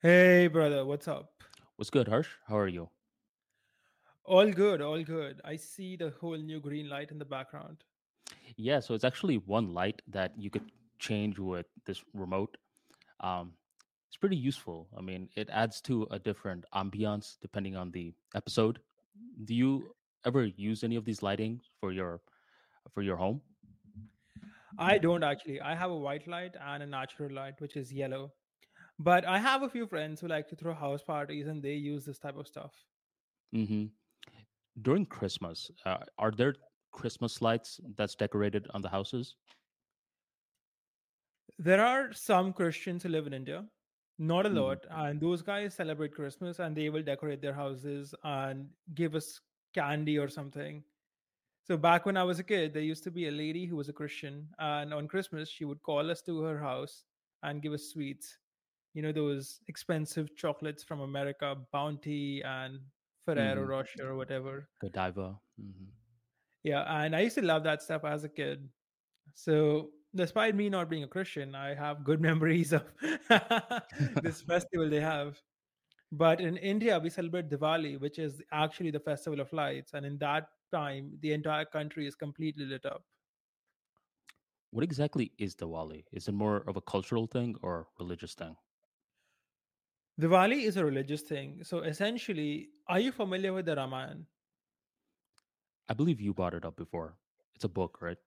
Hey, brother, what's up? What's good, Harsh? How are you? All good, all good. I see the whole new green light in the background. Yeah, so it's actually one light that you could change with this remote. Um, it's pretty useful. I mean, it adds to a different ambiance depending on the episode. Do you ever use any of these lighting for your for your home? I don't actually. I have a white light and a natural light, which is yellow. But I have a few friends who like to throw house parties and they use this type of stuff. hmm During Christmas, uh, are there Christmas lights that's decorated on the houses? There are some Christians who live in India, not a hmm lot, and those guys celebrate Christmas and they will decorate their houses and give us candy or something. So back when I was a kid, there used to be a lady who was a Christian, and on Christmas she would call us to her house and give us sweets. You know those expensive chocolates from America, Bounty and Ferrero hmm Rocher or whatever. Godiva. hmm Yeah, and I used to love that stuff as a kid. So despite me not being a Christian, I have good memories of this festival they have. But in India, we celebrate Diwali, which is actually the festival of lights, and in that time, the entire country is completely lit up. What exactly is Diwali? Is it more of a cultural thing or religious thing? Diwali is a religious thing. So essentially, are you familiar with the Ramayana? I believe you brought it up before. It's a book, right?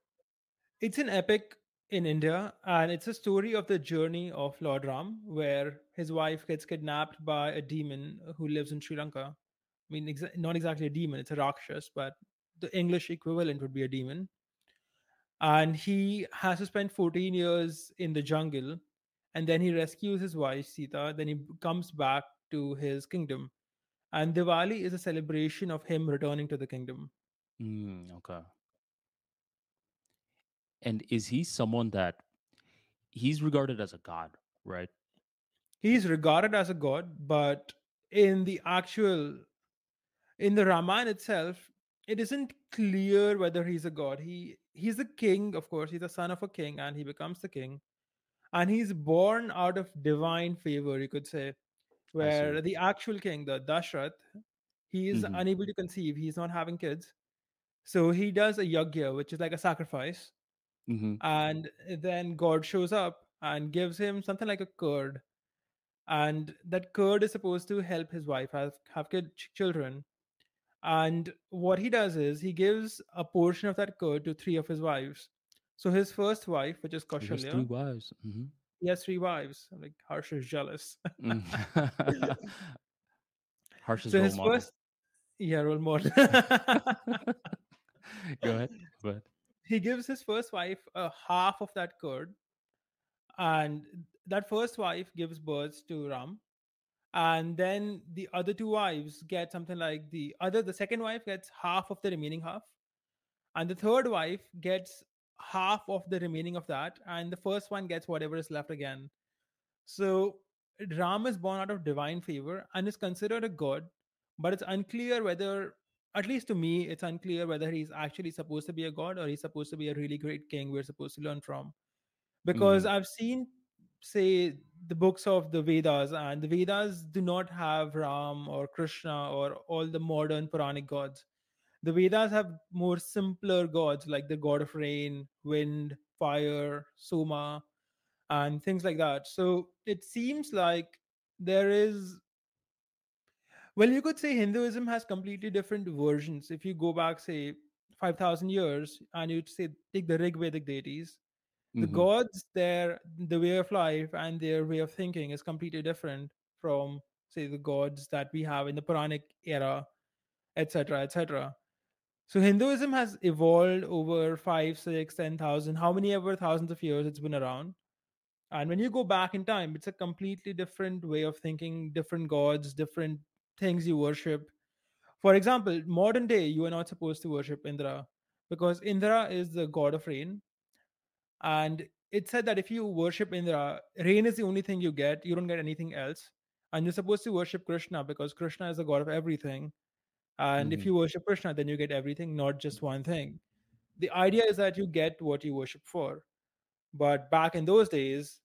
It's an epic in India, and it's a story of the journey of Lord Ram, where his wife gets kidnapped by a demon who lives in Sri Lanka. I mean, exa- not exactly a demon, it's a Rakshas, but the English equivalent would be a demon. And he has to spend 14 years in the jungle, and then he rescues his wife, Sita. Then he comes back to his kingdom. And Diwali is a celebration of him returning to the kingdom. Mm, okay. And is he someone that he's regarded as a god, right? He's regarded as a god, but in the actual in the Ramayana itself, it isn't clear whether he's a god. He he's a king, of course. He's the son of a king, and he becomes the king. And he's born out of divine favor, you could say, where the actual king, the Dashrath, he is hmm unable to conceive. He's not having kids. So he does a yagya, which is like a sacrifice. hmm And then God shows up and gives him something like a curd. And that curd is supposed to help his wife have, have kid, ch- children And what he does is he gives a portion of that curd to three of his wives. So his first wife, which is He has three Kaushalya, wives. hmm he has three wives. Like Harsh is jealous. Mm. Harsh's so role his model. first, yeah, role model. Go ahead. Go ahead. he gives his first wife a half of that curd, and that first wife gives birth to Ram. And then the other two wives get something like the other, the second wife gets half of the remaining half, and the third wife gets half of the remaining of that and the first one gets whatever is left again. So ram is born out of divine favor and is considered a god but it's unclear whether at least to me it's unclear whether he's actually supposed to be a god or he's supposed to be a really great king we're supposed to learn from. Because hmm i've seen say the books of the vedas and the vedas do not have ram or krishna or all the modern puranic gods the Vedas have more simpler gods like the god of rain, wind, fire, Soma, and things like that. So it seems like there is, well, you could say Hinduism has completely different versions. If you go back, say, 5,000 years, and you'd say, take the Rig Vedic deities, the hmm gods, their the way of life and their way of thinking is completely different from, say, the gods that we have in the Puranic era, etc., etc. So Hinduism has evolved over five, six, ten thousand, how many ever thousands of years it's been around. And when you go back in time, it's a completely different way of thinking, different gods, different things you worship. For example, modern day, you are not supposed to worship Indra because Indra is the god of rain. And it said that if you worship Indra, rain is the only thing you get. You don't get anything else. And you're supposed to worship Krishna because Krishna is the god of everything. And if hmm you worship Krishna, then you get everything, not just one thing. The idea is that you get what you worship for. But back in those days,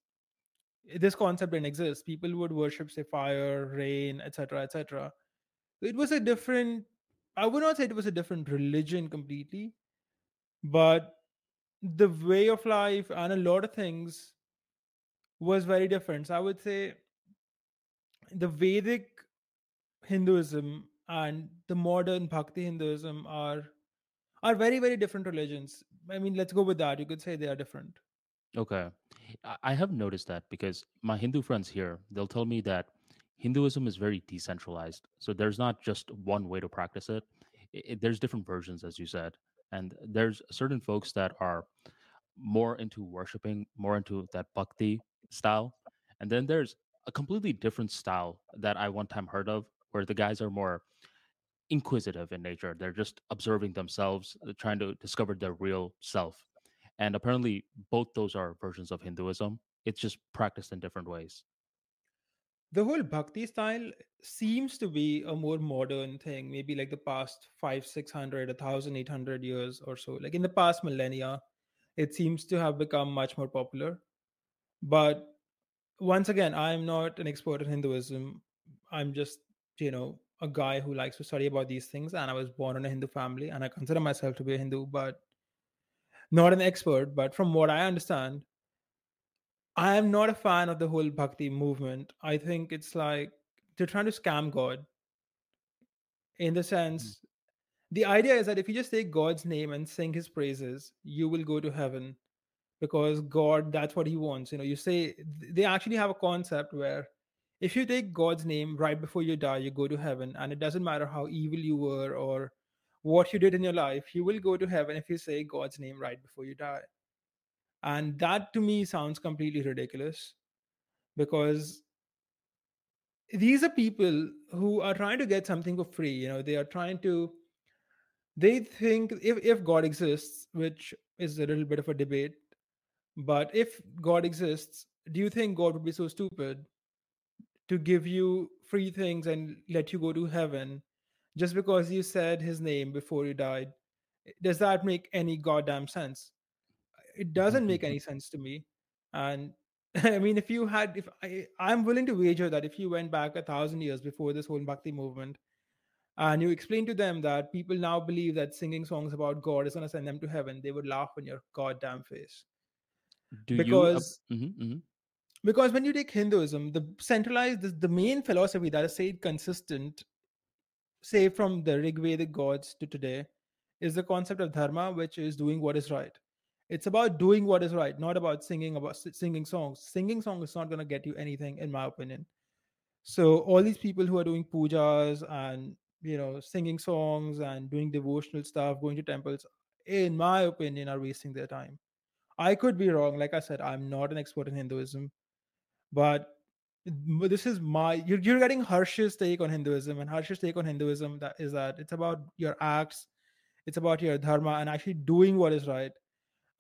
this concept didn't exist. People would worship, say, fire, rain, etc., etc. It was a different. I would not say it was a different religion completely, but the way of life and a lot of things was very different. So I would say the Vedic Hinduism and the modern Bhakti Hinduism are are very very different religions. I mean, let's go with that. You could say they are different. Okay. I- have noticed that because my Hindu friends here, they'll tell me that Hinduism is very decentralized. So there's not just one way to practice it. I- I- there's different versions, as you said. And there's certain folks that are more into worshiping, more into that bhakti style. And then there's a completely different style that I one time heard of where the guys are more inquisitive in nature. They're just observing themselves, uh, trying to discover their real self. And apparently, both those are versions of Hinduism. It's just practiced in different ways. The whole Bhakti style seems to be a more modern thing, maybe like the past five, six hundred, a thousand, eight hundred years or so. Like in the past millennia, it seems to have become much more popular. But once again, I'm not an expert in Hinduism. I'm just, you know, a guy who likes to study about these things. And I was born in a Hindu family and I consider myself to be a Hindu, but not an expert. But from what I understand, I am not a fan of the whole bhakti movement. I think it's like they're trying to scam God in the Mm. sense the idea is that if you just take God's name and sing his praises, you will go to heaven because God, that's what he wants. You know, you say they actually have a concept where if you take God's name right before you die, you go to heaven, and it doesn't matter how evil you were or what you did in your life, you will go to heaven if you say God's name right before you die. And that to me sounds completely ridiculous because these are people who are trying to get something for free. You know, they are trying to they think if, if god exists which is a little bit of a debate but if god exists do you think god would be so stupid to give you free things and let you go to heaven just because you said his name before you died does that make any goddamn sense it doesn't make any sense to me and i mean if you had if i i'm willing to wager that if you went back a thousand years before this whole bhakti movement and you explain to them that people now believe that singing songs about God is going to send them to heaven, they would laugh in your goddamn face. Do you? Because mhm, mhm. Because when you take Hinduism, the centralized the, the main philosophy that is stayed consistent, say from the Rig gods to today, is the concept of dharma, which is doing what is right. It's about doing what is right, not about singing about singing songs. Singing song is not going to get you anything, in my opinion. So all these people who are doing pujas and you know singing songs and doing devotional stuff, going to temples, in my opinion, are wasting their time. I could be wrong. Like I said, I'm not an expert in Hinduism, but this is my you're, you're getting Harsh's take on Hinduism, and Harsh's take on Hinduism that is that it's about your acts, it's about your dharma, and actually doing what is right,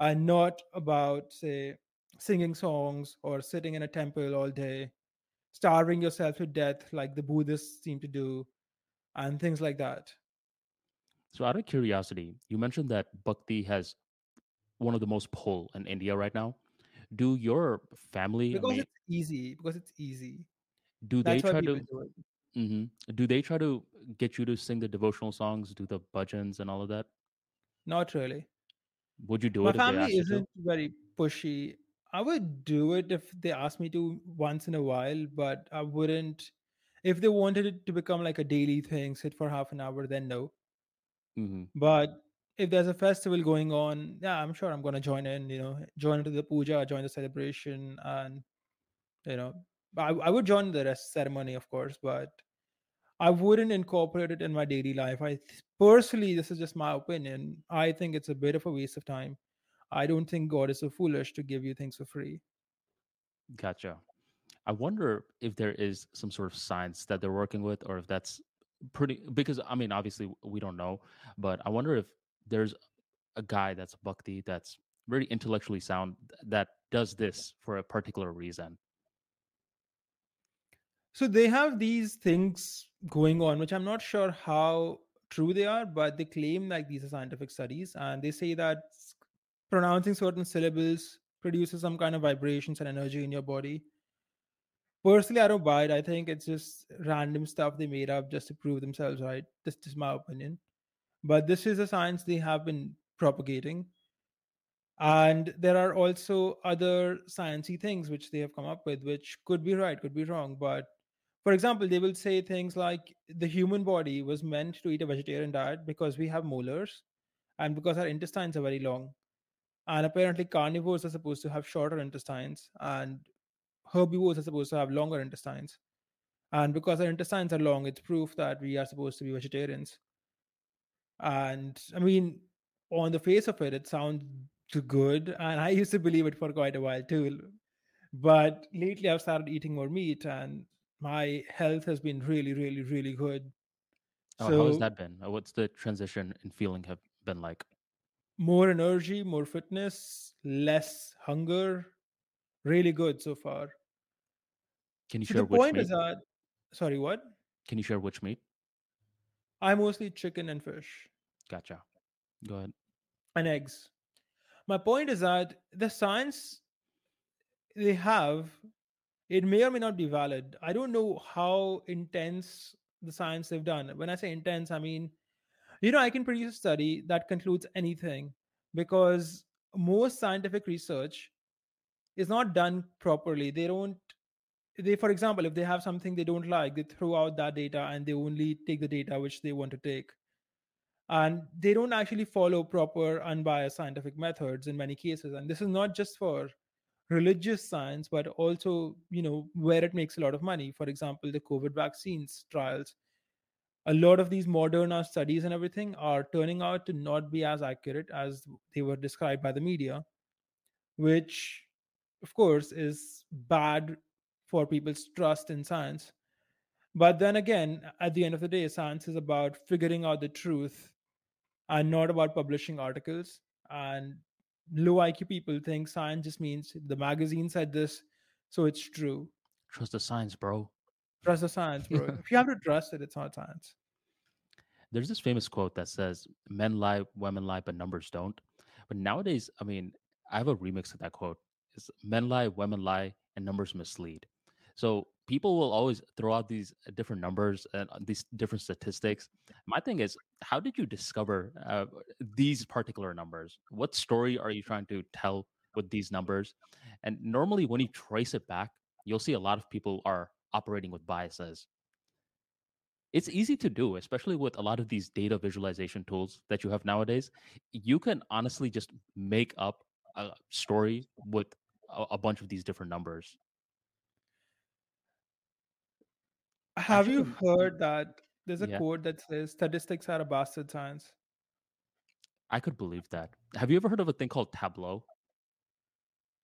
and not about say singing songs or sitting in a temple all day, starving yourself to death like the Buddhists seem to do, and things like that. So, out of curiosity, you mentioned that Bhakti has one of the most pull in India right now. Do your family, I Because mean, it's easy. Because it's easy. do they That's why try to? do it. hmm Do they try to get you to sing the devotional songs, do the bhajans and all of that? Not really. Would you do My it if they family asked you to? isn't very pushy. I would do it if they asked me to once in a while, but I wouldn't. If they wanted it to become like a daily thing, sit for half an hour, then no. hmm But if there's a festival going on, yeah, I'm sure I'm gonna join in. You know, join into the puja, join the celebration, and you know, I, I would join the rest ceremony, of course, but I wouldn't incorporate it in my daily life. I personally, this is just my opinion. I think it's a bit of a waste of time. I don't think God is so foolish to give you things for free. Gotcha. I wonder if there is some sort of science that they're working with, or if that's pretty. Because I mean, obviously we don't know, but I wonder if there's a guy that's a bhakti that's very intellectually sound that does this for a particular reason. So they have these things going on, which I'm not sure how true they are, but they claim like these are scientific studies, and they say that pronouncing certain syllables produces some kind of vibrations and energy in your body, personally, I don't buy it. I think it's just random stuff they made up just to prove themselves right. That's just my opinion. But this is a science they have been propagating. And there are also other sciencey things which they have come up with, which could be right, could be wrong. But for example, they will say things like the human body was meant to eat a vegetarian diet because we have molars and because our intestines are very long. And apparently, carnivores are supposed to have shorter intestines, and herbivores are supposed to have longer intestines. And because our intestines are long, it's proof that we are supposed to be vegetarians. And I mean, on the face of it, it sounds too good. And I used to believe it for quite a while too. But lately, I've started eating more meat, and my health has been really, really, really good. Oh, how has that been? Uh, What's the transition and feeling have been like? more energy, more fitness, less hunger. Really good so far. Can you So share the which point is meat? that, sorry, what? Can you share which meat? I mostly eat chicken and fish Gotcha. Go ahead. and eggs. My point is that the science they have, it may or may not be valid. I don't know how intense the science they've done. When I say intense, I mean, you know, I can produce a study that concludes anything because most scientific research is not done properly. They don't they for example if they have something they don't like they throw out that data and they only take the data which they want to take. And they don't actually follow proper unbiased scientific methods in many cases. And this is not just for religious science but also you know where it makes a lot of money. For example the covid vaccines trials. A lot of these modern studies and everything are turning out to not be as accurate as they were described by the media which of course is bad for people's trust in science but then again at the end of the day science is about figuring out the truth and not about publishing articles and low iq people think science just means the magazine said this so it's true Trust the science, bro. trust the science bro if you have to trust it it's not science There's this famous quote that says, "Men lie, women lie, but numbers don't." But nowadays, I mean, I have a remix of that quote. It's "Men lie, women lie, and numbers mislead." So people will always throw out these uh, different numbers and uh, these different statistics. My thing is, how did you discover uh, these particular numbers? What story are you trying to tell with these numbers? And normally, when you trace it back, you'll see a lot of people are operating with biases it's easy to do especially with a lot of these data visualization tools that you have nowadays you can honestly just make up a story with a, a bunch of these different numbers have you heard that there's a yeah. quote that says statistics are a bastard science i could believe that. Have you ever heard of a thing called tableau?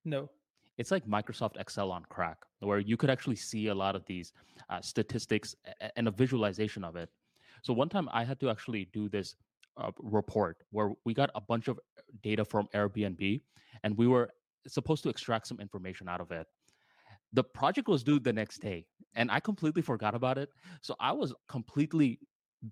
No. It's like microsoft excel on crack where you could actually see a lot of these uh, statistics and a visualization of it. So one time i had to actually do this uh, report where we got a bunch of data from airbnb and we were supposed to extract some information out of it. The project was due the next day and i completely forgot about it so i was completely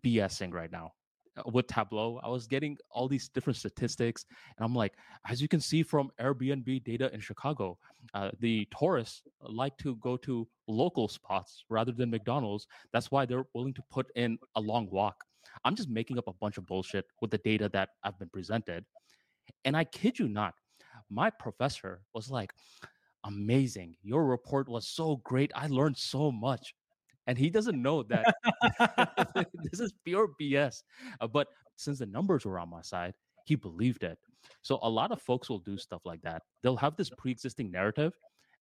bsing right now uh, with tableau i was getting all these different statistics and i'm like as you can see from airbnb data in chicago uh, the tourists like to go to local spots rather than mcdonald's that's why they're willing to put in a long walk. I'm just making up a bunch of bullshit with the data that i've been presented and i kid you not my professor was like amazing. Your report was so great. I learned so much. And he doesn't know that this is pure BS. Uh, but since the numbers were on my side, he believed it. So a lot of folks will do stuff like that. They'll have this pre existing narrative,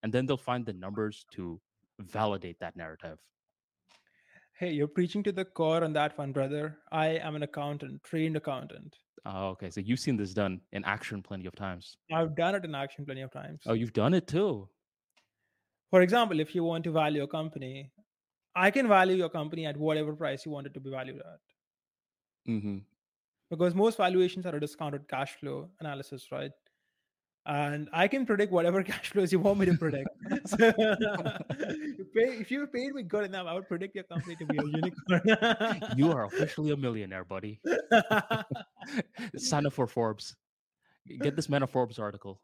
and then they'll find the numbers to validate that narrative. Hey you're preaching to the core on that one brother i am an accountant trained accountant Oh, okay. So you've seen this done in action plenty of times. i've done it in action plenty of times Oh, you've done it too. for example if you want to value a company i can value your company at whatever price you want it to be valued at hmm because most valuations are a discounted cash flow analysis right and i can predict whatever cash flows you want me to predict so if you paid me good enough i would predict your company to be a unicorn You are officially a millionaire, buddy. Sign up for Forbes. Get this man a Forbes article.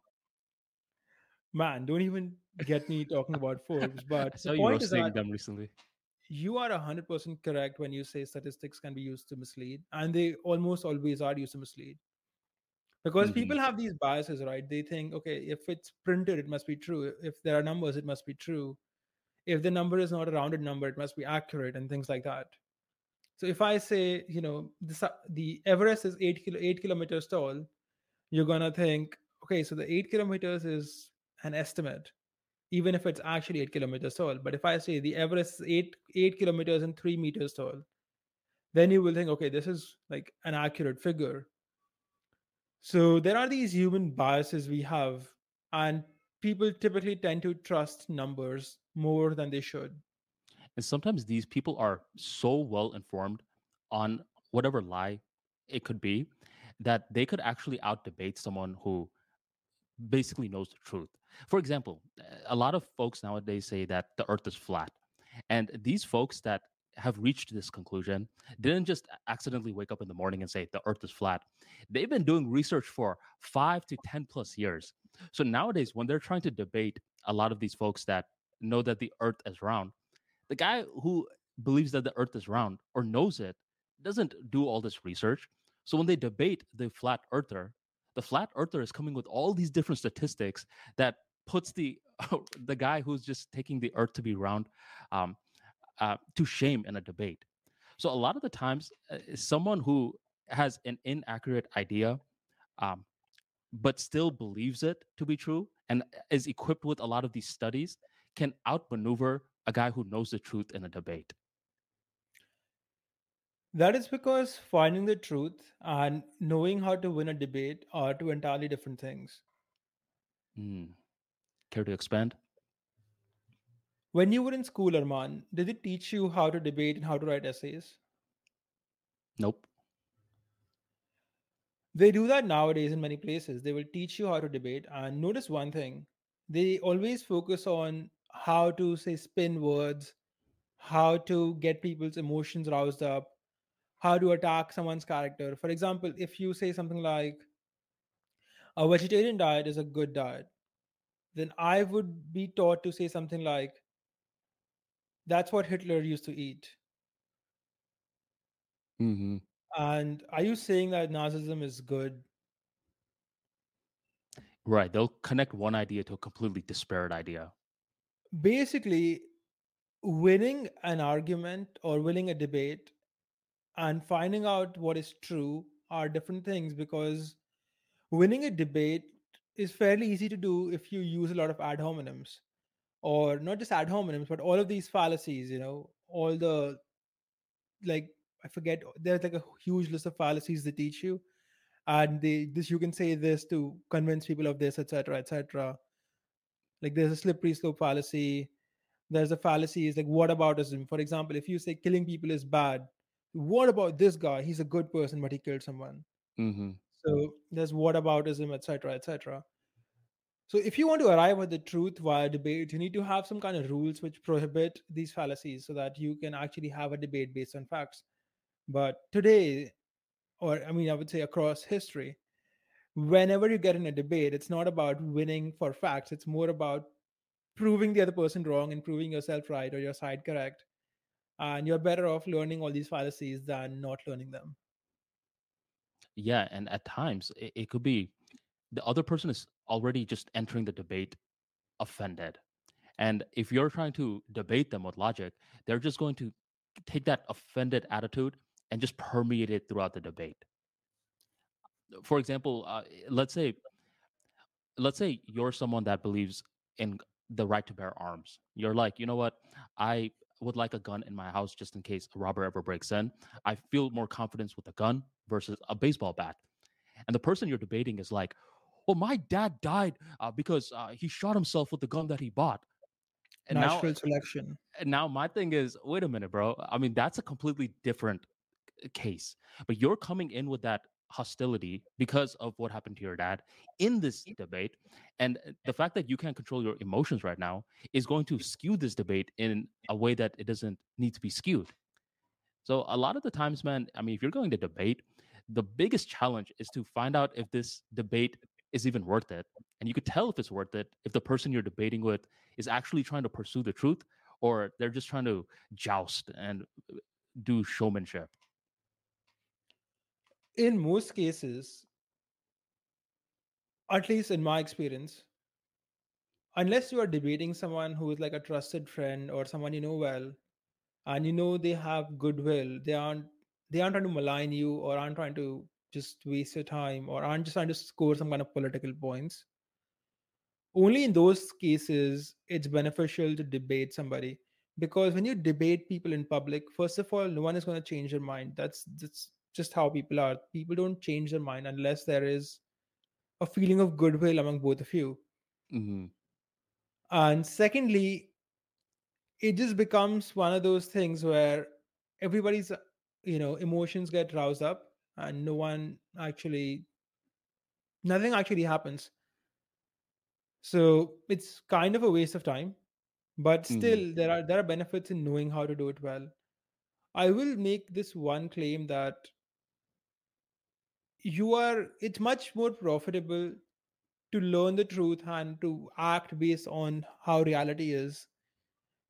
man don't even get me talking about Forbes. But the point is roasting that them recently. you are 100% correct when you say statistics can be used to mislead, and they almost always are used to mislead. Because hmm people have these biases, right? They think, okay, if it's printed, it must be true. If there are numbers, it must be true. If the number is not a rounded number, it must be accurate, and things like that. So if I say, you know, the, the Everest is eight kilo, eight kilometers tall, you're gonna think, okay, so the eight kilometers is an estimate, even if it's actually eight kilometers tall. But if I say the Everest is eight eight kilometers and three meters tall, then you will think, okay, this is like an accurate figure. So there are these human biases we have, and people typically tend to trust numbers more than they should. And sometimes these people are so well informed on whatever lie it could be that they could actually out debate someone who basically knows the truth. For example, a lot of folks nowadays say that the earth is flat. And these folks that have reached this conclusion didn't just accidentally wake up in the morning and say the earth is flat. They've been doing research for five to 10 plus years. So nowadays, when they're trying to debate a lot of these folks that know that the earth is round, the guy who believes that the earth is round or knows it doesn't do all this research. So when they debate the flat earther, the flat earther is coming with all these different statistics that puts the the guy who's just taking the earth to be round um, uh, to shame in a debate. So a lot of the times, uh, someone who has an inaccurate idea, um, but still believes it to be true and is equipped with a lot of these studies, can outmaneuver a guy who knows the truth in a debate. That is because finding the truth and knowing how to win a debate are two entirely different things. Mm. Care to expand? When you were in school, Arman, did it teach you how to debate and how to write essays? Nope. They do that nowadays in many places. They will teach you how to debate. And notice one thing they always focus on how to say spin words, how to get people's emotions roused up, how to attack someone's character. For example, if you say something like, a vegetarian diet is a good diet, then I would be taught to say something like, that's what Hitler used to eat. hmm And are you saying that Nazism is good? Right. They'll connect one idea to a completely disparate idea. Basically, winning an argument or winning a debate and finding out what is true are different things because winning a debate is fairly easy to do if you use a lot of ad hominems or not just ad hominems but all of these fallacies you know all the like i forget there's like a huge list of fallacies they teach you and they this you can say this to convince people of this etc etc like there's a slippery slope fallacy there's a fallacy is like whataboutism for example if you say killing people is bad what about this guy? He's a good person but he killed someone. Hmm so there's whataboutism etc etc so if you want to arrive at the truth via debate you need to have some kind of rules which prohibit these fallacies so that you can actually have a debate based on facts. But today or i mean i would say across history whenever you get in a debate it's not about winning for facts. It's more about proving the other person wrong and proving yourself right or your side correct. And you're better off learning all these fallacies than not learning them. Yeah. And at times, it, it could be the other person is already just entering the debate offended. And if you're trying to debate them with logic, they're just going to take that offended attitude and just permeate it throughout the debate. For example, uh, let's say let's say you're someone that believes in the right to bear arms. You're like, you know what? I would like a gun in my house just in case a robber ever breaks in. I feel more confidence with a gun versus a baseball bat. And the person you're debating is like, well, my dad died uh, because uh, he shot himself with the gun that he bought. And now, selection and now my thing is, wait a minute, bro. I mean, that's a completely different case. But you're coming in with that hostility because of what happened to your dad in this debate. And uh, the fact that you can't control your emotions right now is going to skew this debate in a way that it doesn't need to be skewed. So a lot of the times, man, I mean, if you're going to debate, the biggest challenge is to find out if this debate is even worth it. And you could tell if it's worth it if the person you're debating with is actually trying to pursue the truth or they're just trying to joust and uh, do showmanship. In most cases, at least in my experience, unless you are debating someone who is like a trusted friend or someone you know well, and you know they have goodwill, they aren't they aren't trying to malign you or aren't trying to just waste your time or aren't just trying to score some kind of political points. Only in those cases it's beneficial to debate somebody because when you debate people in public, first of all, no one is going to change their mind. That's that's just how people are. People don't change their mind unless there is a feeling of goodwill among both of you. Mm-hmm. And secondly, it just becomes one of those things where everybody's you know emotions get roused up and no one actually nothing actually happens so it's kind of a waste of time but still Mm-hmm. there are there are benefits in knowing how to do it well i will make this one claim that you are it's much more profitable to learn the truth and to act based on how reality is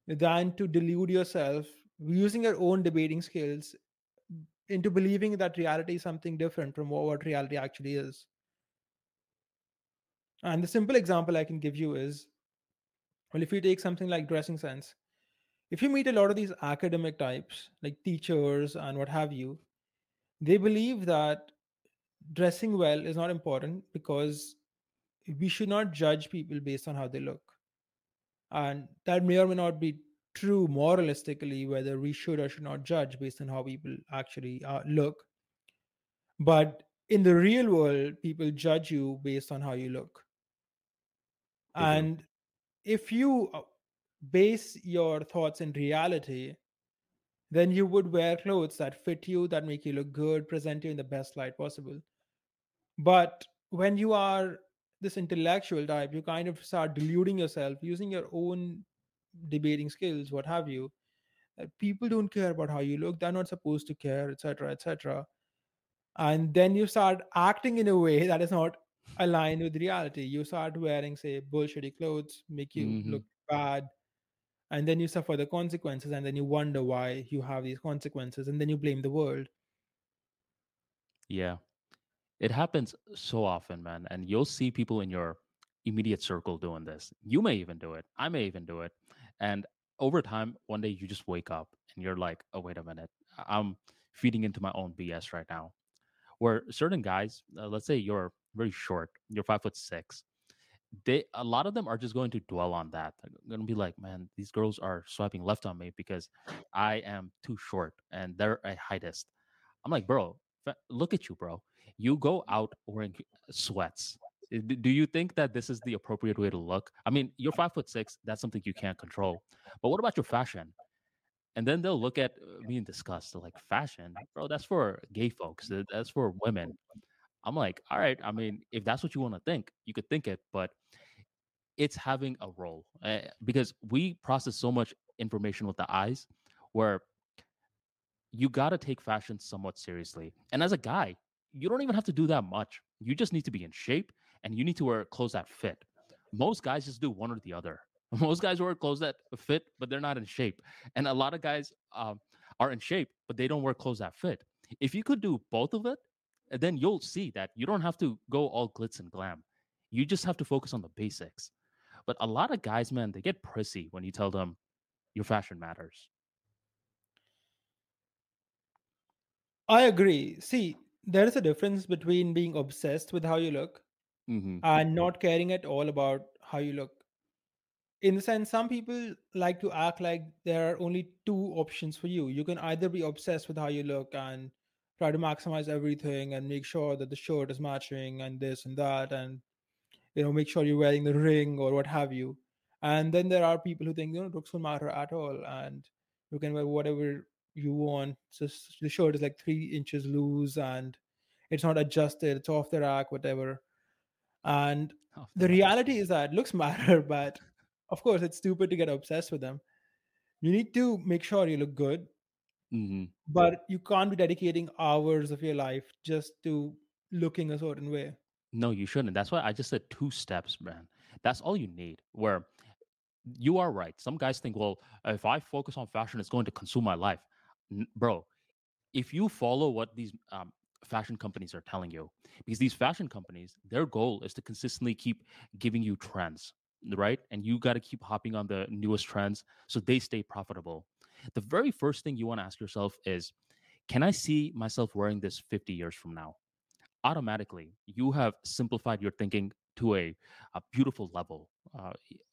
than to delude yourself using your own debating skills into believing that reality is something different from what, reality actually is. And the simple example I can give you is well, if you take something like dressing sense, if you meet a lot of these academic types, like teachers and what have you, they believe that dressing well is not important because we should not judge people based on how they look. And that may or may not be true moralistically, whether we should or should not judge based on how people actually uh, look. But in the real world, people judge you based on how you look. Do. And if you uh, base your thoughts in reality, then you would wear clothes that fit you, that make you look good, present you in the best light possible. But when you are this intellectual type, you kind of start deluding yourself using your own debating skills, what have you. People don't care about how you look, they're not supposed to care, etc., etc. And then you start acting in a way that is not aligned with reality. You start wearing, say, bullshitty clothes, make you Mm-hmm. look bad, and then you suffer the consequences, and then you wonder why you have these consequences, and then you blame the world. Yeah. It happens so often, man. And you'll see people in your immediate circle doing this. You may even do it. I may even do it. And over time, one day you just wake up and you're like, oh, wait a minute. I'm feeding into my own BS right now. Where certain guys, uh, let's say you're very short, you're five foot six, they a lot of them are just going to dwell on that. They're gonna be like, man, these girls are swiping left on me because I am too short and they're a heightist. I'm like, bro, look at you, bro. You go out wearing sweats. D- Do you think that this is the appropriate way to look? I mean, you're five foot six. That's something you can't control. But what about your fashion? And then they'll look at uh, me in disgust. They're like, fashion, bro. That's for gay folks. That's for women. I'm like, all right. I mean, if that's what you want to think, you could think it, but it's having a role uh, because we process so much information with the eyes where you got to take fashion somewhat seriously. And as a guy, you don't even have to do that much. You just need to be in shape and you need to wear clothes that fit. Most guys just do one or the other. Most guys wear clothes that fit, but they're not in shape. And a lot of guys um, are in shape, but they don't wear clothes that fit. If you could do both of it, then you'll see that you don't have to go all glitz and glam. You just have to focus on the basics. But a lot of guys, man, they get prissy when you tell them your fashion matters. I agree. See, there is a difference between being obsessed with how you look hmm and not caring at all about how you look. In the sense, some people like to act like there are only two options for you. You can either be obsessed with how you look and try to maximize everything and make sure that the shirt is matching and this and that and you know make sure you're wearing the ring or what have you and then there are people who think you know looks don't matter at all and you can wear whatever you want just the shirt is like three inches loose and it's not adjusted it's off the rack whatever and Off the reality is that looks matter but of course it's stupid to get obsessed with them you need to make sure you look good hmm but you can't be dedicating hours of your life just to looking a certain way No, you shouldn't. That's why I just said two steps, man. That's all you need. Where you are right. Some guys think, well, if I focus on fashion, it's going to consume my life. N- bro, if you follow what these um, fashion companies are telling you, because these fashion companies, their goal is to consistently keep giving you trends, right? And you got to keep hopping on the newest trends so they stay profitable. The very first thing you want to ask yourself is, can I see myself wearing this 50 years from now? Automatically, you have simplified your thinking to a, a beautiful level. Uh,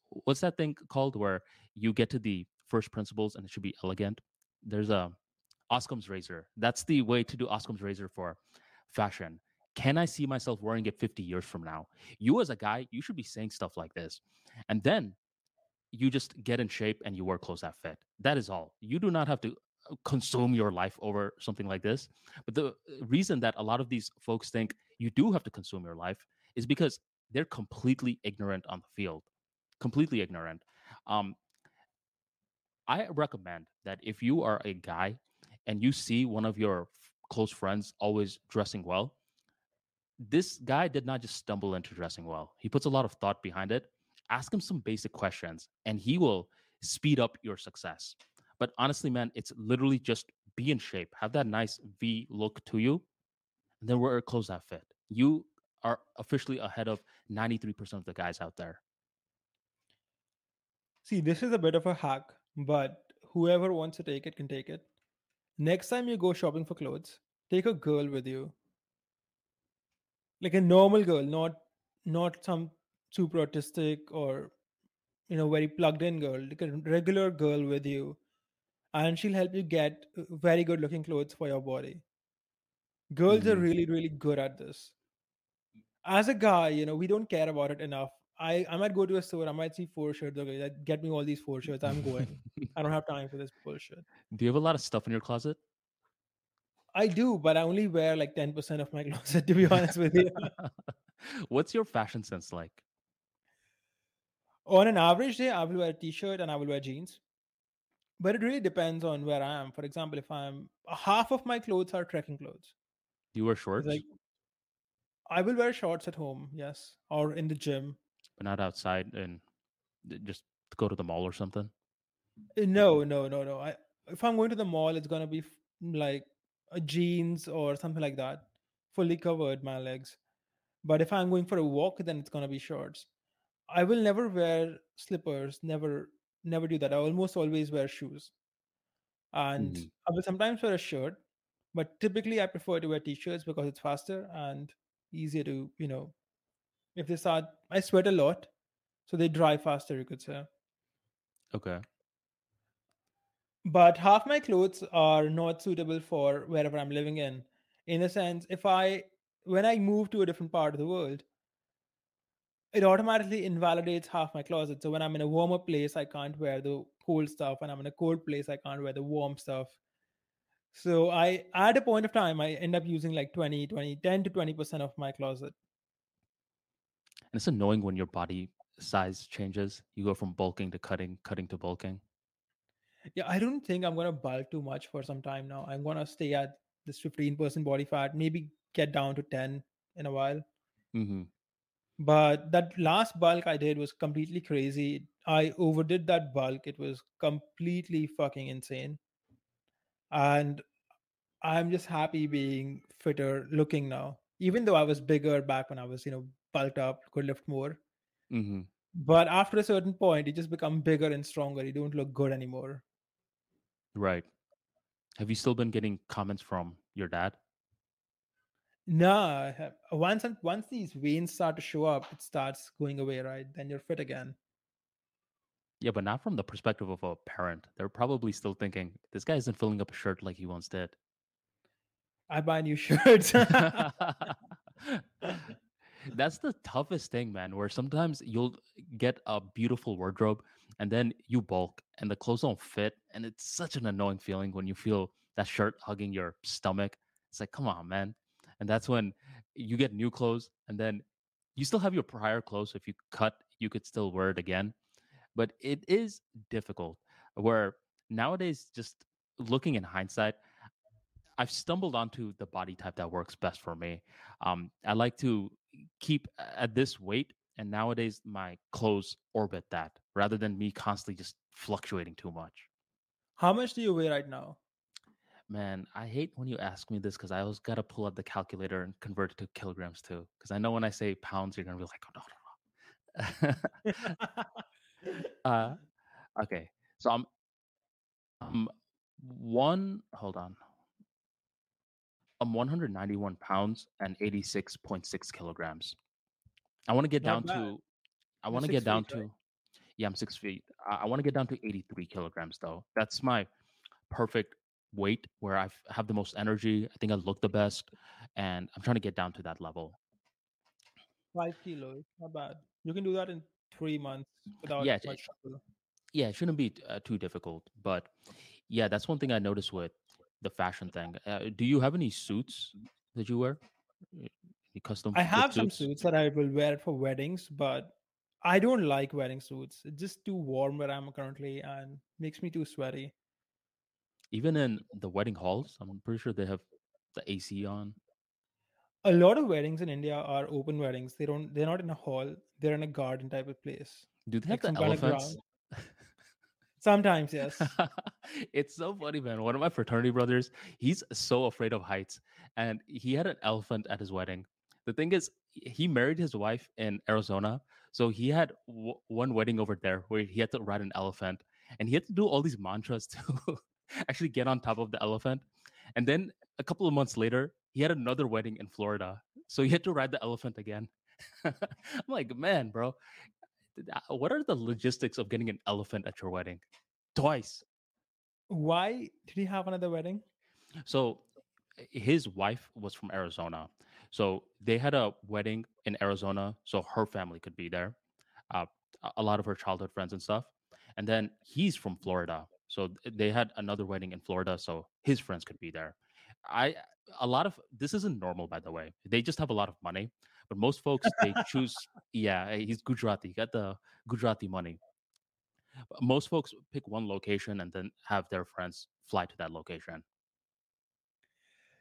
what's that thing called where you get to the first principles and it should be elegant? There's a Occam's razor. That's the way to do Occam's razor for fashion. Can I see myself wearing it 50 years from now? You, as a guy, you should be saying stuff like this. And then you just get in shape and you wear clothes that fit. That is all. You do not have to uh, consume your life over something like this. But the uh, reason that a lot of these folks think you do have to consume your life is because they're completely ignorant on the field, completely ignorant. Um, I recommend that if you are a guy and you see one of your close friends always dressing well, this guy did not just stumble into dressing well. He puts a lot of thought behind it. Ask him some basic questions and he will speed up your success. But honestly, man, it's literally just be in shape, have that nice V look to you, and then wear a clothes that fit. You are officially ahead of 93% of the guys out there. See, this is a bit of a hack, but whoever wants to take it can take it. Next time you go shopping for clothes, take a girl with you. Like a normal girl, not not some super autistic or you know very plugged in girl, like a regular girl with you. And she'll help you get uh, very good looking clothes for your body. Girls mm-hmm. are really, really good at this. As a guy, you know, we don't care about it enough. I, I might go to a store, I might see four shirts. Okay, get me all these four shirts. I'm going. I don't have time for this bullshit. Do you have a lot of stuff in your closet? I do, but I only wear like 10% of my closet, to be honest with you. What's your fashion sense like? On an average day, I will wear a t shirt and I will wear jeans. But it really depends on where I am. For example, if I'm half of my clothes are trekking clothes. You wear shorts? Like, I will wear shorts at home, yes, or in the gym. But not outside and just go to the mall or something? Uh, no, no, no, no. I if I'm going to the mall, it's gonna be like a jeans or something like that, fully covered my legs. But if I'm going for a walk, then it's gonna be shorts. I will never wear slippers. Never, never do that. I almost always wear shoes, and mm-hmm. I will sometimes wear a shirt. But typically, I prefer to wear t-shirts because it's faster and easier to, you know, if they start, I sweat a lot, so they dry faster. You could say. Okay. But half my clothes are not suitable for wherever i'm living in. In a sense if i when i move to a different part of the world it automatically invalidates half my closet. So when i'm in a warmer place i can't wear the cold stuff. And i'm in a cold place i can't wear the warm stuff. So i at a point of time i end up using like 20 20 10 to 20% of my closet and it's annoying when your body size changes you go from bulking to cutting cutting to bulking yeah, I don't think I'm gonna bulk too much for some time now. I'm gonna stay at this 15% body fat, maybe get down to 10 in a while. Mm-hmm. But that last bulk I did was completely crazy. I overdid that bulk. It was completely fucking insane. And I'm just happy being fitter looking now. Even though I was bigger back when I was, you know, bulked up, could lift more. Mm-hmm. But after a certain point, you just become bigger and stronger. You don't look good anymore. Right. Have you still been getting comments from your dad? No, once once these veins start to show up, it starts going away, right? Then you're fit again. Yeah, but not from the perspective of a parent. They're probably still thinking this guy isn't filling up a shirt like he once did. I buy new shirts. That's the toughest thing, man. Where sometimes you'll get a beautiful wardrobe and then you bulk and the clothes don't fit. And it's such an annoying feeling when you feel that shirt hugging your stomach. It's like, come on, man. And that's when you get new clothes and then you still have your prior clothes. So if you cut, you could still wear it again. But it is difficult where nowadays, just looking in hindsight, I've stumbled onto the body type that works best for me. Um, I like to keep at this weight, and nowadays my clothes orbit that rather than me constantly just fluctuating too much. How much do you weigh right now? Man, I hate when you ask me this because I always got to pull out the calculator and convert it to kilograms too. Because I know when I say pounds, you're gonna be like, oh no, no, no. uh, okay, so I'm, I'm one. Hold on, I'm 191 pounds and 86.6 kilograms. I want to get Not down bad. to. I want to get down feet, right? to. Yeah, I'm six feet. I, I want to get down to 83 kilograms though. That's my perfect weight where I have the most energy. I think I look the best, and I'm trying to get down to that level. Five kilos. Not bad. You can do that in three months without Yeah, it- much trouble. yeah, it shouldn't be uh, too difficult. But yeah, that's one thing I noticed with the fashion thing. Uh, do you have any suits that you wear? Uh, Any custom? I have some suits that I will wear for weddings, but I don't like wearing suits. It's just too warm where I'm currently and makes me too sweaty. Even in the wedding halls, I'm pretty sure they have the AC on. A lot of weddings in India are open weddings. They don't they're not in a hall, they're in a garden type of place. Do they have some the elephants? Sometimes, yes. it's so funny, man. One of my fraternity brothers, he's so afraid of heights, and he had an elephant at his wedding. The thing is, he married his wife in Arizona, so he had w- one wedding over there where he had to ride an elephant, and he had to do all these mantras to actually get on top of the elephant. And then a couple of months later, he had another wedding in Florida, so he had to ride the elephant again. I'm like, man, bro, what are the logistics of getting an elephant at your wedding? Twice. Why did he have another wedding? So uh, his wife was from Arizona. So they had a wedding in Arizona so her family could be there. Uh, a lot of her childhood friends and stuff. And then he's from Florida. So they had another wedding in Florida so his friends could be there. I a lot of this isn't normal by the way. They just have a lot of money, but most folks they choose yeah, eh, he's Gujarati. He got the Gujarati money. Most folks pick one location and then have their friends fly to that location.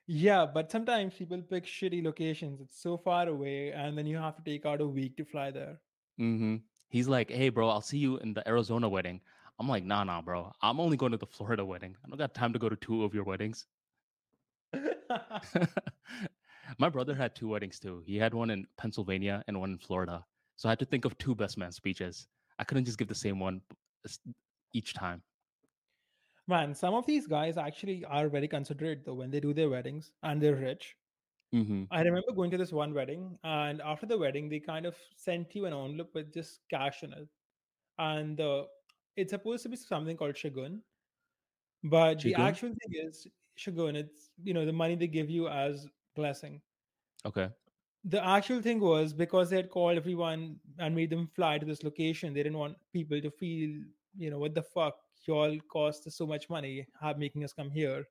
Yeah, but sometimes people pick shitty locations. It's so far away, and then you have to take out a week to fly there. Mm-hmm. He's like, "Hey, bro, I'll see you in the Arizona wedding." I'm like, "Nah, nah, bro. I'm only going to the Florida wedding. I don't got time to go to two of your weddings." My brother had two weddings too. He had one in Pennsylvania and one in Florida. So I had to think of two best man speeches. I couldn't just give the same one each time. Man, some of these guys actually are very considerate though when they do their weddings and they're rich. hmm I remember going to this one wedding, and after the wedding, they kind of sent you an envelope with just cash in it. And uh, it's supposed to be something called shagun, but the actual thing is shagun. It's you know the money they give you as blessing. Okay. The actual thing was because they had called everyone and made them fly to this location. They didn't want people to feel you know what the fuck y'all cost us so much money, have making us come here.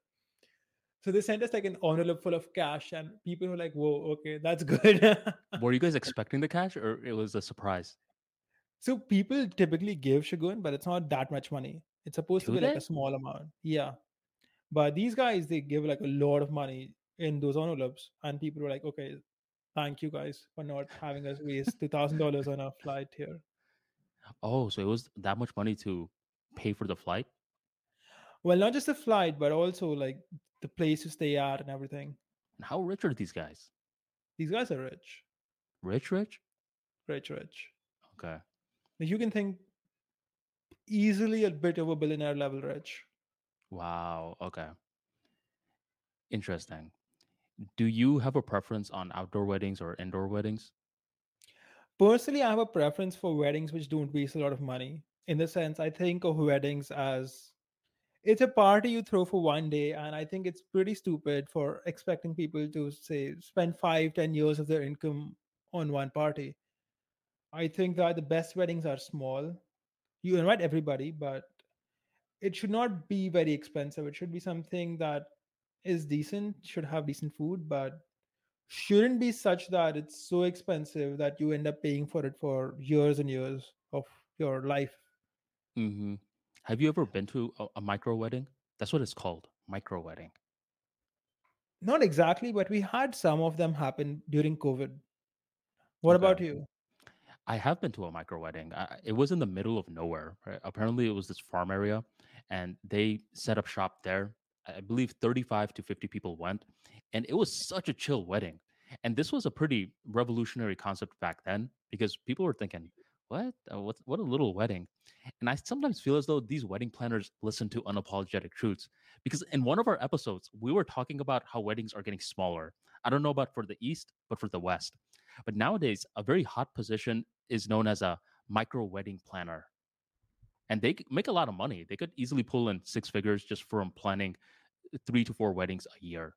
So they sent us like an envelope full of cash, and people were like, "Whoa, okay, that's good." Were you guys expecting the cash or it was a surprise? so people typically give shagun, but it's not that much money. It's supposed to Do be like a small amount. Yeah, but these guys they give like a lot of money in those envelopes, and people were like, "Okay, thank you guys for not having us waste two thousand dollars on a flight here." Oh, so it was that much money to pay for the flight? Well, not just the flight, but also like the place to stay at and everything. And how rich are these guys? These guys are rich, Rich, rich? rich, rich. Okay. Like you can think easily a bit of a billionaire level rich. Wow. Okay. Interesting. Do you have a preference on outdoor weddings or indoor weddings? Personally, I have a preference for weddings which don't waste a lot of money. In the sense, I think of weddings as it's a party you throw for one day, and I think it's pretty stupid for expecting people to say spend five, ten years of their income on one party. I think that the best weddings are small. You invite everybody, but it should not be very expensive. It should be something that is decent, should have decent food, but shouldn't be such that it's so expensive that you end up paying for it for years and years of your life. hmm Have you ever been to a, a micro wedding? That's what it's called, micro wedding. Not exactly, but we had some of them happen during COVID. What Okay. about you? I have been to a micro wedding. I, it was in the middle of nowhere. Right? Apparently, it was this farm area, and they set up shop there. I believe 35 to 50 people went, and it was such a chill wedding. And this was a pretty revolutionary concept back then because people were thinking, "What? Uh, what? What a little wedding!" And I sometimes feel as though these wedding planners listen to unapologetic truths because in one of our episodes we were talking about how weddings are getting smaller. I don't know about for the East, but for the West. But nowadays, a very hot position is known as a micro wedding planner. And they make a lot of money. They could easily pull in six figures just from planning three to four weddings a year.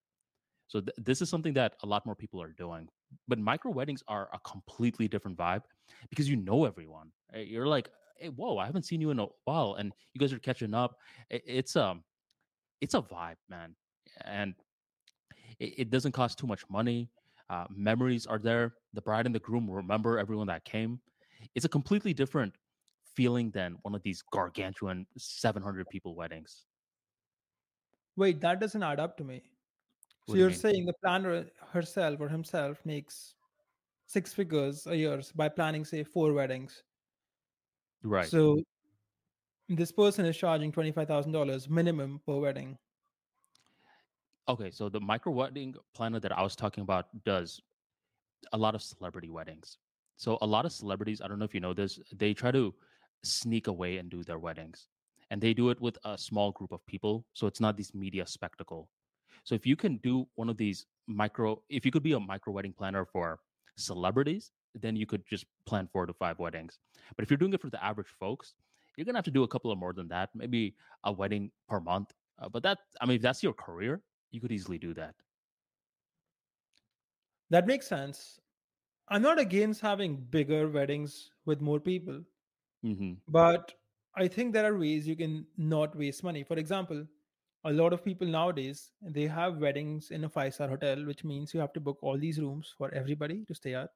So th- this is something that a lot more people are doing. But micro weddings are a completely different vibe because you know everyone. You're like, hey, whoa, I haven't seen you in a while, and you guys are catching up. It's um, it's a vibe, man, and it, it doesn't cost too much money. Uh, memories are there. The bride and the groom remember everyone that came. It's a completely different feeling than one of these gargantuan 700 people weddings. Wait, that doesn't add up to me. What So you you're mean? saying the planner herself or himself makes six figures a year by planning, say, four weddings. Right. So this person is charging $25,000 minimum per wedding. Okay, so the micro wedding planner that I was talking about does a lot of celebrity weddings. So a lot of celebrities, I don't know if you know this, they try to sneak away and do their weddings. And they do it with a small group of people, so it's not this media spectacle. So if you can do one of these micro if you could be a micro wedding planner for celebrities, then you could just plan 4 to 5 weddings. But if you're doing it for the average folks, you're to have to do a couple of more than that, maybe a wedding per month. Uh, but that I mean if that's your career, you could easily do that. That makes sense. I'm not against having bigger weddings with more people, Mhm. but I think there are ways you can not waste money. For example, a lot of people nowadays they have weddings in a five star hotel, which means you have to book all these rooms for everybody to stay at.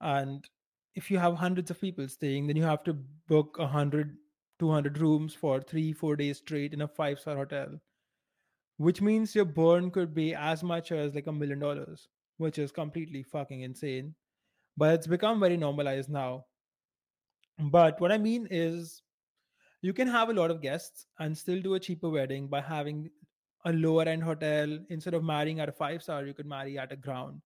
And if you have hundreds of people staying, then you have to book 100, 200 rooms for three, four days straight in a five star hotel, which means your burn could be as much as like a million dollars, which is completely fucking insane. But it's become very normalized now. But what I mean is, you can have a lot of guests and still do a cheaper wedding by having a lower end hotel. Instead of marrying at a five star, you could marry at a ground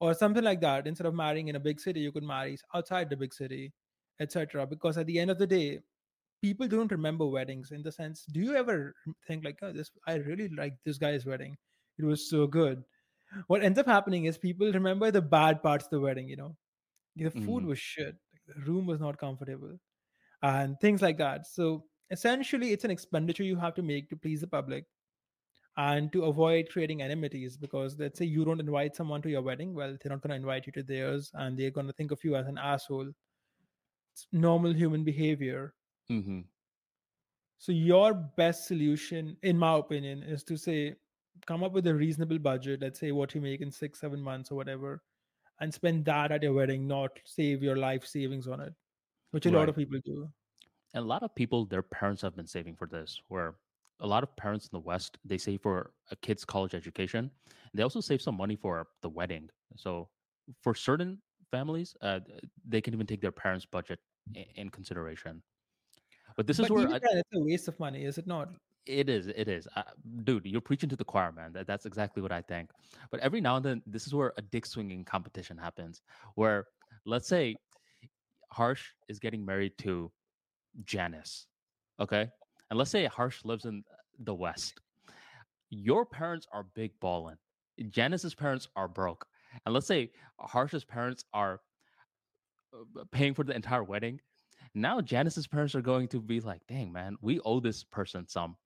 or something like that. Instead of marrying in a big city, you could marry outside the big city, etc. Because at the end of the day, people don't remember weddings in the sense. Do you ever think like, oh, this? I really like this guy's wedding. It was so good. What ends up happening is people remember the bad parts of the wedding. You know, the food Mhm. was shit, room was not comfortable, and things like that. So essentially, it's an expenditure you have to make to please the public and to avoid creating enmities because let's say you don't invite someone to your wedding well they're not going to invite you to theirs and they're going to think of you as an asshole it's normal human behavior Mhm. so your best solution in my opinion is to say come up with a reasonable budget let's say what you make in six seven months or whatever and spend that at your wedding not save your life savings on it which a lot of people do And a lot of people, their parents have been saving for this. Where a lot of parents in the West, they save for a kid's college education. They also save some money for the wedding. So for certain families, uh, they can even take their parents' budget in consideration. But this is but where even I, it's a waste of money is it not it is. It is, uh, dude. You're preaching to the choir, man. That, that's exactly what I think. But every now and then, this is where a dick swinging competition happens. Where let's say Harsh is getting married to Janice. Okay. And let's say Harsh lives in the West. Your parents are big balling. Janice's parents are broke. And let's say Harsh's parents are uh, paying for the entire wedding. Now Janice's parents are going to be like, dang, man, we owe this person some.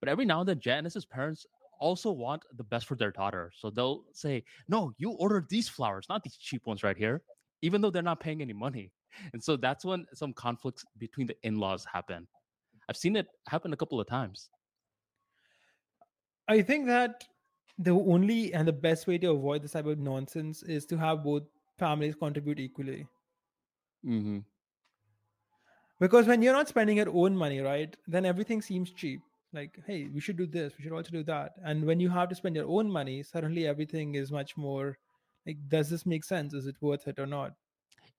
But every now and then, Janice's parents also want the best for their daughter. So they'll say, no, you ordered these flowers, not these cheap ones right here, even though they're not paying any money. And so that's when some conflicts between the in laws happen. I've seen it happen a couple of times. I think that the only and the best way to avoid this type of nonsense is to have both families contribute equally. Mm-hmm. Because when you're not spending your own money, right, then everything seems cheap. Like, hey, we should do this, we should also do that. And when you have to spend your own money, suddenly everything is much more Like, does this make sense? Is it worth it or not?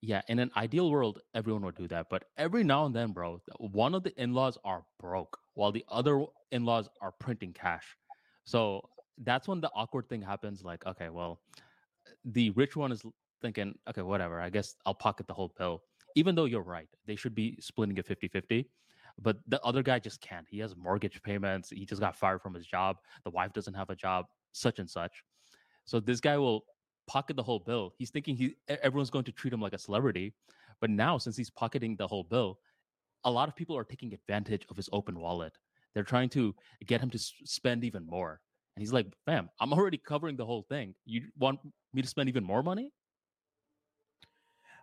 Yeah, in an ideal world, everyone would do that. But every now and then, bro, one of the in laws are broke while the other in laws are printing cash. So that's when the awkward thing happens. Like, okay, well, the rich one is thinking, okay, whatever, I guess I'll pocket the whole bill. Even though you're right, they should be splitting it 50 50. But the other guy just can't. He has mortgage payments. He just got fired from his job. The wife doesn't have a job, such and such. So this guy will pocket the whole bill. He's thinking he everyone's going to treat him like a celebrity. But now, since he's pocketing the whole bill, a lot of people are taking advantage of his open wallet. They're trying to get him to spend even more. And he's like, fam, I'm already covering the whole thing. You want me to spend even more money?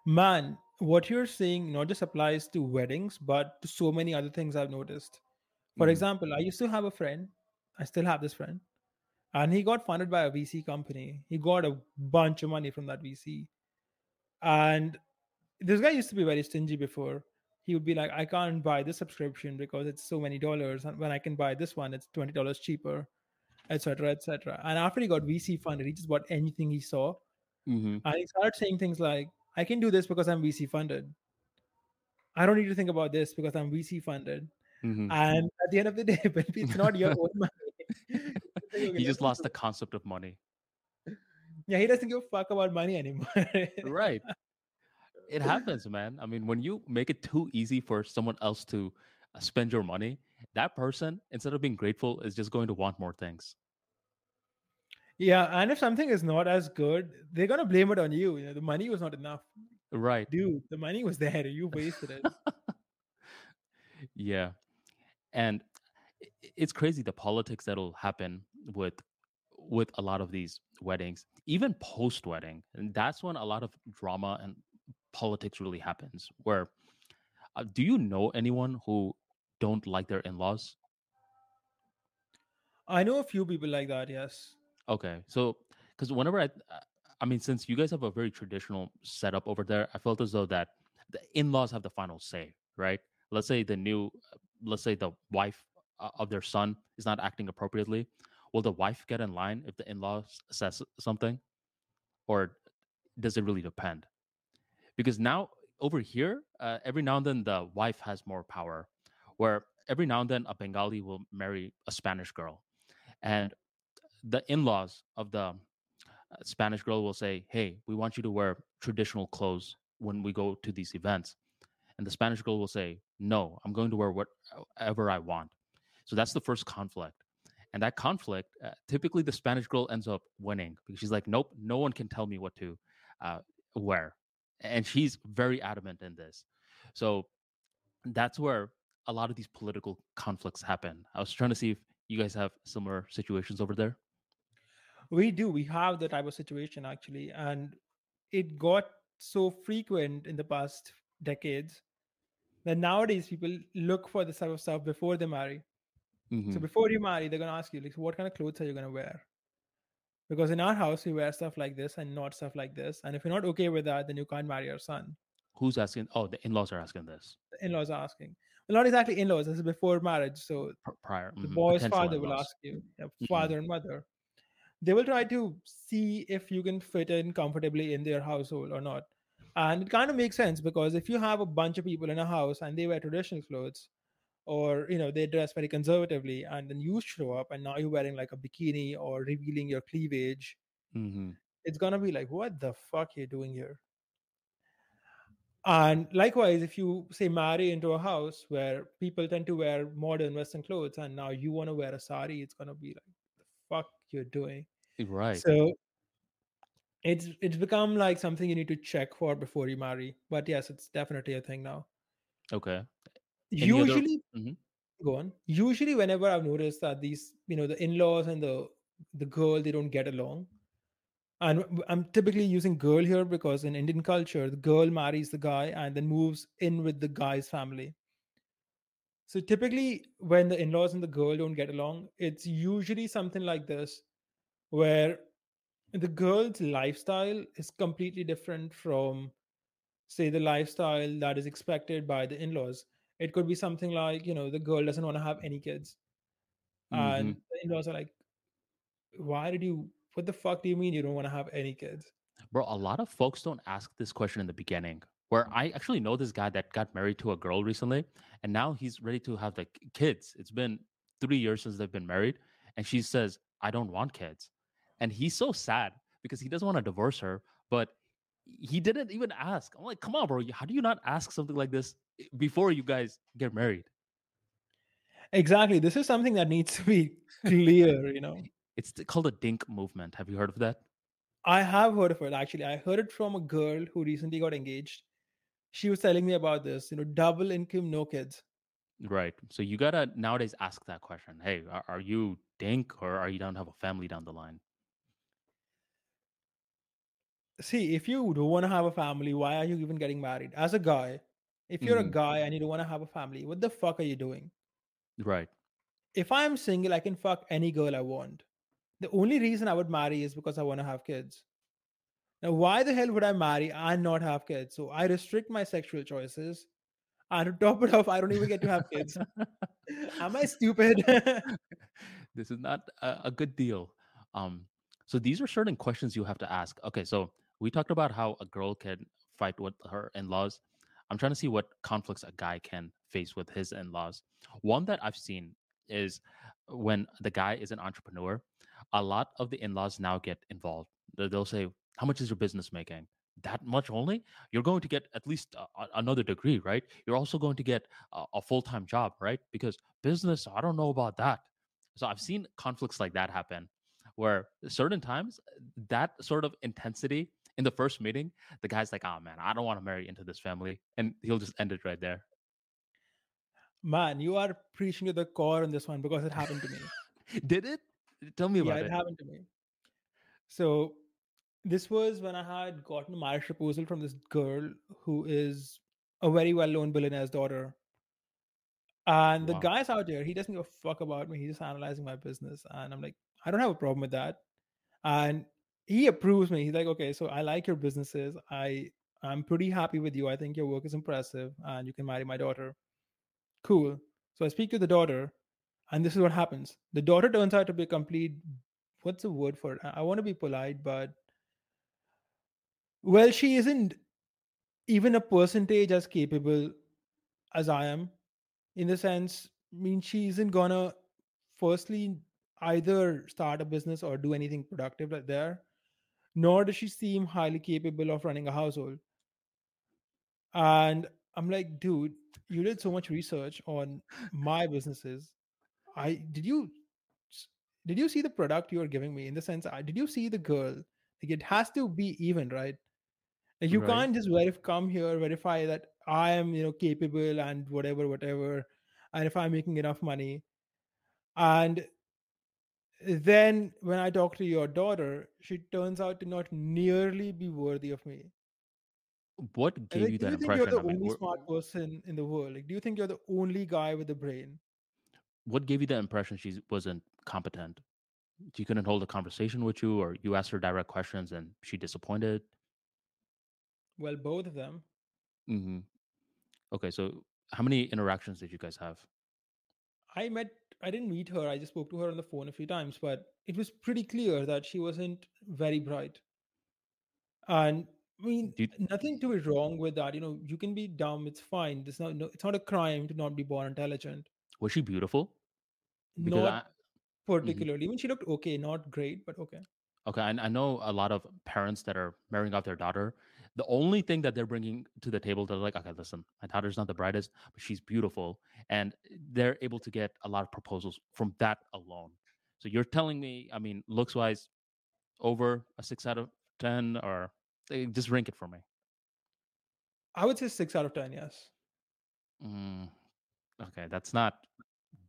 Man, what you're saying not just applies to weddings, but to so many other things I've noticed. For Mhm. example, I used to have a friend, I still have this friend, and he got funded by a VC company. He got a bunch of money from that VC. And this guy used to be very stingy before. He would be like, I can't buy this subscription because it's so many dollars. And when I can buy this one, it's $20 cheaper, etc., etc. And after he got VC funded, he just bought anything he saw. Mm-hmm. And he started saying things like, I can do this because I'm VC funded. I don't need to think about this because I'm VC funded. Mm-hmm. And at the end of the day, when it's not your own money, he just lost the concept of money. Yeah, he doesn't give a fuck about money anymore. right. It happens, man. I mean, when you make it too easy for someone else to uh, spend your money, that person, instead of being grateful, is just going to want more things. Yeah, and if something is not as good, they're gonna blame it on you. You know, the money was not enough. Right. Dude, the money was there. You wasted it. yeah. And it's crazy the politics that'll happen with with a lot of these weddings, even post wedding. And that's when a lot of drama and politics really happens. Where uh, do you know anyone who don't like their in-laws? I know a few people like that, yes. Okay. So cuz whenever I uh, I mean since you guys have a very traditional setup over there, I felt as though that the in-laws have the final say, right? Let's say the new let's say the wife uh, of their son is not acting appropriately, will the wife get in line if the in-law says something, or does it really depend? Because now over here, uh, every now and then the wife has more power, where every now and then a Bengali will marry a Spanish girl, and the in-laws of the uh, Spanish girl will say, "Hey, we want you to wear traditional clothes when we go to these events." And the Spanish girl will say, "No, I'm going to wear whatever I want." So that's the first conflict. And that conflict, uh, typically the Spanish girl ends up winning because she's like, nope, no one can tell me what to uh, wear. And she's very adamant in this. So that's where a lot of these political conflicts happen. I was trying to see if you guys have similar situations over there. We do. We have the type of situation actually. And it got so frequent in the past decades that nowadays people look for this type of stuff before they marry. Mm-hmm. So before you marry, they're gonna ask you like, what kind of clothes are you gonna wear? Because in our house, we wear stuff like this and not stuff like this. And if you're not okay with that, then you can't marry your son. Who's asking? Oh, the in-laws are asking this. The in-laws are asking. Well, not exactly in-laws. This is before marriage. So prior, the mm-hmm. boy's father in-laws. will ask you, yeah, father mm-hmm. and mother. They will try to see if you can fit in comfortably in their household or not. And it kind of makes sense because if you have a bunch of people in a house and they wear traditional clothes, or you know they dress very conservatively and then you show up and now you're wearing like a bikini or revealing your cleavage mm-hmm. it's gonna be like what the fuck are you doing here and likewise if you say marry into a house where people tend to wear modern western clothes and now you want to wear a sari it's gonna be like the fuck you're doing. Right. So it's it's become like something you need to check for before you marry but yes it's definitely a thing now. Okay. Usually other... mm-hmm. go on. Usually whenever i've noticed that these you know the in-laws and the the girl they don't get along and i'm typically using girl here because in indian culture the girl marries the guy and then moves in with the guy's family so typically when the in-laws and the girl don't get along it's usually something like this where the girl's lifestyle is completely different from say the lifestyle that is expected by the in-laws it could be something like, you know, the girl doesn't want to have any kids. Mm-hmm. And the in laws are like, why did you, what the fuck do you mean you don't want to have any kids? Bro, a lot of folks don't ask this question in the beginning. Where I actually know this guy that got married to a girl recently, and now he's ready to have like kids. It's been three years since they've been married, and she says, "I don't want kids," and he's so sad because he doesn't want to divorce her, but he didn't even ask. I'm like, come on, bro, how do you not ask something like this before you guys get married? Exactly. This is something that needs to be clear, you know. It's called a dink movement. Have you heard of that? I have heard of it actually. I heard it from a girl who recently got engaged. She was telling me about this, you know, double income, no kids. Right. So you gotta nowadays ask that question. Hey, are, are you dink or are you down to have a family down the line? See, if you don't want to have a family, why are you even getting married? As a guy, if you're Mhm. a guy and you don't want to have a family, what the fuck are you doing? Right. If I'm single, I can fuck any girl I want. The only reason I would marry is because I want to have kids. Now, why the hell would I marry and not have kids? So I restrict my sexual choices. And to top it off, I don't even get to have kids. Am I stupid? this is not a, a good deal. Um, so these are certain questions you have to ask. Okay, so we talked about how a girl can fight with her in-laws. I'm trying to see what conflicts a guy can face with his in-laws. One that I've seen is when the guy is an entrepreneur, a lot of the in-laws now get involved. They- They'll say, "How much is your business making?" That much only? You're going to get at least a- another degree, right? You're also going to get a, a full-time job, right? Because business, I don't know about that. So I've seen conflicts like that happen where certain times that sort of intensity in the first meeting, the guy's like, oh man, I don't want to marry into this family. And he'll just end it right there. Man, you are preaching to the core on this one because it happened to me. Did it? Tell me yeah, about it it. happened to me. So this was when I had gotten a marriage proposal from this girl who is a very well known billionaire's daughter. And the Wow. guy's out there, he doesn't give a fuck about me. He's just analyzing my business. And I'm like, I don't have a problem with that. And he approves me. He's like, okay, so I like your businesses. I I'm pretty happy with you. I think your work is impressive and you can marry my daughter. Cool. So I speak to the daughter, and this is what happens. The daughter turns out to be a complete what's the word for it? I want to be polite, but well, she isn't even a percentage as capable as I am. In the sense, I mean, she isn't gonna firstly either start a business or do anything productive there, nor does she seem highly capable of running a household. And I'm like, dude, you did so much research on my businesses. I did you did you see the product you are giving me? In the sense, I did you see the girl? Like it has to be even, right? You Right. can't just verify come here, verify that I am, you know, capable and whatever, whatever, and if I'm making enough money. And then when I talk to your daughter, she turns out to not nearly be worthy of me. What gave like, you do that you think you're the I mean, only smart person in the world? Like, do you think you're the only guy with a brain? what gave you the impression she wasn't competent? She couldn't hold a conversation with you, or you asked her direct questions and she disappointed? Well, both of them. Mm-hmm. Okay, so how many interactions did you guys have? I met, I didn't meet her. I just spoke to her on the phone a few times, but it was pretty clear that she wasn't very bright. And I mean, you, nothing to be wrong with that. You know, you can be dumb. It's fine. It's not. No, it's not a crime to not be born intelligent. was she beautiful? Because Not I, Mhm. particularly. I mean, she looked okay. Not great, but okay. Okay, and I know a lot of parents that are marrying off their daughter. The only thing that they're bringing to the table, they're like, okay, listen, my daughter's not the brightest, but she's beautiful, and they're able to get a lot of proposals from that alone. So you're telling me, I mean, looks wise, over a six out of ten, or eh, just rank it for me. I would say six out of ten. Yes. Mm, okay, that's not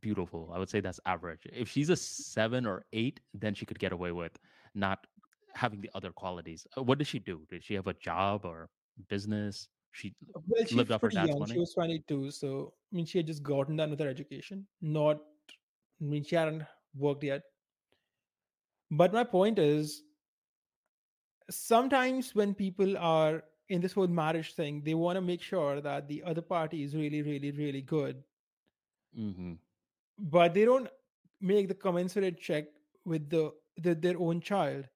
beautiful. I would say that's average. If she's a seven or eight, then she could get away with not having the other qualities. Uh, What did she do? Did she have a job or business? She Well, she lived off her dad's young. She was 22. So, I mean, she had just gotten done with her education. Not, I mean, she hadn't worked yet. But my point is, sometimes when people are in this whole marriage thing, they want to make sure that the other party is really, really, really good, hmm but they don't make the commensurate check with the, the their own child.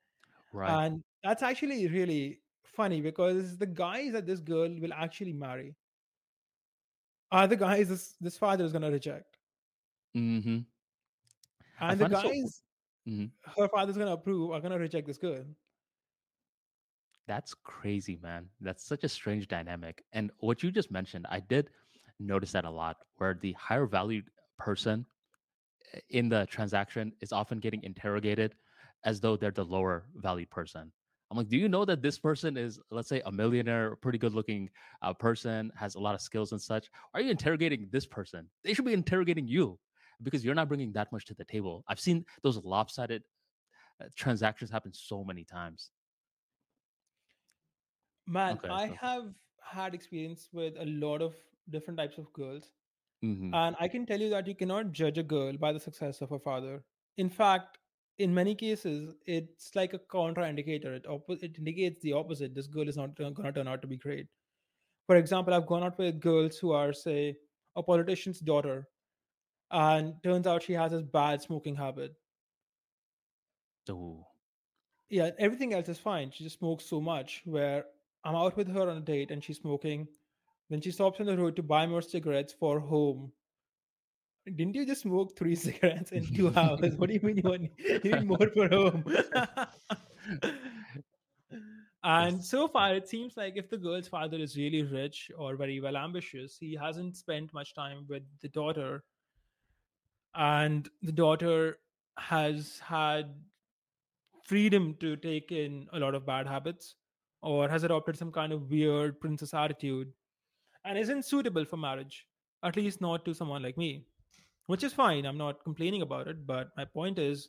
Right. And That's actually really funny because the guys that this girl will actually marry are the guys this, this father is going to reject. Mm-hmm. And the it so. guys mhm. her father's going to approve are going to reject this girl. That's crazy, man. That's such a strange dynamic. And what you just mentioned, I did notice that a lot, where the higher valued person eh, in the transaction is often getting interrogated as though they're the lower valued person. I'm like, do you know that this person is, let's say, a millionaire, pretty good looking uh, person, has a lot of skills and such? Are you interrogating this person? They should be interrogating you because you're not bringing that much to the table. I've seen those lopsided uh, transactions happen so many times. Man, Okay, I have had experience with a lot of different types of girls. hmm And I can tell you that you cannot judge a girl by the success of her father. In fact, in many cases, it's like a contraindicator. It, oppo- it indicates the opposite. This girl is not going to turn out to be great. For example, I've gone out with girls who are, say, a politician's daughter, and turns out she has this bad smoking habit. Ooh. Yeah, everything else is fine. She just smokes so much. Where I'm out with her on a date and she's smoking. Then she stops on the road to buy more cigarettes for home. Didn't you just smoke three cigarettes in two hours? What do you mean you, want, you need more for home? and Yes. so far, it seems like if the girl's father is really rich or very well ambitious, he hasn't spent much time with the daughter, and the daughter has had freedom to take in a lot of bad habits or has adopted some kind of weird princess attitude and isn't suitable for marriage, at least not to someone like me, which is fine. I'm not complaining about it, but my point is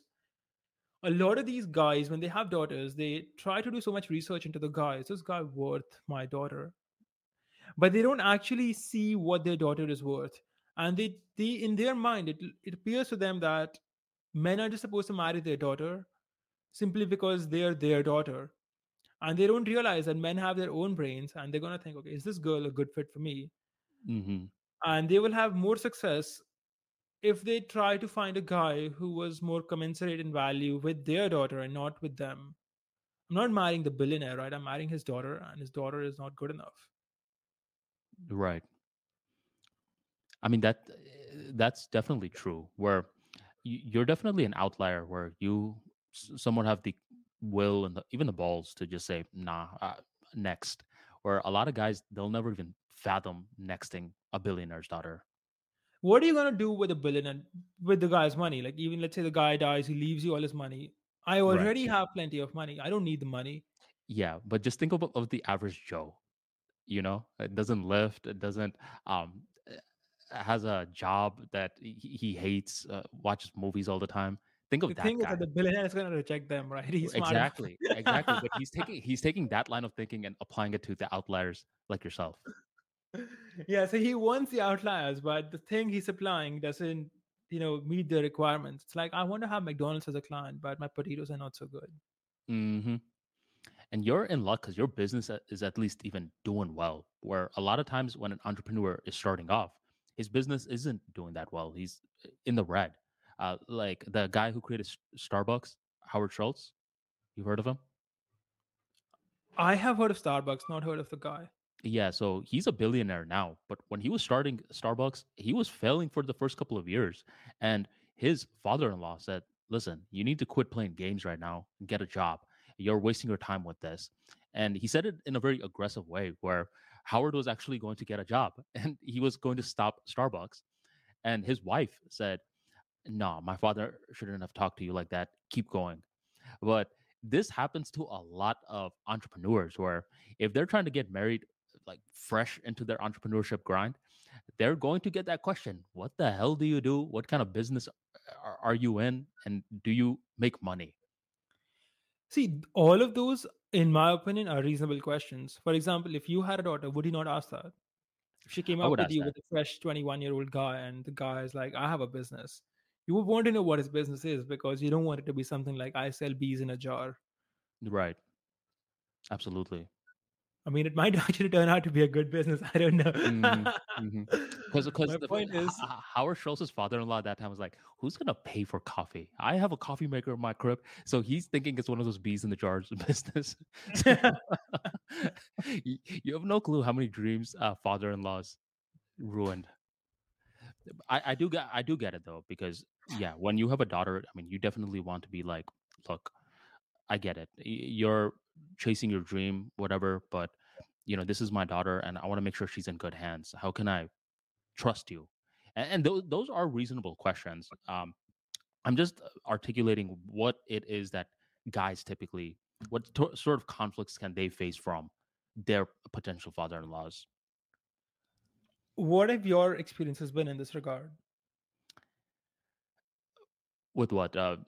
a lot of these guys, when they have daughters, they try to do so much research into the guy. Is this guy worth my daughter? But they don't actually see what their daughter is worth. And they, they in their mind, it, it appears to them that men are just supposed to marry their daughter simply because they are their daughter. And they don't realize that men have their own brains and they're going to think, okay, is this girl a good fit for me? hmm And they will have more success if they try to find a guy who was more commensurate in value with their daughter and not with them. I'm not marrying the billionaire, right? I'm marrying his daughter, and his daughter is not good enough. Right. I mean that eh, that's definitely true. Where you- you're definitely an outlier, where you someone have the will and the, even the balls to just say nah uh, next. Where a lot of guys they'll never even fathom nexting a billionaire's daughter. What are you gonna do with a billion and with the guy's money? Like even let's say the guy dies, he leaves you all his money. I Right. already have plenty of money. I don't need the money. Yeah, but just think of, of the average Joe. You know, it doesn't lift. It doesn't um eh, has a job that he, he hates. Uh, watches movies all the time. Think The of that thing is that the billionaire is gonna reject them, right? He's. Exactly, exactly. But he's taking he's taking that line of thinking and applying it to the outliers like yourself. yeah, so he wants the outliers, but the thing he's supplying doesn't, you know, meet the requirements. It's like I want to have McDonald's as a client, but my potatoes are not so good. hmm And you're in luck because your business is at least even doing well. Where a lot of times when an entrepreneur is starting off, his business isn't doing that well. He's uh, in the red. Uh, like the guy who created Starbucks, Howard Schultz. You heard of him? I have heard of Starbucks, not heard of the guy. Yeah, so he's a billionaire now, but when he was starting Starbucks, he was failing for the first couple of years. And his father in law said, Listen, you need to quit playing games right now and get a job. You're wasting your time with this. And he said it in a very aggressive way where Howard was actually going to get a job and he was going to stop Starbucks. And his wife said, No, my father shouldn't have talked to you like that. Keep going. But this happens to a lot of entrepreneurs where if they're trying to get married like fresh into their entrepreneurship grind, they're going to get that question What the hell do you do? What kind of business are, are you in? And do you make money? See, all of those, in my opinion, are reasonable questions. For example, if you had a daughter, would you not ask that? If she came up with you that. with a fresh 21 year old guy and the guy is like, I have a business, you would want to know what his business is because you don't want it to be something like, I sell bees in a jar. Right. Absolutely. I mean, it might actually turn out to be a good business. I don't know. Because because My the point is, Howard Schultz's father-in-law at that time was like, "Who's gonna pay for coffee? I have a coffee maker in my crib." So he's thinking it's one of those bees in the jars business. You, you have no clue how many dreams uh, father-in-laws ruined. I, I do get I do get it though because yeah, when you have a daughter, I mean, you definitely want to be like, look, I get it. You're chasing your dream, whatever, but you know, this is my daughter, and I want to make sure she's in good hands. How can I trust you? And, and those those are reasonable questions. Um, I'm just articulating what it is that guys typically, what to- sort of conflicts can they face from their potential father-in-laws. what have your experiences been in this regard? With what uh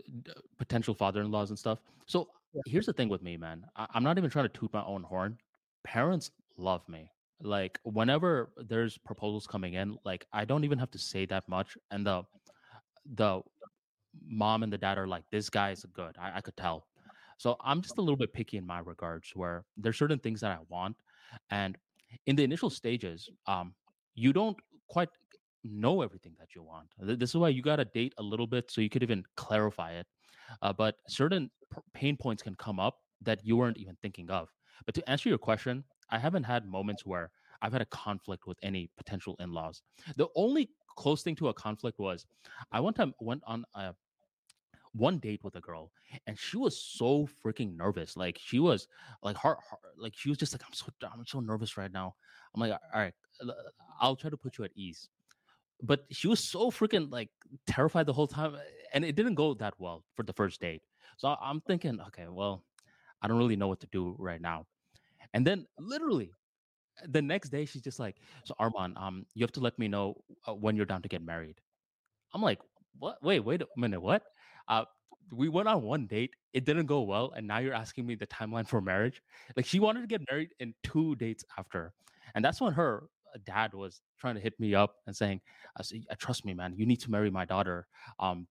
potential father-in-laws and stuff. So Yeah. here's the thing with me man. I- i'm not even trying to toot my own horn. Parents love me. Like whenever there's proposals coming in like i don't even have to say that much and the the mom and the dad are like this guy is good. I, I could tell. So i'm just a little bit picky in my regards where there's certain things that i want and in the initial stages um you don't quite know everything that you want. This is why you got to date a little bit so you could even clarify it uh, but certain p- pain points can come up that you weren't even thinking of. But to answer your question i haven't had moments where i've had a conflict with any potential in-laws. The only close thing to a conflict was i one time went on a one date with a girl and she was so freaking nervous like she was like heart, heart like she was just like i'm so i'm so nervous right now. I'm like all right i'll try to put you at ease but she was so freaking like terrified the whole time and it didn't go that well for the first date so i'm thinking okay well i don't really know what to do right now and then literally the next day she's just like so arman um you have to let me know uh, when you're down to get married I'm like, what? Wait, wait a minute. What? Uh, we went on one date. It didn't go well, and now you're asking me the timeline for marriage. Like she wanted to get married in two dates after, and that's when her uh, dad was trying to hit me up and saying, "I trust me, man. You need to marry my daughter." Um,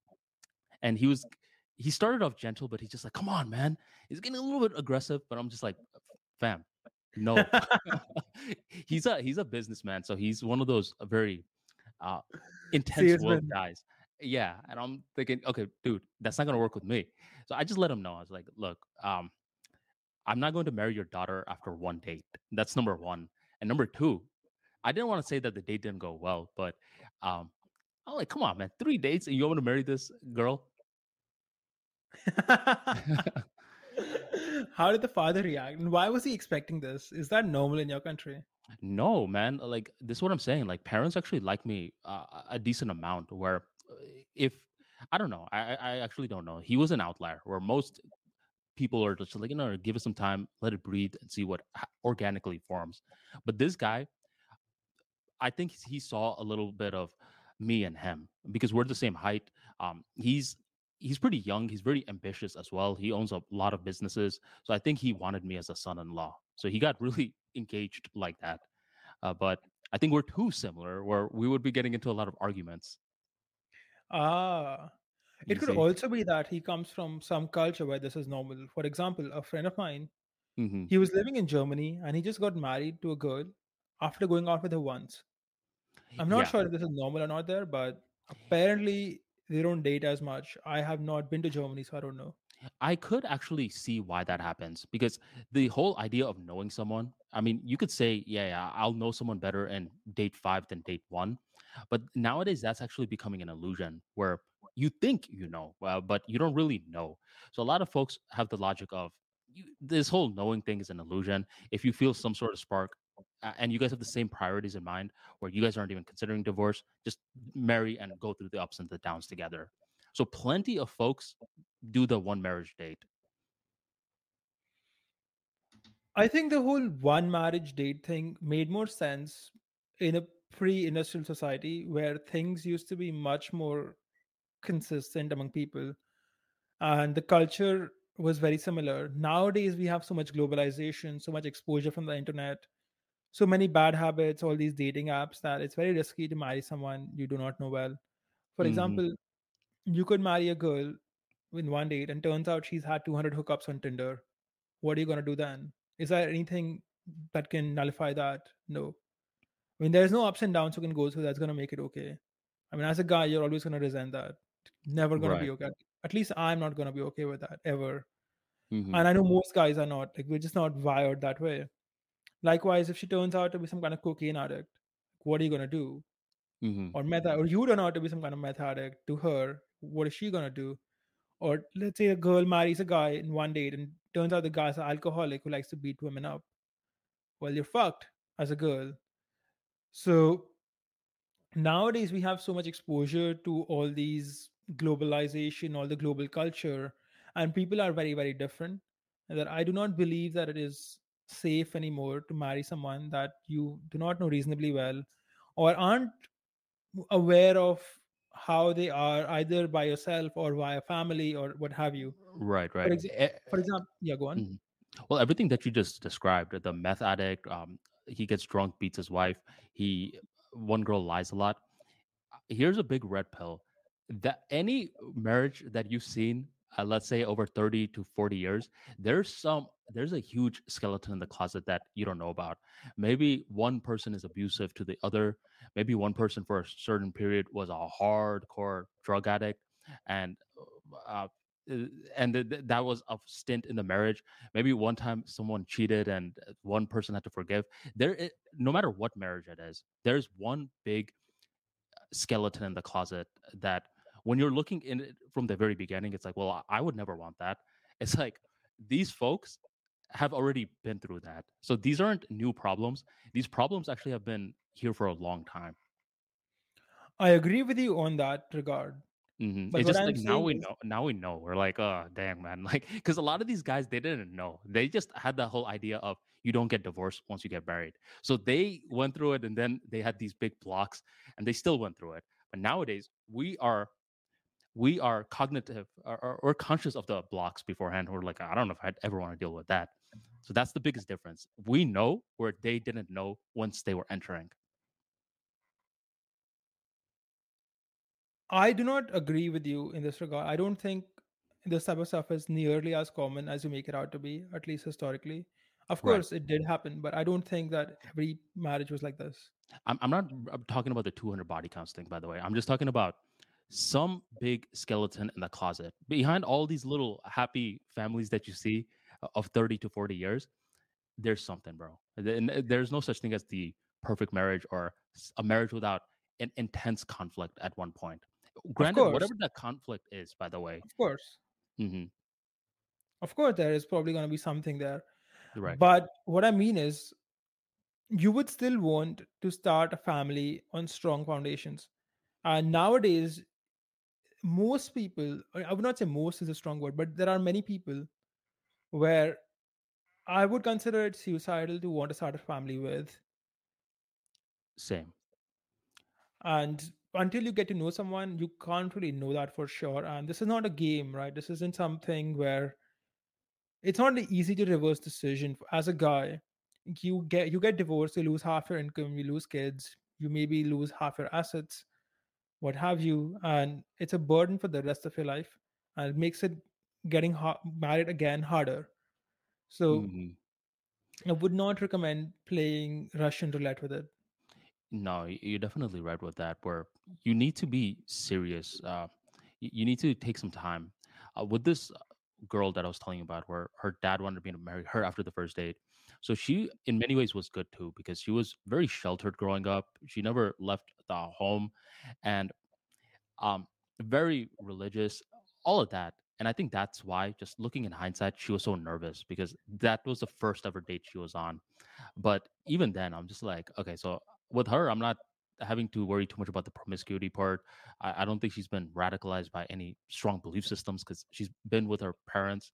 and he was, he started off gentle, but he's just like, "Come on, man." He's getting a little bit aggressive, but I'm just like, "Fam, no." he's a he's a businessman, so he's one of those uh, very uh, intense guys. Yeah, and I'm thinking, okay, dude, that's not gonna work with me. So I just let him know. I was like, look, um, I'm not going to marry your daughter after one date. That's number one. And number two, I didn't want to say that the date didn't go well, but um, I'm like, come on, man, three dates and you want to marry this girl? How did the father react? And why was he expecting this? Is that normal in your country? No, man. Like this is what I'm saying. Like parents actually like me uh, a decent amount. Where uh, if I don't know, I I I actually don't know. He was an outlier. Where most people are just like, you know, give it some time, let it breathe, and see what organically forms. But this guy, I think he saw a little bit of me and him because we're the same height. Um, he's he's pretty young. He's very ambitious as well. He owns a lot of businesses, so I think he wanted me as a son-in-law. So he got really engaged like that. Uh, but I think we're too similar, where we would be getting into a lot of arguments. Ah, it You could see? also be that he comes from some culture where this is normal. For example, a friend of mine, hmm he was living in Germany and he just got married to a girl after going out with her once. I'm not Yeah, sure if this is normal or not there, but apparently they don't date as much. I have not been to Germany, so I don't know. I could actually see why that happens because the whole idea of knowing someone, I mean, you could say, yeah, yeah, I'll know someone better in date five than date one. But nowadays, that's actually becoming an illusion where you think you know, uh, but you don't really know. So a lot of folks have the logic of you, this whole knowing thing is an illusion. If you feel some sort of spark, and you guys have the same priorities in mind, where you guys aren't even considering divorce, just marry and go through the ups and the downs together. So plenty of folks do the one marriage date. I think the whole one marriage date thing made more sense in a pre industrial society where things used to be much more consistent among people and the culture was very similar. Nowadays, we have so much globalization, so much exposure from the internet, so many bad habits, all these dating apps that it's very risky to marry someone you do not know well. For hmm example, you could marry a girl in one date and turns out she's had 200 hookups on Tinder. What are you going to do then? Is there anything that can nullify that. No. I mean, there's no ups and downs you can go through that's going to make it okay. I mean, as a guy, you're always going to resent that. Never going Right. to be okay. At least I'm not going to be okay with that ever. Mhm. And I know most guys are not. Like, we're just not wired that way. Likewise, if she turns out to be some kind of cocaine addict, what are you going to do? Mhm. Or meth, or you turn out to be some kind of meth addict to her, what is she going to do? Or let's say a girl marries a guy in one date and turns out the guy's an alcoholic who likes to beat women up. Well, you're fucked as a girl. So nowadays we have so much exposure to all these globalization, all the global culture, and people are very, very different. And that I do not believe that it is safe anymore to marry someone that you do not know reasonably well or aren't aware of how they are either by yourself or via family or what have you. Right, For, right. exa- Eh, for example, yeah, go on. Mhm. Well, everything that you just described, the meth addict, um, he gets drunk, beats his wife. He one girl lies a lot. Here's a big red pill. That any marriage that you've seen, uh, let's say over 30 to 40 years, there's some there's a huge skeleton in the closet that you don't know about. Maybe one person is abusive to the other. Maybe one person for a certain period was a hardcore drug addict and uh, uh, and th- th- that was a stint in the marriage maybe one time someone cheated and uh, one person had to forgive there no matter what marriage it is there's one big skeleton in the closet that when you're looking in it from the very beginning it's like well i would never want that it's like these folks have already been through that so these aren't new problems these problems actually have been here for a long time I agree with you on that regard. hmm But It's just I'm like now we is, know. Now we know. We're like, oh dang, man. Like, because a lot of these guys they didn't know. They just had that whole idea of you don't get divorced once you get married. So they went through it, and then they had these big blocks, and they still went through it. But nowadays, we are we are cognitive or, or, conscious of the blocks beforehand. We're like, I don't know if I'd ever want to deal with that. So that's the biggest difference. We know where they didn't know once they were entering. I do not agree with you in this regard. I don't think this type of stuff is nearly as common as you make it out to be, at least historically. Of Right. course, it did happen, but I don't think that every marriage was like this. I'm, I'm not I'm talking about the 200 body counts thing, by the way. I'm just talking about some big skeleton in the closet behind all these little happy families that you see uh, of 30 to 40 years. There's something, bro. And uh, there's no such thing as the perfect marriage or a marriage without an intense conflict at one point. Granted, course. whatever that conflict is, by the way. Of course. hmm Of course, there is probably going to be something there. Right. But what I mean is, you would still want to start a family on strong foundations. And nowadays, most people, I would not say most is a strong word, but there are many people where I would consider it suicidal to want to start a family with. Same. And until you get to know someone, you can't really know that for sure. And this is not a game, right? This isn't something where it's not an easy to reverse decision as a guy. You get you get divorced, you lose half your income, you lose kids, you maybe lose half your assets, what have you, and it's a burden for the rest of your life, and it makes it getting ha- married again harder. So Mhm. I would not recommend playing Russian roulette with it. No, you're definitely right with that. Where you need to be serious. Uh, you need to take some time. Uh, with this girl that I was telling you about, where her dad wanted me to marry her after the first date. So she, in many ways, was good too because she was very sheltered growing up. She never left the home, and um, very religious, all of that. And I think that's why, just looking in hindsight, she was so nervous because that was the first ever date she was on. But even then, I'm just like, okay, so with her, I'm not having to worry too much about the promiscuity part. I, I don't think she's been radicalized by any strong belief systems because she's been with her parents.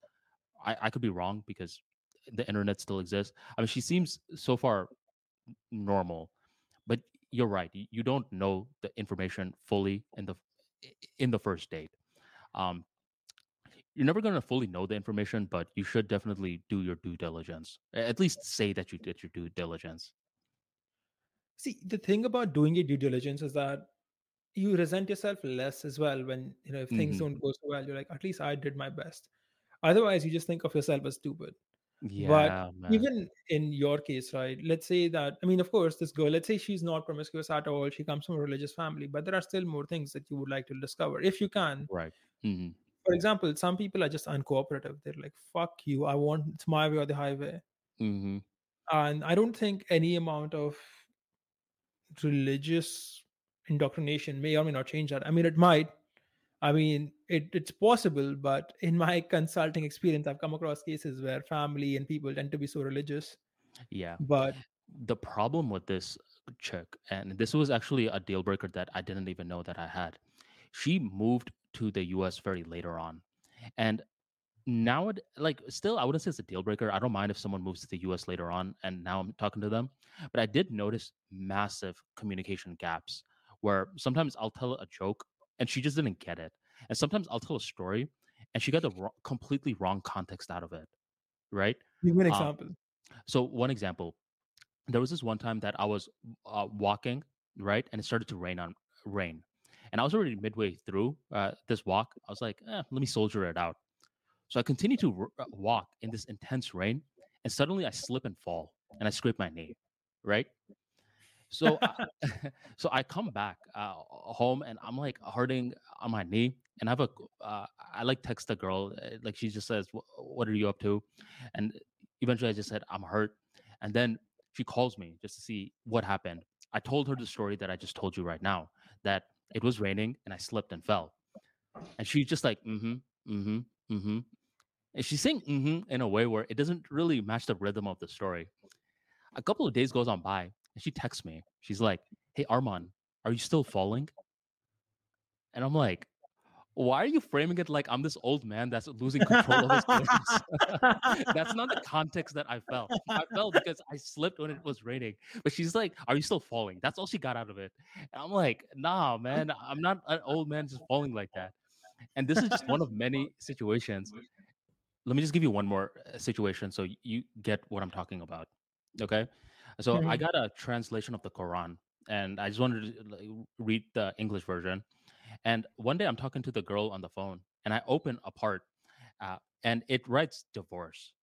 I, I could be wrong because the internet still exists. I mean, she seems so far normal, but you're right. You, don't know the information fully in the in the first date. Um, you're never going to fully know the information, but you should definitely do your due diligence. At least say that you did your due diligence. See, the thing about doing your due diligence is that you resent yourself less as well when you know if things Mhm. don't go so well. You're like, at least I did my best. Otherwise, you just think of yourself as stupid. Yeah, but man. even in your case right let's say that i mean of course this girl let's say she's not promiscuous at all she comes from a religious family but there are still more things that you would like to discover if you can Right. hmm for example some people are just uncooperative they're like fuck you i want it's my way or the highway hmm and i don't think any amount of religious indoctrination may or may not change that i mean it might i mean it, it's possible but in my consulting experience i've come across cases where family and people tend to be so religious Yeah. but The problem with this chick, and this was actually a deal breaker that I didn't even know that I had. She moved to the US very later on. And now it like still I wouldn't say it's a deal breaker. I don't mind if someone moves to the US later on and now I'm talking to them. But I did notice massive communication gaps where sometimes I'll tell a joke and she just didn't get it. And sometimes I'll tell a story and she got the wrong, completely wrong context out of it. Right. give me an Um, example so one example, there was this one time that I was uh, walking, right, and it started to rain on rain, and I was already midway through uh, this walk. I was like, eh, let me soldier it out. So I continued to r- uh, walk in this intense rain, and suddenly I slip and fall, and I scrape my knee, right. So, I, so I come back uh, home, and I'm like hurting on my knee, and I have a, uh, I like text the girl, uh, like she just says, "What are you up to?" And eventually, I just said, "I'm hurt," and then she calls me just to see what happened. I told her the story that I just told you right now, that it was raining and I slipped and fell, and she's just like, "Mm-hmm, mm-hmm, mm-hmm," and she's saying "mm-hmm" in a way where it doesn't really match the rhythm of the story. A couple of days goes on by, and she texts me. She's like, "Hey Arman, are you still falling?" And I'm like, "Why are you framing it like I'm this old man that's losing control of his feelings?" that's not the context that I felt. I felt because I slipped when it was raining. But she's like, "Are you still falling?" That's all she got out of it. And I'm like, "Nah, man, I'm not an old man just falling like that." And this is just one of many situations. Let me just give you one more uh, situation so you get what I'm talking about. Okay. So I Mhm. got a translation of the Quran and I just wanted to read the English version. And one day I'm talking to the girl on the phone and I open a part uh, and it writes divorce.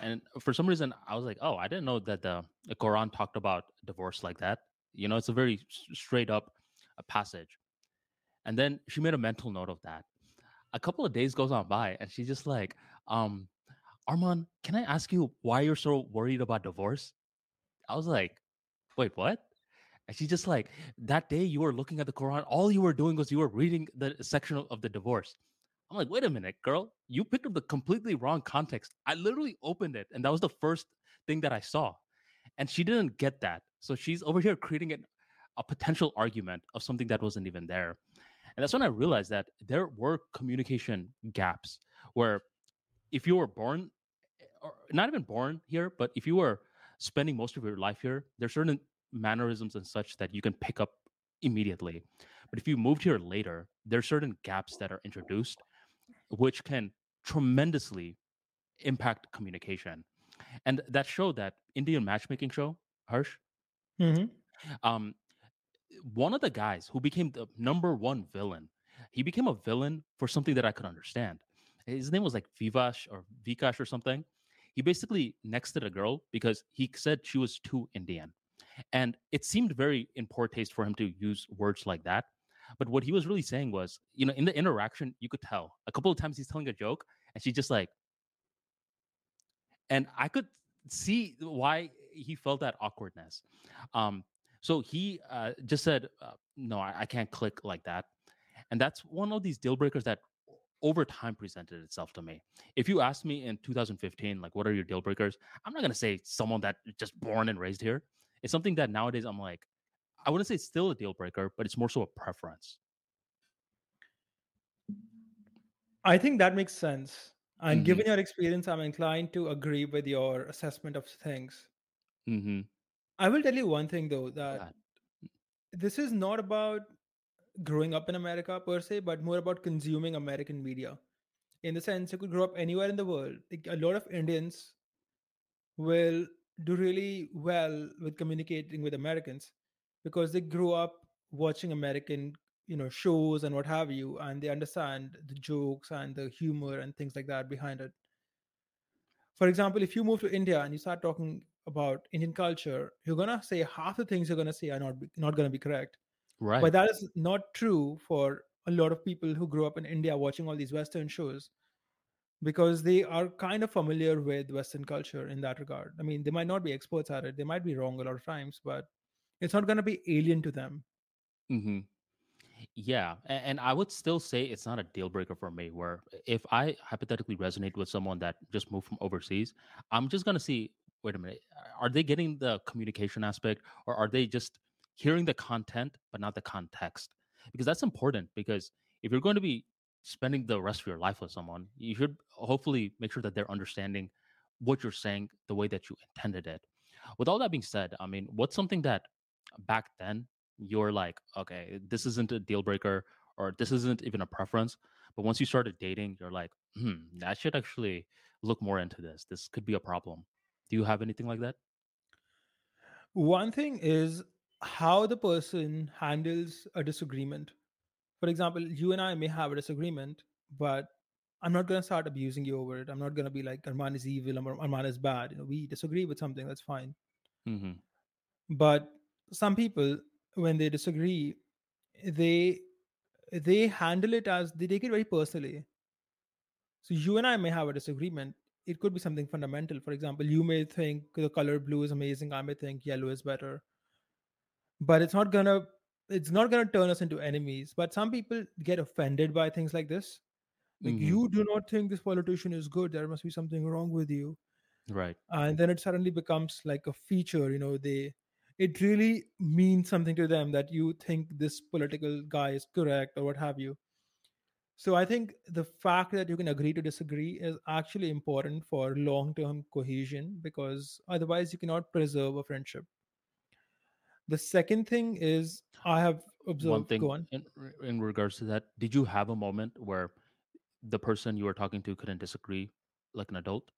And for some reason, I was like, oh, I didn't know that the, the Quran talked about divorce like that. You know, it's a very straight up uh, passage. And then she made a mental note of that. A couple of days goes on by and she's just like, um, Arman, can I ask you why you're so worried about divorce? I was like, wait, what? And she's just like, that day you were looking at the Quran, all you were doing was you were reading the section of, the divorce. I'm like, wait a minute, girl, you picked up the completely wrong context. I literally opened it, and that was the first thing that I saw. And she didn't get that. So she's over here creating an, a potential argument of something that wasn't even there. And that's when I realized that there were communication gaps where if you were born eh, or not even born here, but if you were spending most of your life here, there's certain mannerisms and such that you can pick up immediately. But if you moved here later, there's certain gaps that are introduced, which can tremendously impact communication. And that show, that Indian matchmaking show, Harsh, Mhm. um, one of the guys who became the number one villain, he became a villain for something that I could understand. His name was like Vivash or Vikash or something. He basically nexted a girl because he said she was too Indian. And it seemed very in poor taste for him to use words like that. But what he was really saying was, you know, in the interaction, you could tell a couple of times he's telling a joke and she's just like, and I could see why he felt that awkwardness. Um, so he uh, just said, uh, "No, I, I can't click like that," and that's one of these deal breakers that over time presented itself to me. If you asked me in 2015, like, what are your deal breakers? I'm not gonna say someone that just born and raised here. It's something that nowadays I'm like, I wouldn't say it's still a deal breaker, but it's more so a preference. I think that makes sense. And hmm given your experience, I'm inclined to agree with your assessment of things. hmm I will tell you one thing though that God. this is not about growing up in America per se, but more about consuming American media. In the sense, you could grow up anywhere in the world. Like, a lot of Indians will do really well with communicating with Americans because they grew up watching American, you know, shows and what have you, and they understand the jokes and the humor and things like that behind it. For example, if you move to India and you start talking about Indian culture, you're gonna say half the things you're gonna say are not not gonna be correct. Right. But that is not true for a lot of people who grew up in India watching all these Western shows because they are kind of familiar with Western culture in that regard. I mean, they might not be experts at it, they might be wrong a lot of times, but it's not going to be alien to them. hmm Yeah, and I would still say it's not a deal breaker for me. Where if I hypothetically resonate with someone that just moved from overseas, I'm just gonna see. Wait a minute, are they getting the communication aspect, or are they just hearing the content but not the context? Because that's important. Because if you're going to be spending the rest of your life with someone, you should hopefully make sure that they're understanding what you're saying the way that you intended it. With all that being said, I mean, what's something that back then you're like, okay, this isn't a deal breaker or this isn't even a preference. But once you started dating, you're like, hmm, I should actually look more into this. This could be a problem. Do you have anything like that? One thing is how the person handles a disagreement. For example, you and I may have a disagreement, but I'm not going to start abusing you over it. I'm not going to be like, Arman is evil, Ar- Arman is bad. You know, we disagree with something, that's fine. hmm But some people, when they disagree, they they handle it as they take it very personally. So you and I may have a disagreement. It could be something fundamental. For example, you may think the color blue is amazing. I may think yellow is better. But it's not gonna it's not gonna turn us into enemies. But some people get offended by things like this. Like hmm you do not think this politician is good. There must be something wrong with you. Right. And then it suddenly becomes like a feature. You know, they it really means something to them that you think this political guy is correct or what have you. So I think the fact that you can agree to disagree is actually important for long-term cohesion because otherwise you cannot preserve a friendship. The second thing is I have observed. One thing on. in in regards to that, did you have a moment where the person you were talking to couldn't disagree like an adult?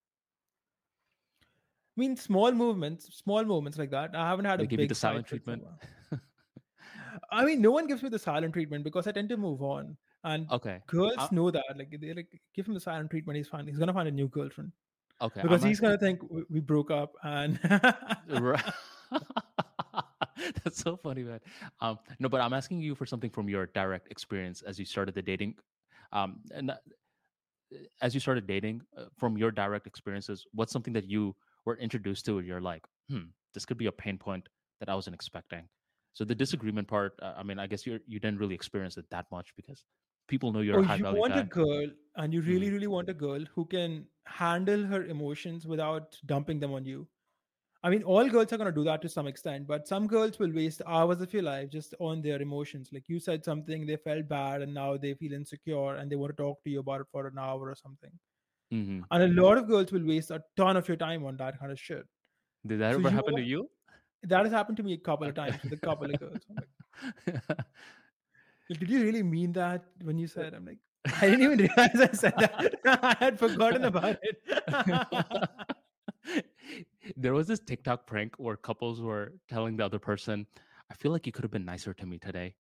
I mean, small movements, small moments like that. I haven't had a They give you the silent treatment? I mean, no one gives me the silent treatment because I tend to move on, and okay. girls I, know that. Like they like give him the silent treatment. He's fine. He's gonna find a new girlfriend okay. because I'm he's gonna think we, we broke up and. That's so funny, man. Um, no, but I'm asking you for something from your direct experience as you started the dating. Um, and uh, as you started dating, uh, from your direct experiences, what's something that you were introduced to and you're like, hmm, this could be a pain point that I wasn't expecting. So the disagreement part, uh, I mean, I guess you you didn't really experience it that much because people know you're or a high you value want a girl and you hmm really really want a girl who can handle her emotions without dumping them on you i mean all girls are going to do that to some extent but some girls will waste hours of your life just on their emotions. Like you said something they felt bad and now they feel insecure and they want to talk to you about it for an hour or something. Hmm and a lot of girls will waste a ton of your time on that kind of shit. Did that so ever happen to you? that has happened to me a couple of times with a couple of girls. "Like, did you really mean that when you said i'm like i didn't even realize i said that. I had forgotten about it there was this TikTok prank where couples were telling the other person, I feel like you could have been nicer to me today.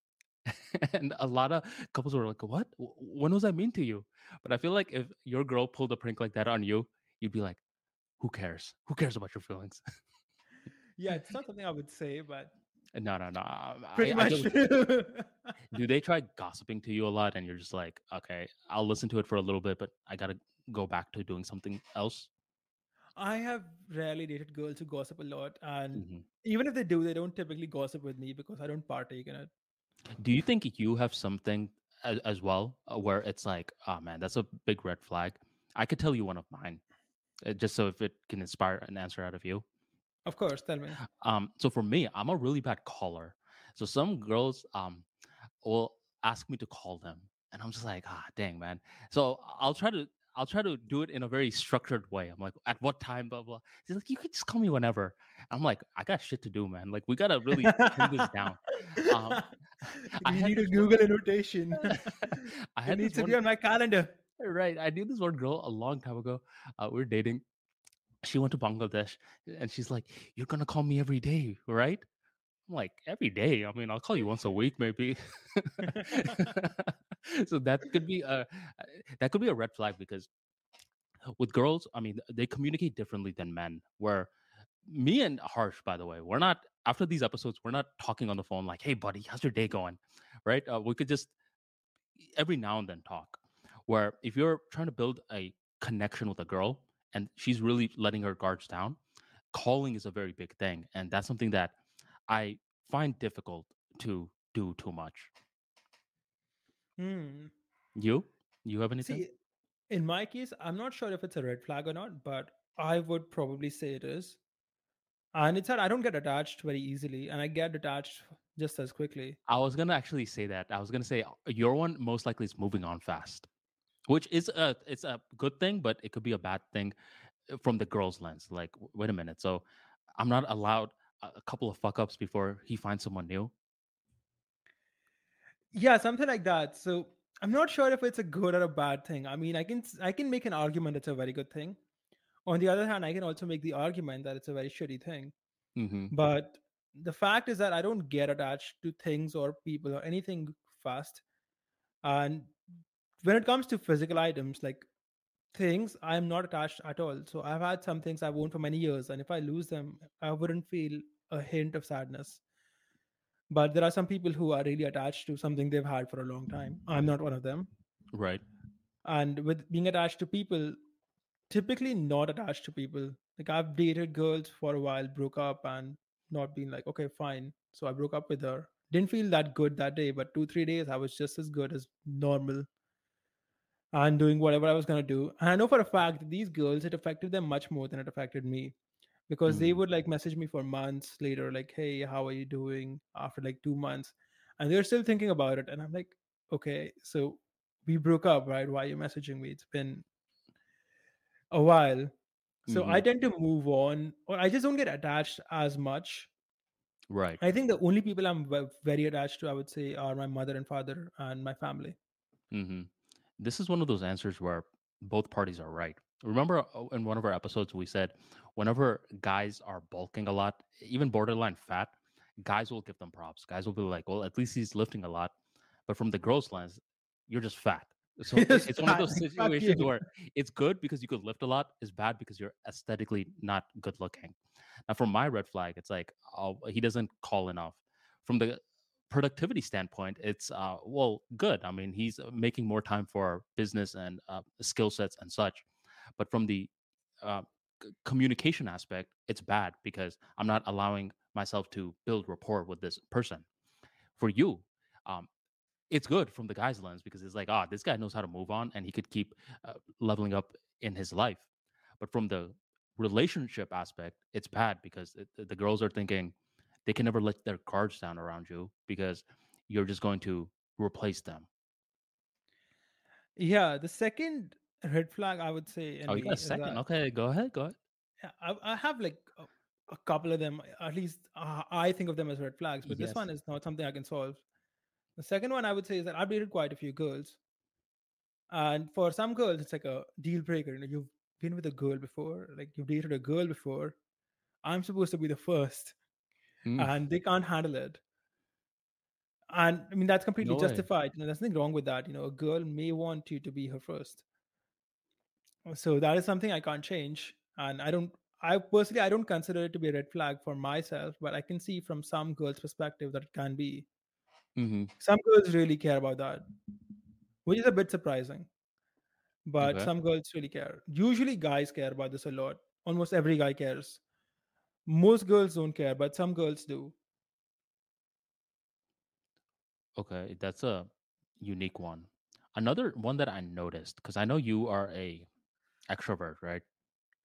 and a lot of couples were like, What? When was I mean to you? But I feel like if your girl pulled a prank like that on you, you'd be like, Who cares? Who cares about your feelings? yeah it's not something i would say but no, no, no. um, pretty I much true. do they try gossiping to you a lot and you're just like, Okay, I'll listen to it for a little bit, but I got to go back to doing something else? I have rarely dated girls who gossip a lot, and Mhm. even if they do, they don't typically gossip with me because I don't partake in it. Do you think you have something as, as well uh, where it's like, oh man, that's a big red flag? I could tell you one of mine, uh, just so if it can inspire an answer out of you. Of course, tell me. Um, so for me, I'm a really bad caller. So some girls um will ask me to call them, and I'm just like, ah, dang, man. So I'll try to I'll try to do it in a very structured way. I'm like, at what time, blah blah. She's like, you can just call me whenever. I'm like, I got shit to do, man. Like we gotta really pin this down. Um, I you had need a one- Google annotation. I it needs to be on my calendar. right. I knew this one girl a long time ago. Uh, we were dating. She went to Bangladesh, and she's like, "You're gonna call me every day, right?" I'm like, "Every day? I mean, I'll call you once a week, maybe." so that could be a that could be a red flag because with girls, I mean, they communicate differently than men. Where me and Harsh, by the way, we're not after these episodes, we're not talking on the phone like, "Hey, buddy, how's your day going?" Right? Uh, we could just every now and then talk. Where if you're trying to build a connection with a girl and she's really letting her guards down, calling is a very big thing, and that's something that I find difficult to do too much. Hmm. You? You have anything? See, in my case, I'm not sure if it's a red flag or not, but I would probably say it is. And it's that I don't get attached very easily, and I get attached just as quickly. I was gonna actually say that. I was gonna say uh, your one most likely is moving on fast, which is a it's a good thing, but it could be a bad thing uh, from the girl's lens. Like, wait a minute, so I'm not allowed a couple of fuck ups before he finds someone new. Yeah, something like that. So I'm not sure if it's a good or a bad thing. I mean, I can I can make an argument it's a very good thing. On the other hand, I can also make the argument that it's a very shitty thing. Mm-hmm. But the fact is that I don't get attached to things or people or anything fast. And when it comes to physical items like things, I'm not attached at all. So I've had some things I've owned for many years, and if I lose them, I wouldn't feel a hint of sadness. But there are some people who are really attached to something they've had for a long time. I'm not one of them. Right. And with being attached to people, typically not attached to people. Like I've dated girls for a while, broke up, and not been like, okay, fine. So I broke up with her. Didn't feel that good that day, but two, three days I was just as good as normal and doing whatever I was gonna do. And I know for a fact that these girls, it affected them much more than it affected me. Because they Mm-hmm. would like message me for months later, like, hey, how are you doing? After like two months. And they're still thinking about it. And I'm like, okay, so we broke up, right? Why are you messaging me? It's been a while. So Mm-hmm. I tend to move on, or I just don't get attached as much. Right. I think the only people I'm very attached to, I would say, are my mother and father and my family. Mm-hmm. This is one of those answers where both parties are right. Remember uh, in one of our episodes, we said whenever guys are bulking a lot, even borderline fat, guys will give them props. Guys will be like, well, at least he's lifting a lot. But from the girl's lens, you're just fat. So it- It's it's one of those situations where it's good because you could lift a lot, is bad because you're aesthetically not good looking. Now, from my red flag, it's like, oh, he doesn't call enough. From the productivity standpoint, it's uh, well, good. I mean, he's uh, making more time for business and uh, skill sets and such. But from the uh, communication aspect, it's bad because I'm not allowing myself to build rapport with this person. For you, um, it's good from the guy's lens because it's like, ah, this guy knows how to move on and he could keep uh, leveling up in his life. But from the relationship aspect, it's bad because it, the girls are thinking they can never let their guards down around you because you're just going to replace them. Yeah, the second red flag I would say Oh, you got a second? that Okay, go ahead. Go ahead. yeah, I, I have like a, a couple of them. At least uh, I think of them as red flags, but this one is not something I can solve. The second one I would say is that I've dated quite a few girls, and for some girls it's like a deal breaker. You know, you've been with a girl before, like you've dated a girl before. I'm supposed to be the first, Mm, and they can't handle it. And I mean that's completely no justified. You know, there's nothing wrong with that. You know, a girl may want you to be her first. So that is something I can't change. And I don't I personally I don't consider it to be a red flag for myself, but I can see from some girls' perspective that it can be. hmm Some girls really care about that, which is a bit surprising. But Okay. some girls really care. Usually guys care about this a lot. Almost every guy cares. Most girls don't care, but some girls do. Okay, that's a unique one. Another one that I noticed because I know you are a extrovert, right?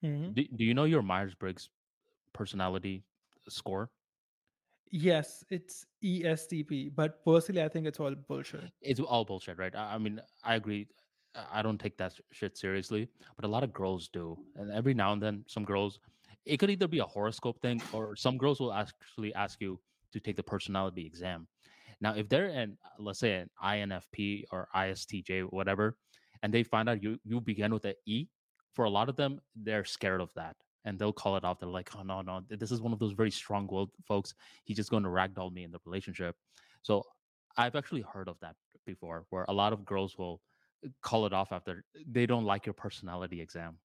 Mhm. Do, do you know your Myers Briggs personality score? Yes, it's ESTP, but personally I think it's all bullshit. It's all bullshit, right? I, I mean, I agree. I don't take that shit seriously, but a lot of girls do. And every now and then, some girls, it could either be a horoscope thing or some girls will actually ask you to take the personality exam. Now, if they're an, uh, let's say, an INFP or ISTJ, whatever, and they find out you you begin with an E, for a lot of them, they're scared of that. And they'll call it off. They're like, oh, no, no, this is one of those very strong willed folks. He's just going to ragdoll me in the relationship. So I've actually heard of that before, where a lot of girls will call it off after they don't like your personality exam.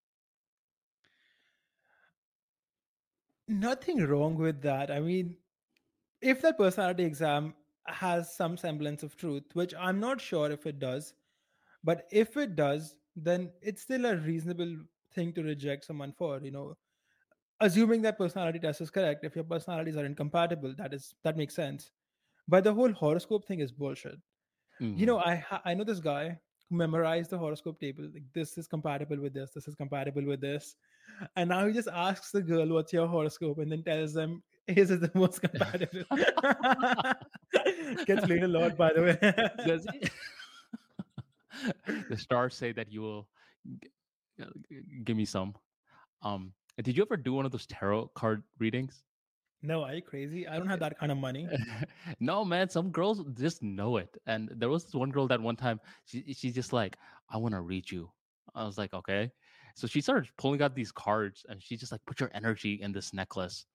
Nothing wrong with that. I mean, if that personality exam has some semblance of truth, which I'm not sure if it does, but if it does, then it's still a reasonable thing to reject someone for. You know, assuming that personality test is correct. If your personalities are incompatible, that is that makes sense. But the whole horoscope thing is bullshit. You know, Mhm. I I know this guy who memorized the horoscope table. Like this is compatible with this. This is compatible with this. And now he just asks the girl, "What's your horoscope?" and then tells them his is the most compatible. Gets laid a lot, by the way. Does he? the stars say that you will g- g- give me some. Um, did you ever do one of those tarot card readings? no, are you crazy? I don't have that kind of money. no, man. Some girls just know it, and there was this one girl that one time she she's just like, "I want to read you." I was like, "Okay." So she started pulling out these cards, and she just like, "Put your energy in this necklace."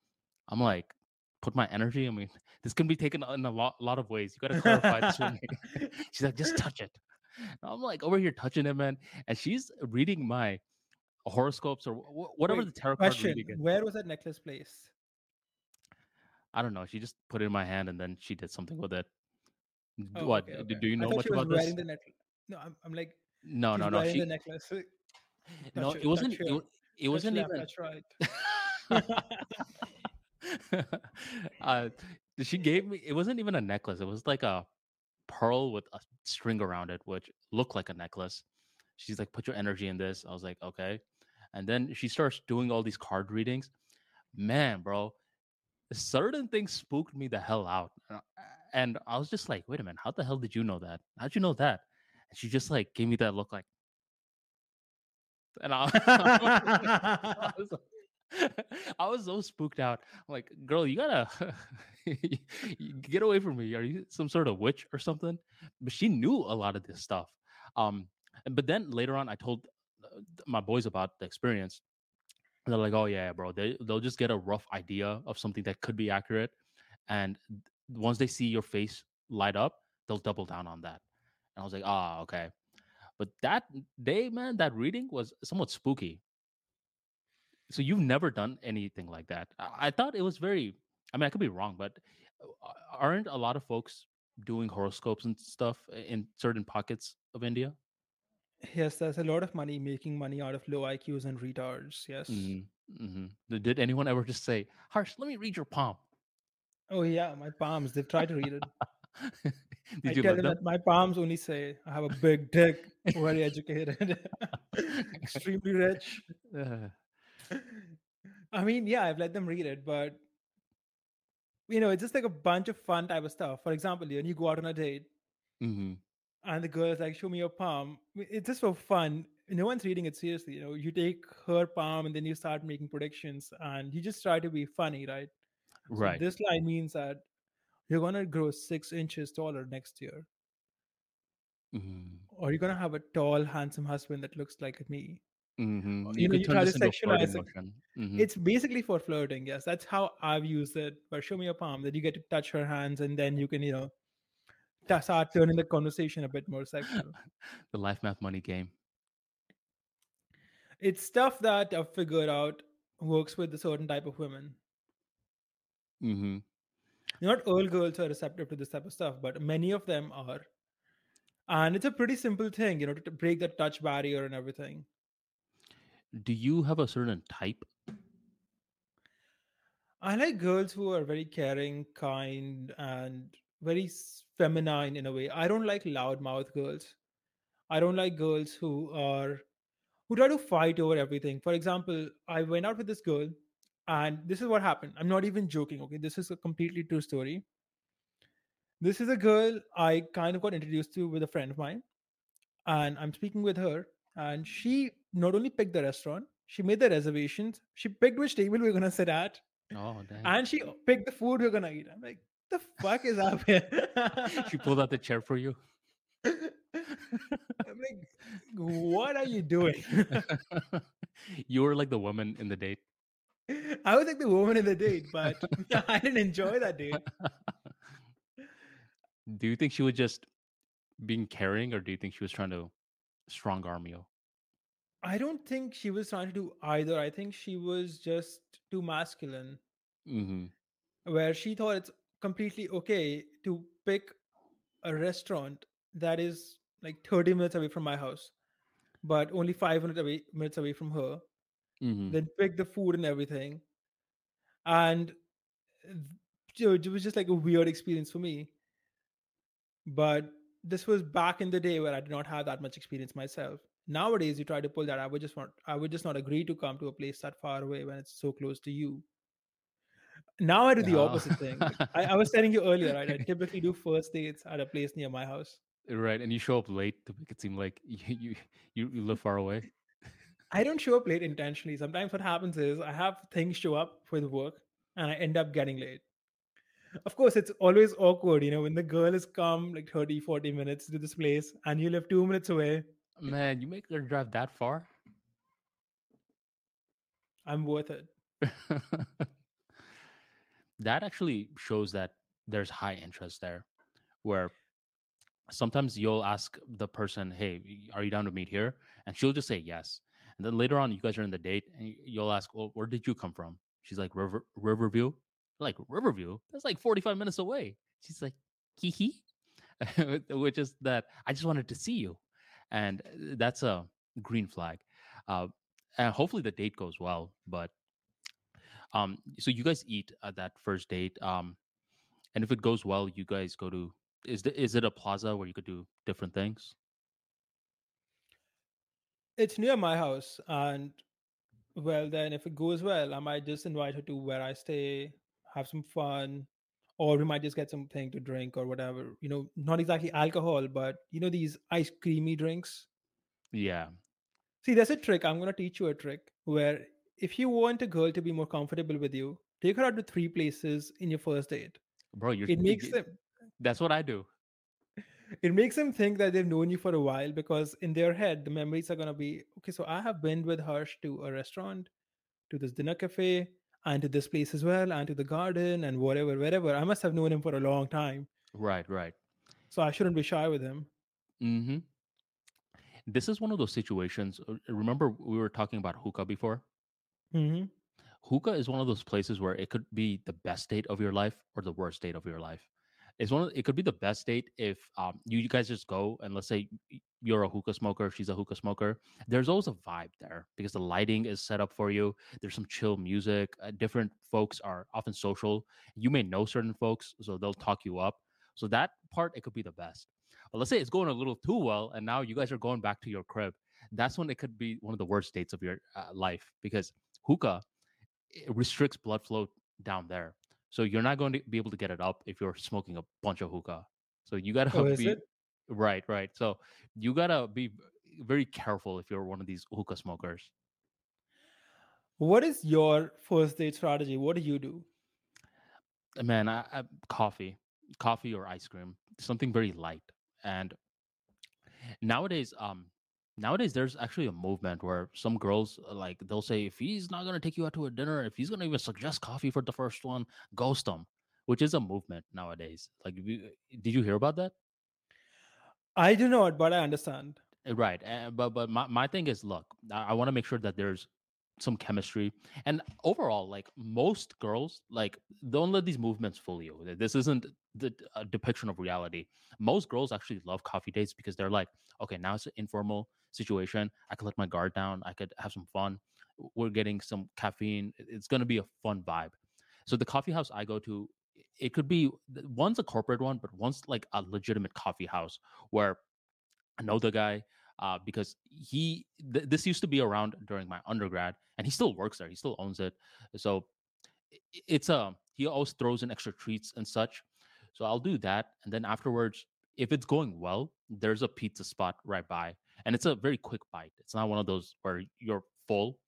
I'm like, "Put my energy?" I mean, this can be taken in a lot lot of ways. You got to clarify this me. she's like, "Just touch it." And I'm like over here touching it, man, and she's reading my horoscopes or wh- whatever Wait, the tarot card question: reading is. Where was that necklace placed? I don't know. She just put it in my hand and then she did something with it. Oh, What? okay, okay. Do you know much she about this? No, I'm, I'm like, No, she's no, no. wearing the necklace. No. It wasn't. It, it wasn't left, even. touch right. uh, she gave me. It wasn't even a necklace. It was like a pearl with a string around it, which looked like a necklace. She's like, "Put your energy in this." I was like, "Okay," and then she starts doing all these card readings. Man, bro, certain things spooked me the hell out, Uh, and I was just like, "Wait a minute, how the hell did you know that? How'd you know that?" And she just like gave me that look, like, and I, I was I was so spooked out. I'm like, girl, you gotta get away from me. Are you some sort of witch or something? But she knew a lot of this stuff. Um, but then later on, I told uh, my boys about the experience. And they're like, "Oh yeah, bro. They they'll just get a rough idea of something that could be accurate, and once they see your face light up, they'll double down on that." And I was like, "Ah, okay." But that day, man, that reading was somewhat spooky. So you've never done anything like that. I, I thought it was very. I mean, I could be wrong, but uh, aren't a lot of folks doing horoscopes and stuff in certain pockets of India? yes, there's a lot of money making money out of low IQs and retards. Yes. Mm-hmm. Mm-hmm. Did anyone ever just say, "Harsh, let me read your palm"? Oh yeah, my palms. They've tried to read it. Did I you tell them? that my palms only say I have a big dick, very educated, extremely rich. Uh, I mean, yeah, I've let them read it, but you know, it's just like a bunch of fun type of stuff. For example, when you go out on a date mhm. and the girl is like, "Show me your palm," it's just for fun. No one's reading it seriously. You know, you take her palm and then you start making predictions, and you just try to be funny, right? So Right. this line means that you're gonna grow six inches taller next year, Mhm. or you're gonna have a tall, handsome husband that looks like me. Mhm. You You know, you try to this into a flirting sexualize it. Mhm. It's basically for flirting. Yes, that's how I've used it. But show me your palm. That you get to touch her hands, and then you can, you know, ta- start turning the conversation a bit more sexual. the life math money game. it's stuff that I've figured out works with a certain type of women. hmm Not all girls are receptive to this type of stuff, but many of them are. And it's a pretty simple thing, you know, to, to break the touch barrier and everything. Do you have a certain type? I like girls who are very caring, kind, and very feminine in a way. I don't like loudmouth girls. I don't like girls who are who try to fight over everything. For example, I went out with this girl, and this is what happened. I'm not even joking. Okay, this is a completely true story. This is a girl I kind of got introduced to with a friend of mine, and I'm speaking with her, and she not only picked the restaurant, she made the reservations, she picked which table we are gonna sit at, Oh, dang. and she picked the food we are gonna eat. I'm like, the fuck is up here? she pulled out the chair for you. I'm like, what are you doing? you were like the woman in the date. I was like the woman in the date, but I didn't enjoy that date. do you think she was just being caring, or do you think she was trying to strong arm you? I don't think she was trying to do either. I think she was just too masculine, hmm where she thought it's completely okay to pick a restaurant that is like 30 minutes away from my house, but only five minutes away, minutes away from her. Hmm Then pick the food and everything. And you know, it was just like a weird experience for me. But this was back in the day where I did not have that much experience myself. Nowadays, you try to pull that. I would just want. I would just not agree to come to a place that far away when it's so close to you. Now I do the Oh. opposite thing. I, I was telling you earlier, right? I typically do first dates at a place near my house. right, and you show up late to make it seem like you you, you live far away. I don't show up late intentionally. Sometimes what happens is I have things show up with work and I end up getting late. Of course, it's always awkward, you know, when the girl has come like 30, 40 minutes to this place and you live two minutes away. Man, you make her drive that far? I'm worth it. that actually shows that there's high interest there where sometimes you'll ask the person hey are you down to meet here and she'll just say yes and then later on you guys are in the date and you'll ask well where did you come from? She's like River, riverview. Like riverview? That's like 45 minutes away. She's like hee hee. Which is that i just wanted to see you. And uh, that's a green flag. Uh, and hopefully the date goes well but um, so you guys eat at that first date, um, and if it goes well, you guys go to is the, is it a plaza where you could do different things? It's near my house. And well, then if it goes well, I might just invite her to where I stay, have some fun, or we might just get something to drink or whatever. You know, not exactly alcohol, but you know, these ice creamy drinks. Yeah, See, there's a trick. I'm going to teach you a trick where if you want a girl to be more comfortable with you, take her out to three places in your first date. bro, you're It makes them that's what I do. It makes them think that they've known you for a while because in their head the memories are going to be okay so i have been with harsh to a restaurant to this dinner cafe and to this place as well and to the garden and whatever wherever i must have known him for a long time Right, right. so i shouldn't be shy with him hmm This is one of those situations. uh, Remember, we were talking about hookah before. hmm hookah is one of those places where it could be the best date of your life or the worst date of your life. It's one. Of, it could be the best date if um, you, you guys just go and let's say you're a hookah smoker, she's a hookah smoker. There's always a vibe there because the lighting is set up for you. There's some chill music. Uh, different folks are often social. You may know certain folks, so they'll talk you up. So that part it could be the best. But let's say it's going a little too well, and now you guys are going back to your crib. That's when it could be one of the worst dates of your uh, life because hookah restricts blood flow down there. So you're not going to be able to get it up if you're smoking a bunch of hookah. So you gotta oh be right, right. So you gotta be very careful if you're one of these hookah smokers. what is your first date strategy what do you do Uh, Man, I, I, coffee, coffee or ice cream, something very light. And nowadays, um, nowadays there's actually a movement where some girls uh, like they'll say if he's not gonna take you out to a dinner, if he's gonna even suggest coffee for the first one, ghost him, which is a movement nowadays. Like, you- did you hear about that? i do not but i understand Uh, Right. Uh, but but my, my thing is look, I, I want to make sure that there's some chemistry. And overall, like most girls, like don't let these movements fool you. This isn't the a depiction of reality. Most girls actually love coffee dates because they're like, okay, now it's an informal situation. I could let my guard down. I could have some fun. We're getting some caffeine. It's gonna be a fun vibe. So the coffee house I go to, it could be one's a corporate one, but one's like a legitimate coffee house where I know the guy uh, because he th- this used to be around during my undergrad, and he still works there. He still owns it. So it's a he always throws in extra treats and such. So I'll do that, and then afterwards, if it's going well, there's a pizza spot right by, and it's a very quick bite. It's not one of those where you're full,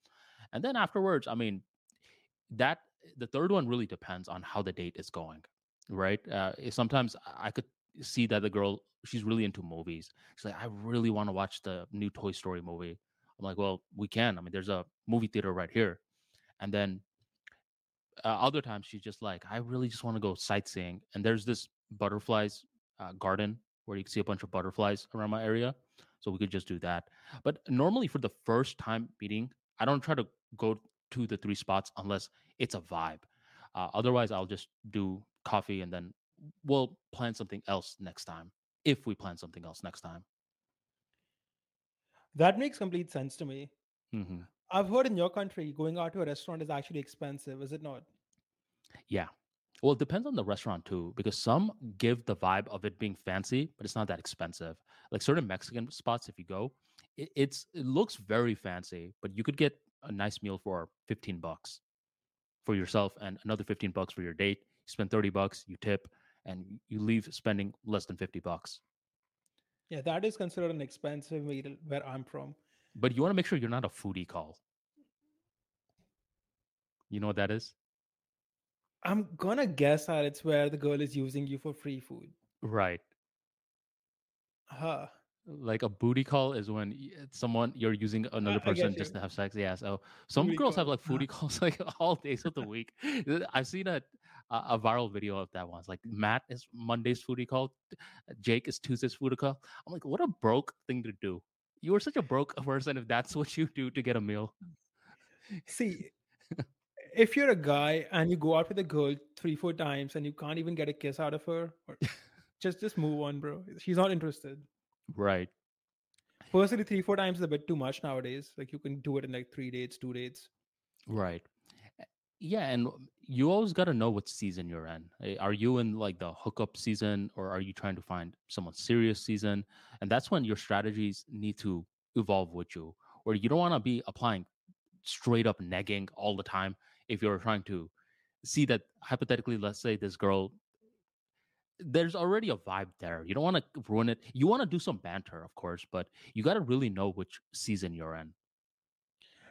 and then afterwards, I mean, that the third one really depends on how the date is going, right? Uh, sometimes I could see that the girl she's really into movies. She's like, I really want to watch the new Toy Story movie. I'm like, well, we can. I mean, there's a movie theater right here. And then uh, other times she's just like, I really just want to go sightseeing. And there's this butterflies uh, garden where you can see a bunch of butterflies around my area. So we could just do that. But normally for the first time meeting, I don't try to go to the three spots unless it's a vibe. Uh, otherwise, I'll just do coffee and then we'll plan something else next time if we plan something else next time. That makes complete sense to me. hmm I've heard in your country going out to a restaurant is actually expensive, is it not? Yeah. Well, it depends on the restaurant too, because some give the vibe of it being fancy, but it's not that expensive. Like certain Mexican spots, if you go, it, it's it looks very fancy, but you could get a nice meal for 15 bucks for yourself and another 15 bucks for your date. You spend 30 bucks, you tip, and you leave spending less than 50 bucks. Yeah, that is considered an expensive meal where I'm from. But you want to make sure you're not a foodie call. You know what that is? I'm gonna guess that it's where the girl is using you for free food. Right. Huh. Like a booty call is when eh, someone you're using another get person just to have sex. Yeah. So some Booty girls have like foodie calls like all days of the week. I've seen a a a viral video of that once. Like Matt is Monday's foodie call, Jake is Tuesday's foodie call. I'm like, what a broke thing to do. You are such a broke person if that's what you do to get a meal. See, if you're a guy and you go out with a girl three, four times and you can't even get a kiss out of her, or just just move on, bro. She's not interested. Right. Personally, three, four times is a bit too much nowadays. Like you can do it in like three dates, two dates. Right. Yeah, and you always got to know what season you're in. Eh, Are you in like the hookup season or are you trying to find someone serious season? And that's when your strategies need to evolve with you. Or you don't want to be applying straight up negging all the time if you're trying to see that hypothetically, let's say this girl there's already a vibe there. You don't want to ruin it. You want to do some banter, of course, but you got to really know which season you're in.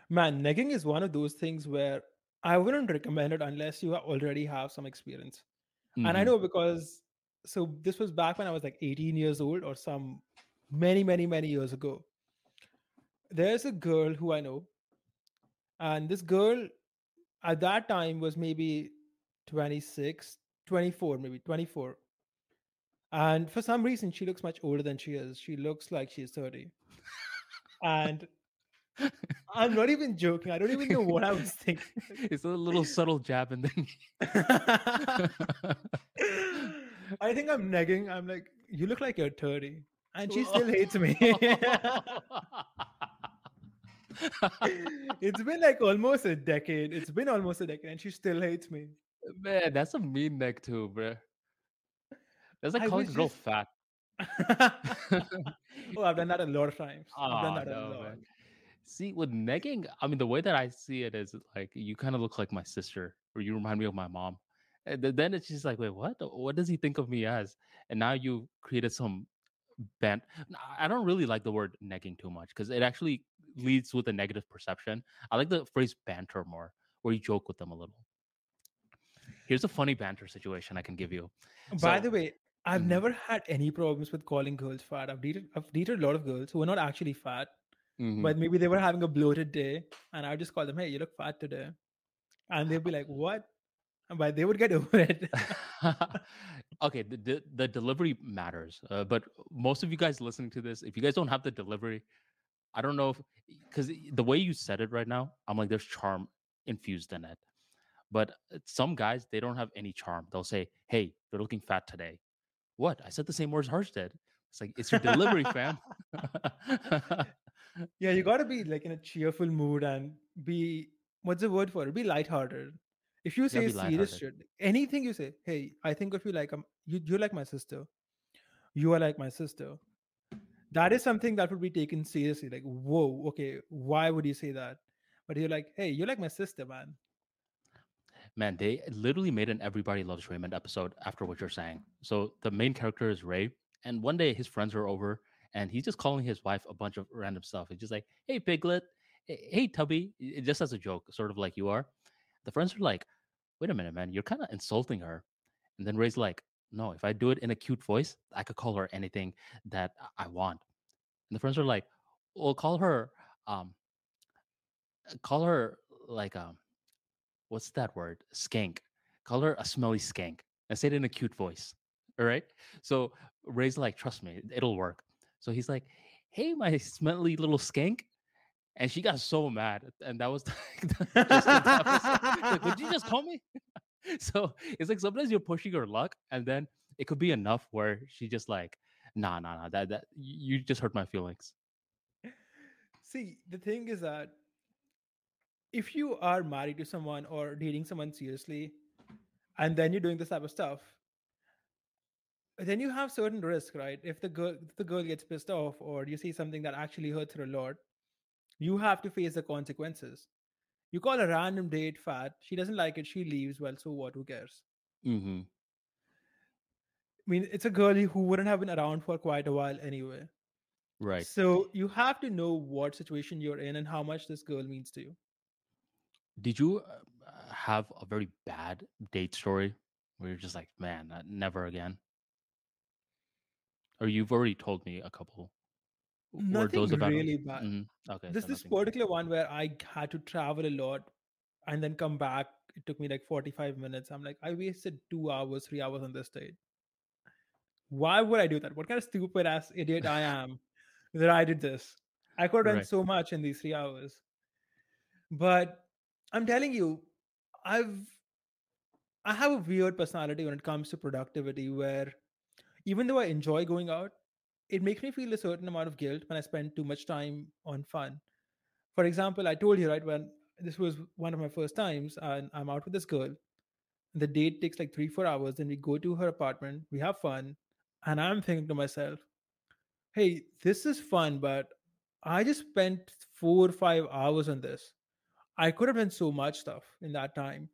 Man, negging is one of those things where I wouldn't recommend it unless you already have some experience. And I Mhm. know because so this was back when I was like 18 years old or some many, many, many years ago. There's a girl who I know, and this girl at that time was maybe 26, 24, maybe 24. And for some reason, she looks much older than she is. She looks like she's 30. And I'm not even joking. I don't even know what I was thinking. it's a little subtle jab and then I think I'm negging. I'm like, you look like you're 30. And she still hates me. it's been like almost a decade. It's been almost a decade, and she still hates me. Man, that's a mean neg too, bro. That's like I calling a girl just- fat. oh, I've done that a lot of times. I've done that a lot. man. See, with negging, I mean, the way that I see it is like you kind of look like my sister, or you remind me of my mom. And then it's just like, wait, what? What does he think of me as? And now you created some band. I don't really like the word negging too much because it actually leads with a negative perception. I like the phrase banter more, where you joke with them a little. Here's a funny banter situation I can give you. By So- the way, I've Mhm. never had any problems with calling girls fat. I've dated, I've dated a lot of girls who were not actually fat, Mhm. but maybe they were having a bloated day, and I just call them, "Hey, you look fat today," and they'd be like, "What?" But they would get over it. okay, the, the the delivery matters, uh, but most of you guys listening to this, if you guys don't have the delivery, I don't know if because the way you said it right now, I'm like there's charm infused in it. But uh, some guys they don't have any charm. They'll say, "Hey, you're looking fat today." What? I said the same words Harsh did. It's like it's your delivery, fam. yeah, you got to be like in a cheerful mood and be what's the word for it? Be lighthearted. If you say serious shit, anything you say, hey, I think of you like um, you, you're like my sister. You are like my sister. That is something that would be taken seriously. Like, whoa, okay, why would you say that? But you're like, hey, you're like my sister, man. Man, they literally made an Everybody Loves Raymond episode after what you're saying. So the main character is Ray, and one day his friends are over, and he's just calling his wife a bunch of random stuff. He's just like, "Hey, Piglet," "Hey, hey, Tubby," just as a joke, sort of like you are. The friends are like, "Wait a minute, man, you're kind of insulting her." And then Ray's like, "No, if I do it in a cute voice, I could call her anything that I I want." And the friends are like, "Well, call her, um, call her like um." what's that word? Skank. Call her a smelly skank. And say it in a cute voice. All right. So Ray's like, trust me, it'll work. So he's like, "Hey, my smelly little skank," and she got so mad, and that was like, "Did you just call me?" so it's like sometimes you're pushing your luck, and then it could be enough where she just like, "Nah, nah, nah, that that you just hurt my feelings." See, the thing is that if you are married to someone or dating someone seriously, and then you're doing this type of stuff, then you have certain risk, right? If the girl if the girl gets pissed off or you see something that actually hurts her a lot, you have to face the consequences. You call a random date fat, she doesn't like it, she leaves. Well, so what? Who cares? Mm-hmm. I mean, it's a girl who wouldn't have been around for quite a while anyway. Right. So you have to know what situation you're in and how much this girl means to you. Did you uh, have a very bad date story where you're just like, man, uh, never again? Or you've already told me a couple. Nothing those about really bad. Mhm. Okay, This so this particular one where I had to travel a lot and then come back. It took me like 45 minutes. I'm like, I wasted two hours, three hours on this date. Why would I do that? What kind of stupid ass idiot I am that I did this? I could have done Right. so much in these three hours. But I'm telling you, I've I have a weird personality when it comes to productivity where even though I enjoy going out, it makes me feel a certain amount of guilt when I spend too much time on fun. For example, I told you, right, when this was one of my first times, and I'm out with this girl. The date takes like three, four hours. Then we go to her apartment, we have fun. And I'm thinking to myself, hey, this is fun, but I just spent four or five hours on this. I could have done so much stuff in that time.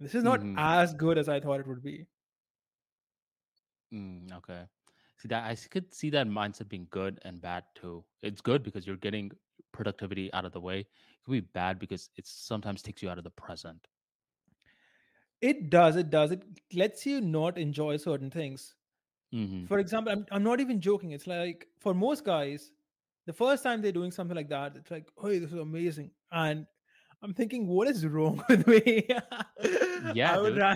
This is not Mhm. as good as I thought it would be. Mm, okay. See that I could see that mindset being good and bad too. It's good because you're getting productivity out of the way. It could be bad because it sometimes takes you out of the present. It does, it does. It lets you not enjoy certain things. hmm For example, I'm, I'm not even joking. It's like for most guys, the first time they're doing something like that, it's like, hey, this is amazing. And I'm thinking, what is wrong with me? Yeah, rather.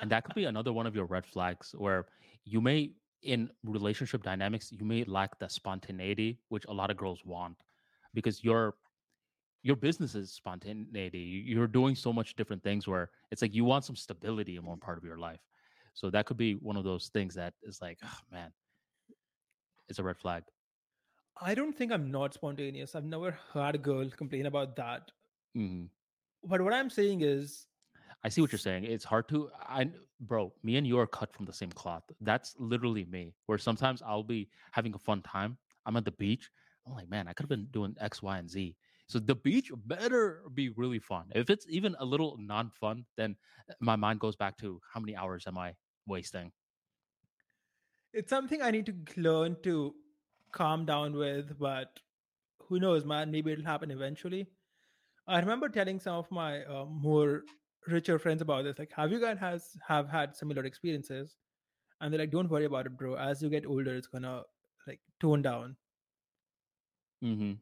And that could be another one of your red flags where you may in relationship dynamics you may lack the spontaneity which a lot of girls want because your your business is spontaneity. You- You're doing so much different things where it's like you want some stability in one part of your life. So that could be one of those things that is like, oh man, it's a red flag. I don't think I'm not spontaneous. I've never heard a girl complain about that. Hmm But what I'm saying is, I see what you're saying. It's hard to, I, bro. Me and you are cut from the same cloth. That's literally me. Where sometimes I'll be having a fun time. I'm at the beach. I'm like, man, I could have been doing X, Y, and Z. So the beach better be really fun. If it's even a little non-fun, then uh, my mind goes back to how many hours am I wasting? it's something I need to learn to calm down with, but who knows, man? Maybe it'll happen eventually. I remember telling some of my uh, more richer friends about this. Like, have you guys has have had similar experiences? And they're like, don't worry about it, bro. As you get older, it's gonna like tone down. Mm-hmm.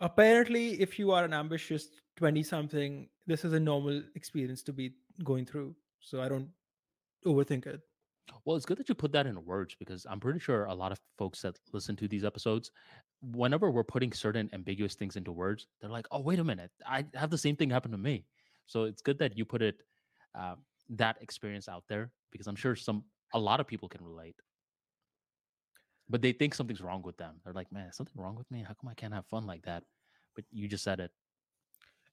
Apparently, if you are an ambitious twenty something, this is a normal experience to be going through. So I don't overthink it. Well, it's good that you put that in words because I'm pretty sure a lot of folks that listen to these episodes, whenever we're putting certain ambiguous things into words, they're like, "Oh, wait a minute, I have the same thing happen to me." So it's good that you put it uh, that experience out there because I'm sure some a lot of people can relate, but they think something's wrong with them. They're like, "Man, something wrong with me? How come I can't have fun like that?" But you just said it.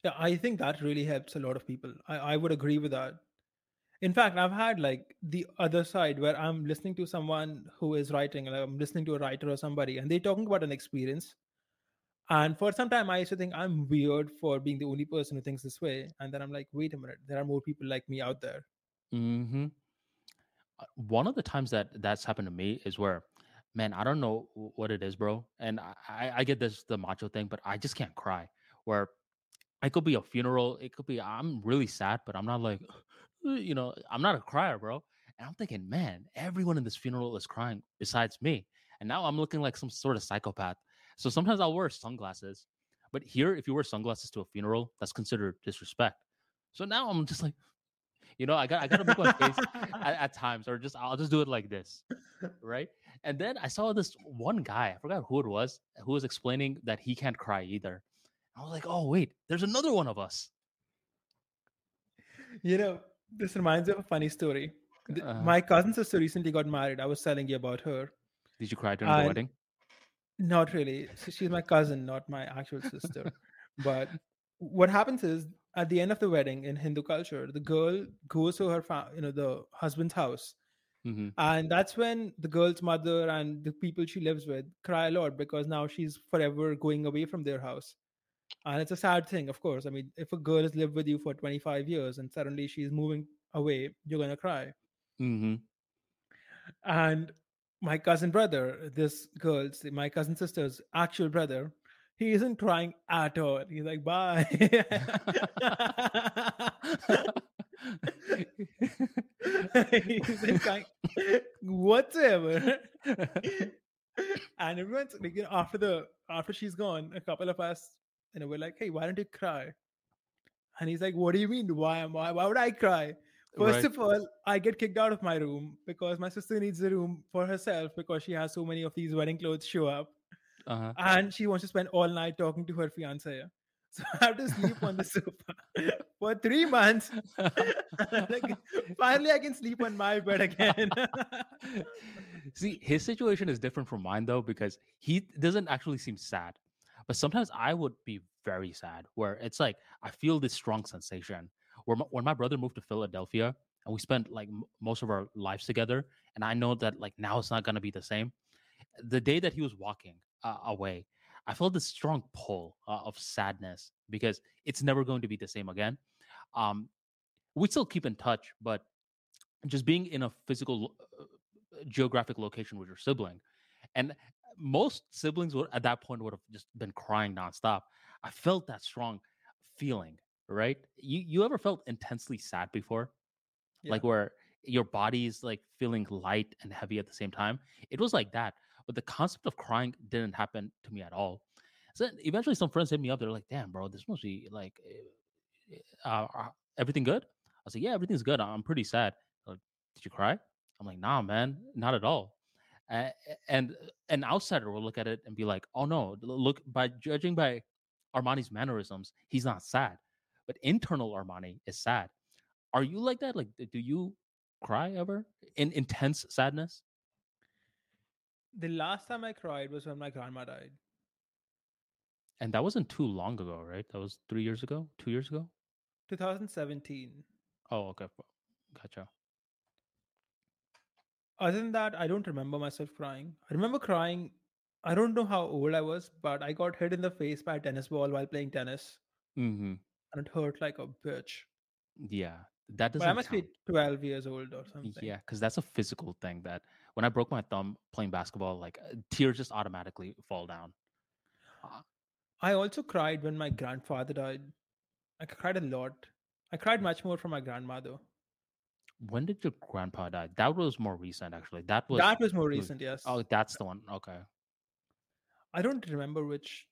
Yeah, I think that really helps a lot of people. I, I would agree with that. In fact, I've had like the other side where I'm listening to someone who is writing, I'm listening to a writer or somebody, and they're talking about an experience. And for some time, I used to think I'm weird for being the only person who thinks this way. And then I'm like, wait a minute, there are more people like me out there. hmm One of the times that that's happened to me is where, man, I don't know what it is, bro. And I, I I get this the macho thing, but I just can't cry. Where it could be a funeral, it could be I'm really sad, but I'm not like, you know, I'm not a crier, bro. And I'm thinking, man, everyone in this funeral is crying besides me. And now I'm looking like some sort of psychopath. So sometimes I'll wear sunglasses. But here, if you wear sunglasses to a funeral, that's considered disrespect. So now I'm just like, you know, I got I gotta make my face at, at times, or just I'll just do it like this, right? And then I saw this one guy, I forgot who it was, who was explaining that he can't cry either. I was like, oh, wait, there's another one of us. You know, this reminds me of a funny story. Uh, My cousin sister recently got married. I was telling you about her. did you cry during the wedding? Not really. So she's my cousin, not my actual sister. but what happens is at the end of the wedding in Hindu culture, the girl goes to her, fa- you know, the husband's house, hmm and that's when the girl's mother and the people she lives with cry a lot because now she's forever going away from their house. And it's a sad thing, of course. I mean, if a girl has lived with you for 25 years and suddenly she's moving away, you're gonna cry. hmm and my cousin brother this girl's my cousin sister's actual brother he isn't crying at all he's like bye he isn't crying whatsoever and everyone's like you know after the after she's gone a couple of us know we're like hey why don't you cry and he's like what do you mean why am I why would i cry First Right. of all, I get kicked out of my room because my sister needs a room for herself because she has so many of these wedding clothes show up uh-huh. and she wants to spend all night talking to her fiance. So I have to sleep on the sofa for three months. like, finally, I can sleep on my bed again. See, his situation is different from mine though, because he doesn't actually seem sad. But sometimes I would be very sad, where it's like I feel this strong sensation. Where my, when my brother moved to Philadelphia and we spent like m- most of our lives together, and I know that like now it's not gonna be the same. The day that he was walking uh, away, I felt this strong pull uh, of sadness because it's never going to be the same again. Um, we still keep in touch, but just being in a physical uh, geographic location with your sibling and most siblings would at that point would have just been crying nonstop. I felt that strong feeling right? You you ever felt intensely sad before? Like where your body's like feeling light and heavy at the same time? It was like that but the concept of crying didn't happen to me at all. So eventually some friends hit me up. They're like damn bro this must be like eh, uh, uh, everything good? I was like yeah everything's good. I'm pretty sad. Like, did you cry? I'm like nah man not at all uh, and an outsider will look at it and be like oh no look by judging by armani's mannerisms he's not sad. But internal armani is sad. Are you like that? Like do you cry ever in intense sadness? The last time I cried was when my grandma died. and that wasn't too long ago right? That was three years ago? Two years ago? 2017. oh okay gotcha Other than that, I don't remember myself crying. I remember crying. I don't know how old I was, but I got hit in the face by a tennis ball while playing tennis, hmm and it hurt like a bitch. yeah that doesn't But I must count. be 12 years old or something. Yeah, because that's a physical thing that when I broke my thumb playing basketball, like uh, tears just automatically fall down. Uh, I also cried when my grandfather died. I cried a lot. I cried much more for my grandmother. When did your grandpa die? That was more recent, actually. That was that was more recent, yes. oh, that's the one. Okay, I don't remember which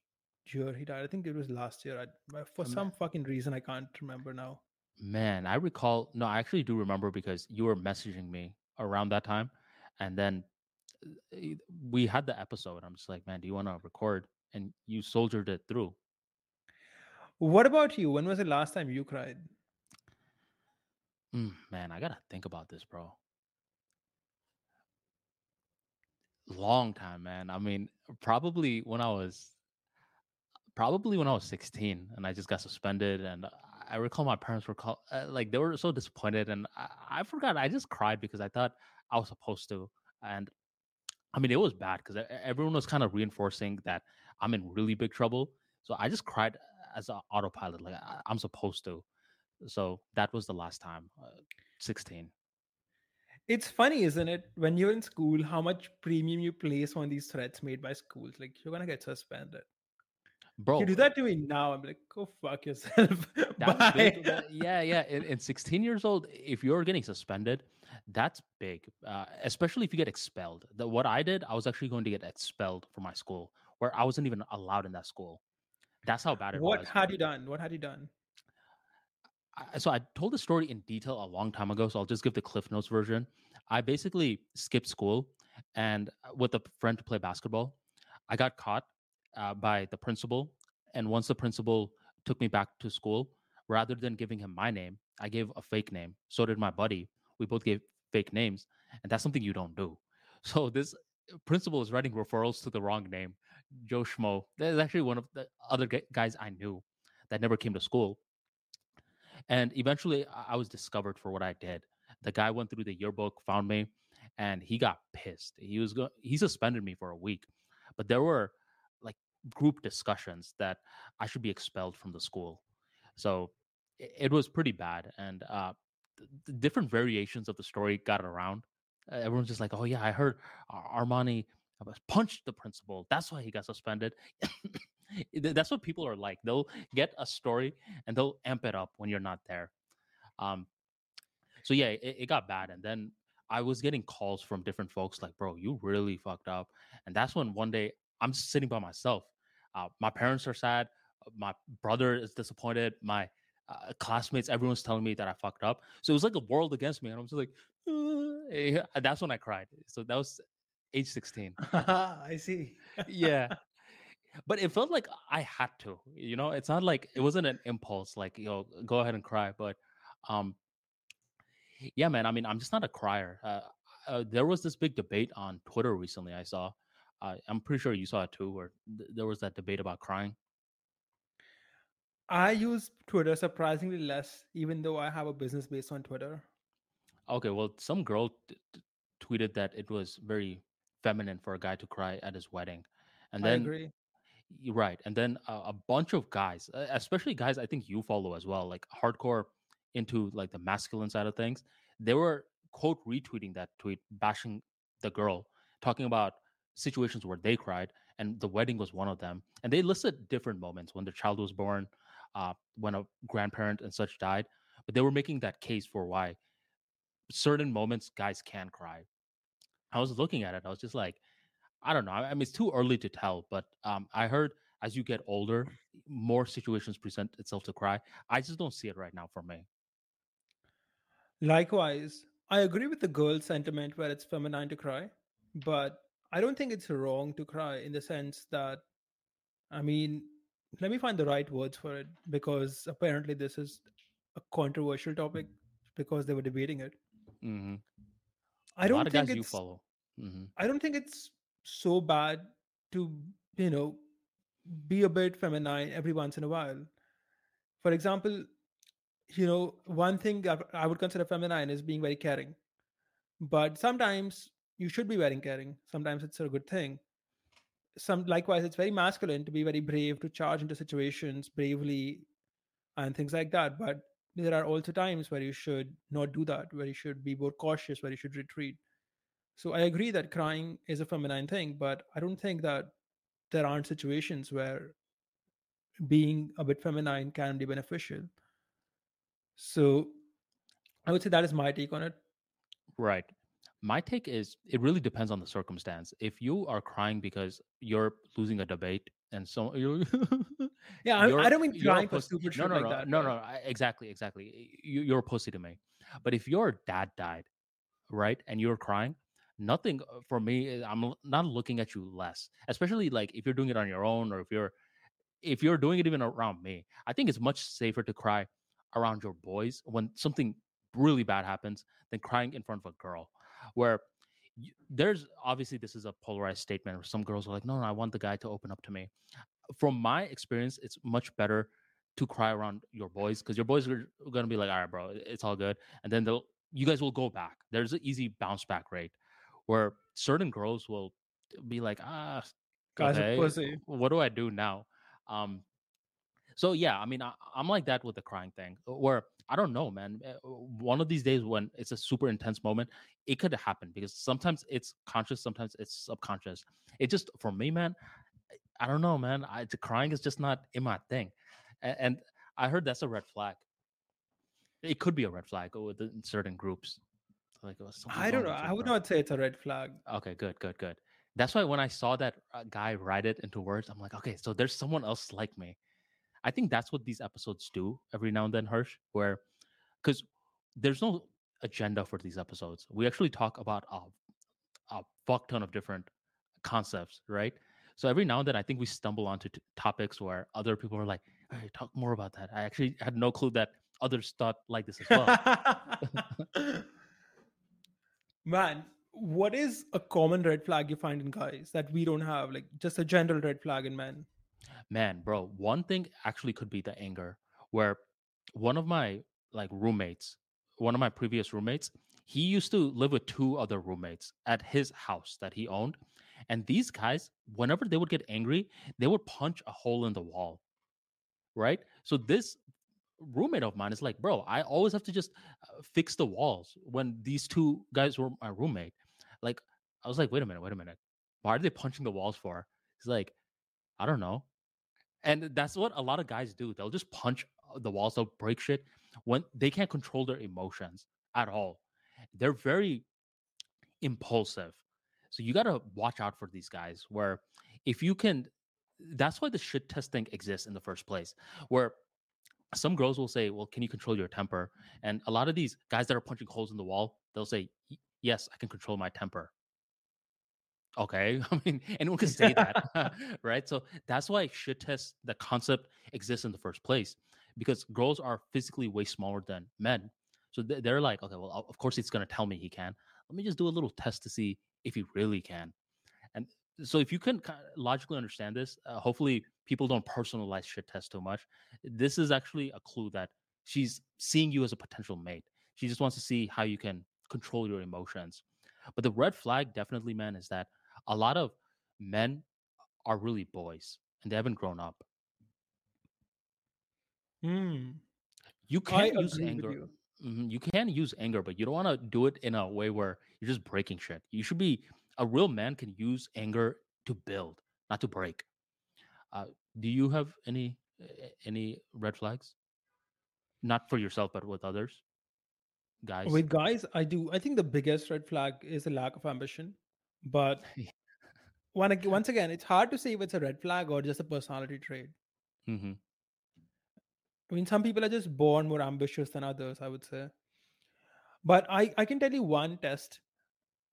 year he died. I think it was last year. I, for some fucking reason, I can't remember now. man, I recall. No, I actually do remember because you were messaging me around that time, and then uh, we had the episode. I'm just like, man, do you want to record? And you soldiered it through. What about you? When was the last time you cried? Mm, man, I gotta think about this, bro. Long time, man. I mean, probably when I was, probably when I was 16, and I just got suspended. And I recall my parents were call, uh, like they were so disappointed, and I, I forgot. I just cried because I thought I was supposed to, and I mean, it was bad because everyone was kind of reinforcing that I'm in really big trouble. So I just cried as an autopilot, like I, I'm supposed to. So that was the last time, uh, 16. It's funny, isn't it? When you're in school, how much premium you place on these threats made by schools. Like you're gonna get suspended. Bro, you do that to me now. I'm like, go fuck yourself. Bye. big. yeah, yeah. In, in 16 years old, if you're getting suspended, that's big. Uh, especially if you get expelled. The, what I did, I was actually going to get expelled from my school, where I wasn't even allowed in that school. That's how bad it what was. What had you done? What had you done? I- so I told the story in detail a long time ago, so I'll just give the Cliff Notes version. I basically skipped school and uh, with a friend to play basketball. I got caught uh, by the principal, and once the principal took me back to school, rather than giving him my name, I gave a fake name. So did my buddy. We both gave fake names, and that's something you don't do. So this principal is writing referrals to the wrong name, Joe Schmo. That is actually one of the other guys I knew that never came to school. And eventually, I was discovered for what I did. The guy went through the yearbook, found me, and he got pissed. He was go- he suspended me for a week, but there were like group discussions that I should be expelled from the school. So it, it was pretty bad, and uh, different variations of the story got around. Uh, everyone's just like, "Oh yeah, I heard Armani punched the principal. That's why he got suspended." That's what people are like. They'll get a story and they'll amp it up when you're not there. Um, so yeah, it, it got bad, and then I was getting calls from different folks like, "Bro, you really fucked up." And that's when one day I'm sitting by myself. Uh, my parents are sad. Uh, my brother is disappointed. My uh, classmates, everyone's telling me that I fucked up. So it was like a world against me, and I was like, uh, that's when I cried. So that was age 16. I see. yeah, but it felt like I had to. You know, it's not like it wasn't an impulse, like you know, go ahead and cry. But um, yeah, man. I mean, I'm just not a crier. Uh, uh, there was this big debate on Twitter recently. I saw. Uh, I'm pretty sure you saw it too, where th- there was that debate about crying. I use Twitter surprisingly less, even though I have a business based on Twitter. Okay, well, some girl t- t- tweeted that it was very feminine for a guy to cry at his wedding, and then Right. And then a bunch of guys, especially guys I think you follow as well, like hardcore into like the masculine side of things, they were quote retweeting that tweet, bashing the girl, talking about situations where they cried, and the wedding was one of them. And they listed different moments when the child was born, uh, when a grandparent and such died, but they were making that case for why certain moments guys can cry. I was looking at it, I was just like, I don't know. I mean, it's too early to tell, but um, I heard as you get older, more situations present itself to cry. I just don't see it right now for me. Likewise, I agree with the girl sentiment where it's feminine to cry, but I don't think it's wrong to cry in the sense that, I mean, let me find the right words for it because apparently this is a controversial topic because they were debating it. Mm-hmm. I don't think it's, you follow. Mm-hmm. I don't think it's so bad to you know be a bit feminine every once in a while. For example you know one thing i would consider feminine is being very caring. But sometimes you should be very caring. Sometimes it's a good thing. Some likewise it's very masculine to be very brave to charge into situations bravely and things like that. But there are also times where you should not do that where you should be more cautious where you should retreat so I agree that crying is a feminine thing, but I don't think that there aren't situations where being a bit feminine can be beneficial. So I would say that is my take on it. Right. My take is it really depends on the circumstance. If you are crying because you're losing a debate and so you're yeah, I, I, don't mean crying for stupid no, shit no, like no, that. No, no, no, exactly, exactly. You, you're a pussy to me. But if your dad died, right, and you're crying, nothing uh, for me eh, i'm not looking at you less especially like if you're doing it on your own or if you're if you're doing it even around me i think it's much safer to cry around your boys when something really bad happens than crying in front of a girl where you, there's obviously this is a polarized statement where some girls are like no no i want the guy to open up to me. From my experience it's much better to cry around your boys because your boys are going to be like all right bro it's all good and then they'll you guys will go back. There's an easy bounce back rate where certain girls will be like, ah, okay, what do I do now? Um, so yeah, I mean, I, am like that with the crying thing, uh, where I don't know, man. Eh, one of these days when it's a super intense moment, it could happen because sometimes it's conscious, sometimes it's subconscious. It just for me, man. I don't know, man. I, the crying is just not in my thing, and, and I heard that's a red flag. It could be a red flag with certain groups. Like I don't know. I would not say it's a red flag. Okay, good, good, good. That's why when I saw that uh, guy write it into words, I'm like, okay, so there's someone else like me. I think that's what these episodes do every now and then, Harsh, where because there's no agenda for these episodes. We actually talk about a, a fuck ton of different concepts, right? So every now and then, I think we stumble onto t- topics where other people are like, "Hey, talk more about that." I actually had no clue that others thought like this as well. Man, what is a common red flag you find in guys that we don't have? Like just a general red flag in men. Man, bro, one thing actually could be the anger, where one of my like roommates, one of my previous roommates, he used to live with two other roommates at his house that he owned. And these guys, whenever they would get angry, they would punch a hole in the wall. Right? So this roommate of mine is like, bro, I always have to just uh, fix the walls when these two guys were my roommate. Like, I was like, wait a minute, wait a minute. Why are they punching the walls for? He's like, I don't know. And that's what a lot of guys do. They'll just punch uh, the walls, they'll break shit when they can't control their emotions at all. They're very impulsive. So you got to watch out for these guys where if you can that's why the shit testing exists in the first place where some girls will say, "Well, can you control your temper?" And a lot of these guys that are punching holes in the wall, they'll say, "Yes, I can control my temper." Okay, I mean, anyone can say that, right? So that's why shit test the concept exists in the first place, because girls are physically way smaller than men. So they're like, okay, well, of course he's gonna tell me he can. Let me just do a little test to see if he really can. And so if you can logically understand this, uh, hopefully people don't personalize shit test too much. This is actually a clue that she's seeing you as a potential mate. She just wants to see how you can control your emotions. But the red flag, definitely, man, is that a lot of men are really boys and they haven't grown up. Hmm. You can use anger. You. Mm-hmm, you can use anger, but you don't want to do it in a way where you're just breaking shit. You should be a real man can use anger to build, not to break. Uh, do you have any any red flags? Not for yourself, but with others, guys. With guys, I do. I think the biggest red flag is a lack of ambition. But one, once again, it's hard to say if it's a red flag or just a personality trait. Mm-hmm. I mean, some people are just born more ambitious than others. I would say. But I, I can tell you one test.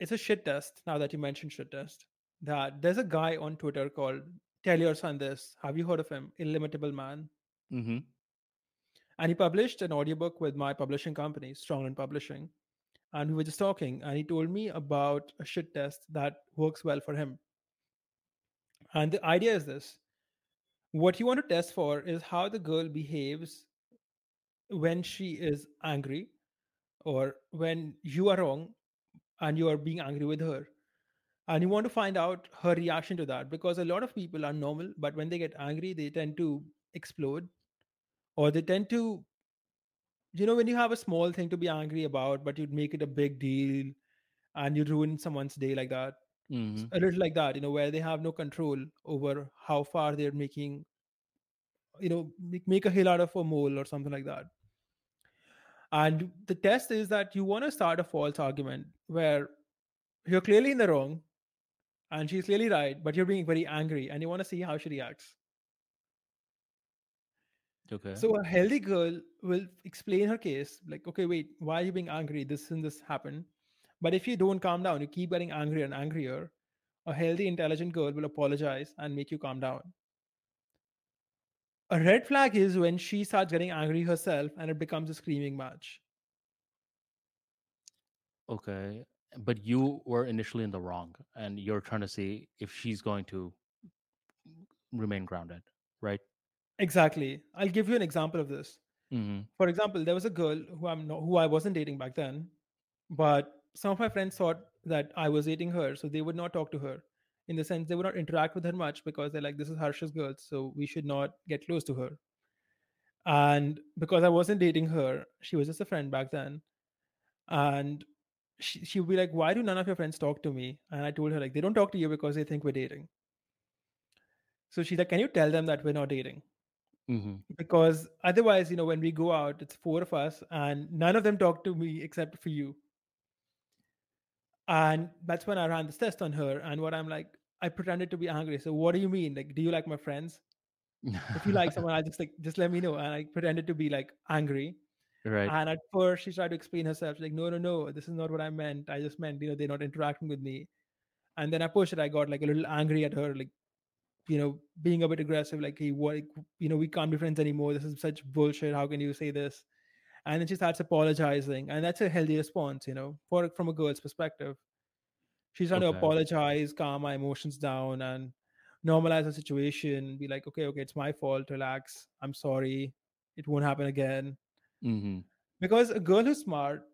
It's a shit test. Now that you mentioned shit test, that there's a guy on Twitter called tell your son this. Have you heard of him? Illimitable Man. Mm-hmm. And he published an audiobook with my publishing company, Strongland Publishing. And we were just talking, and he told me about a shit test that works well for him. And the idea is this what you want to test for is how the girl behaves when she is angry or when you are wrong and you are being angry with her and you want to find out her reaction to that because a lot of people are normal but when they get angry they tend to explode or they tend to you know when you have a small thing to be angry about but you'd make it a big deal and you ruin someone's day like that mm-hmm. a little like that you know where they have no control over how far they're making you know make, make a hill out of a mole or something like that and the test is that you want to start a false argument where you're clearly in the wrong and she's clearly right, but you're being very angry and you want to see how she reacts. Okay. So a healthy girl will explain her case, like, okay, wait, why are you being angry? This and this happened. But if you don't calm down, you keep getting angrier and angrier, a healthy, intelligent girl will apologize and make you calm down. A red flag is when she starts getting angry herself and it becomes a screaming match. Okay but you were initially in the wrong and you're trying to see if she's going to remain grounded right? Exactly. I'll give you an example of this. Mm-hmm. for example there was a girl who i'm not, who i wasn't dating back then but some of my friends thought that i was dating her so they would not talk to her. In the sense they would not interact with her much because they're like this is harsh's girl so we should not get close to her. And because i wasn't dating her she was just a friend back then and she, she would be like, Why do none of your friends talk to me? And I told her, like, they don't talk to you because they think we're dating. So she's like, Can you tell them that we're not dating? Mm-hmm. Because otherwise, you know, when we go out, it's four of us and none of them talk to me except for you. And that's when I ran this test on her. And what I'm like, I pretended to be angry. So what do you mean? Like, do you like my friends? if you like someone, I just like just let me know. And I pretended to be like angry. Right. And at first, she tried to explain herself. She's like, no, no, no, this is not what I meant. I just meant, you know, they're not interacting with me. And then I pushed it. I got like a little angry at her, like you know, being a bit aggressive, like, hey, what, you know, we can't be friends anymore. This is such bullshit. How can you say this? And then she starts apologizing, and that's a healthy response, you know, for from a girl's perspective. She's trying Okay. to apologize, calm my emotions down, and normalize the situation. Be like, okay, okay, it's my fault. Relax. I'm sorry. It won't happen again. Hmm Because a girl who's smart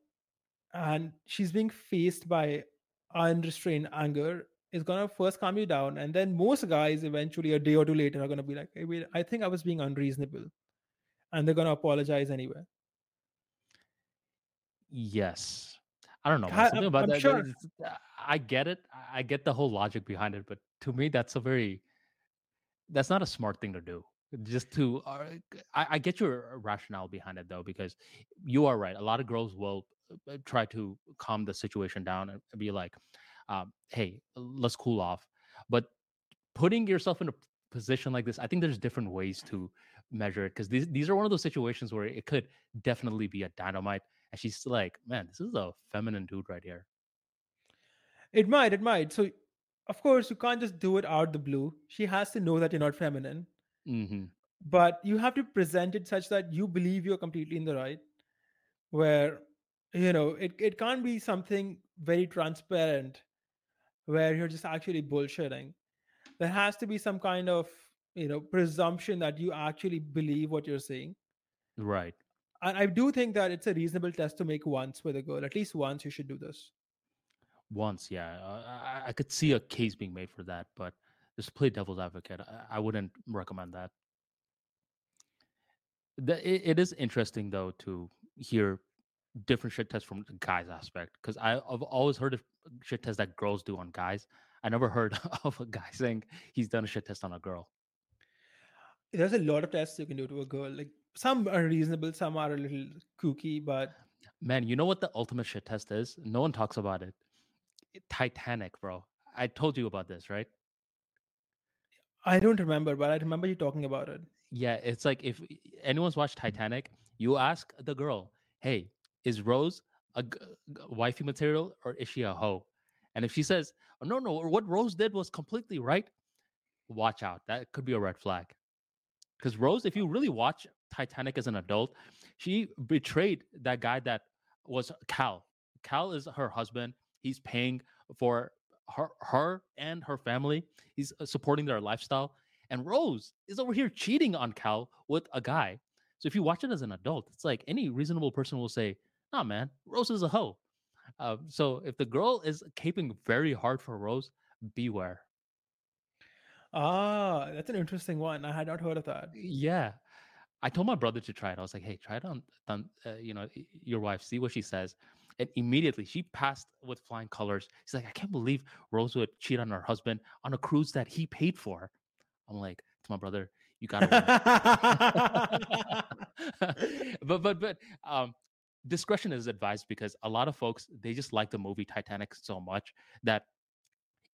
and she's being faced by unrestrained anger is gonna first calm you down, and then most guys eventually a day or two later are gonna be like, "Hey, wait, I think I was being unreasonable," and they're gonna apologize anyway. Yes. I don't know. I, Something I'm, about I'm that. that sure. uh, I get it. I get the whole logic behind it, but to me, that's a very that's not a smart thing to do. Just to, uh, I, I get your rationale behind it though, because you are right. A lot of girls will uh, try to calm the situation down and be like, um, "Hey, let's cool off." But putting yourself in a position like this, I think there's different ways to measure it because these these are one of those situations where it could definitely be a dynamite. And she's like, "Man, this is a feminine dude right here." It might, it might. So, of course, you can't just do it out the blue. She has to know that you're not feminine, hmm but you have to present it such that you believe you're completely in the right. Where, you know, it, it can't be something very transparent where you're just actually bullshitting. There has to be some kind of, you know, presumption that you actually believe what you're saying. Right. And I do think that it's a reasonable test to make once with a girl. At least once you should do this. Once, yeah, uh, I, I could see a case being made for that, but just play devil's advocate. I, I wouldn't recommend that. The, it, it is interesting though to hear different shit tests from the guys aspect because I've always heard of shit tests that girls do on guys. I never heard of a guy saying he's done a shit test on a girl. There's a lot of tests you can do to a girl. Like some are reasonable, some are a little kooky, but Man, you know what the ultimate shit test is? No one talks about it. Titanic, bro. I told you about this, right? I don't remember, but I remember you talking about it. Yeah, it's like if anyone's watched mm. Titanic, you ask the girl, "Hey, is Rose a g- g- wifey material or is she a hoe?" And if she says, oh, "No, no, what Rose did was completely right," watch out. That could be a red flag. Because Rose, if you really watch Titanic as an adult, she betrayed that guy that was Cal. Cal is her husband. He's paying for her, her and her family. He's uh, supporting their lifestyle. And Rose is over here cheating on Cal with a guy. So if you watch it as an adult, it's like any reasonable person will say, "Nah, man, Rose is a hoe." Uh, so if the girl is caping very hard for Rose, beware. Ah, that's an interesting one. I had not heard of that. Yeah, I told my brother to try it. I was like, "Hey, try it on, on uh, you know, your wife. See what she says." And immediately she passed with flying colors. She's like, "I can't believe Rose would cheat on her husband on a cruise that he paid for." I'm like, "To my brother, you gotta win." but but but um, discretion is advised because a lot of folks they just like the movie Titanic so much that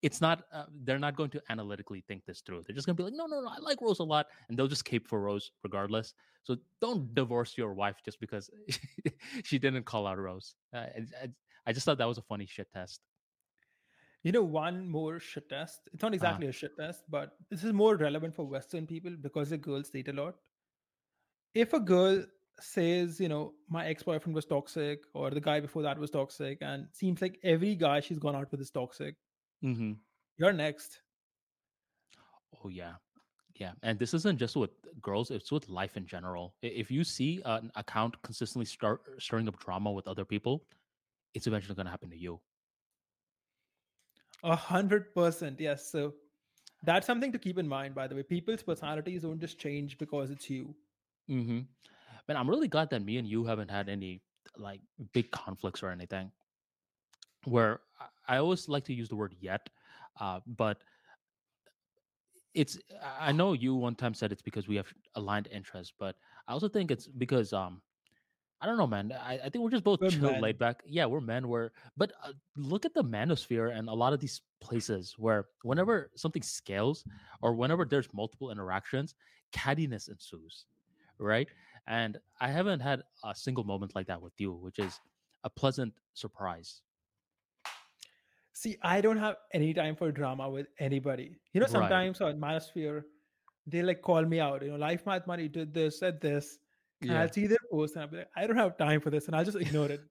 it's not uh, they're not going to analytically think this through. They're just going to be like no no no i like rose a lot and they'll just cape for rose regardless. So don't divorce your wife just because she didn't call out rose. Uh, I, I, just thought that was a funny shit test. You know, one more shit test. It's not uh, exactly a shit test, but this is more relevant for Western people because the girls date a lot. If a girl says, you know, my ex boyfriend was toxic or the guy before that was toxic, and seems like every guy she's gone out with is toxic, hmm you're next. oh yeah yeah and this isn't just with girls it's with life in general if you see an account consistently start stirring up drama with other people it's eventually going to happen to you A hundred percent, yes. So that's something to keep in mind, by the way. People's personalities don't just change because it's you. Mm-hmm. Man, I'm really glad that me and you haven't had any like big conflicts or anything. Where I always like to use the word yet, uh, but it's I I know you one time said it's because we have aligned interests, but I also think it's because um I don't know, man. I, I think we're just both We're chill, men. laid back. Yeah, we're men. We're but uh, look at the manosphere and a lot of these places where whenever something scales or whenever there's multiple interactions, cattiness ensues, right? And I haven't had a single moment like that with you, which is a pleasant surprise. See, I don't have any time for drama with anybody. You know, Right. sometimes on Manosphere, they like call me out. You know, Life Math Money did this, said this, and Yeah. I'll see their post and I'll be like, I don't have time for this, and I'll just ignore it.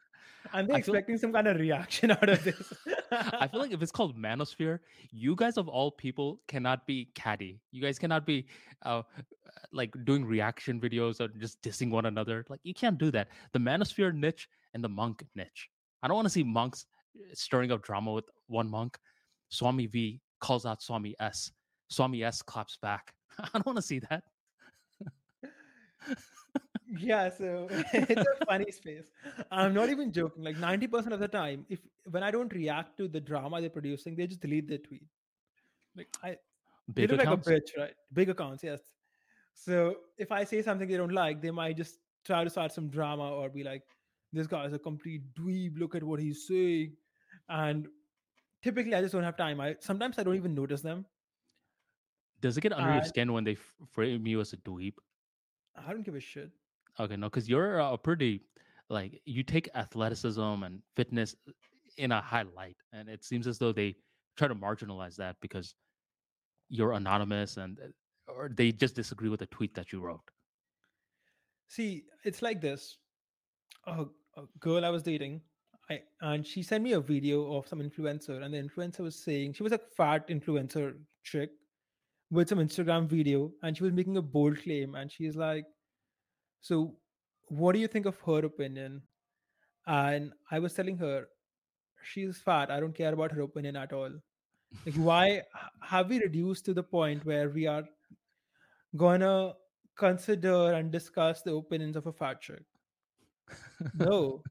And they're I feel expecting some kind of reaction out of this. I feel like if it's called Manosphere, you guys of all people cannot be catty. You guys cannot be uh, like doing reaction videos or just dissing one another. Like you can't do that. The Manosphere niche and the monk niche. I don't want to see monks Uh, stirring up drama with one monk. Swami V calls out Swami S. Swami S claps back. I don't want to see that. yeah, so it's a funny space. I'm not even joking. Like 90% of the time, if when I don't react to the drama they're producing, they just delete their tweet. Like I they Big look accounts. like a bitch, right? Big accounts, yes. So if I say something they don't like, they might just try to start some drama or be like, "This guy is a complete dweeb. Look at what he's saying," and typically I just don't have time. I sometimes I don't even notice them. Does it get under your skin when they f- frame you as a dweeb? I don't give a shit. Okay, no, because you're a pretty like you take athleticism and fitness in a high light, and it seems as though they try to marginalize that because you're anonymous and uh, or they just disagree with the tweet that you wrote. See, it's like this. A, a girl I was dating, I and she sent me a video of some influencer, and the influencer was saying she was a fat influencer chick with some Instagram video, and she was making a bold claim, and she's like, "So, what do you think of her opinion?" And I was telling her, "She's fat. I don't care about her opinion at all. Like, why have we reduced to the point where we are gonna consider and discuss the opinions of a fat chick?" No.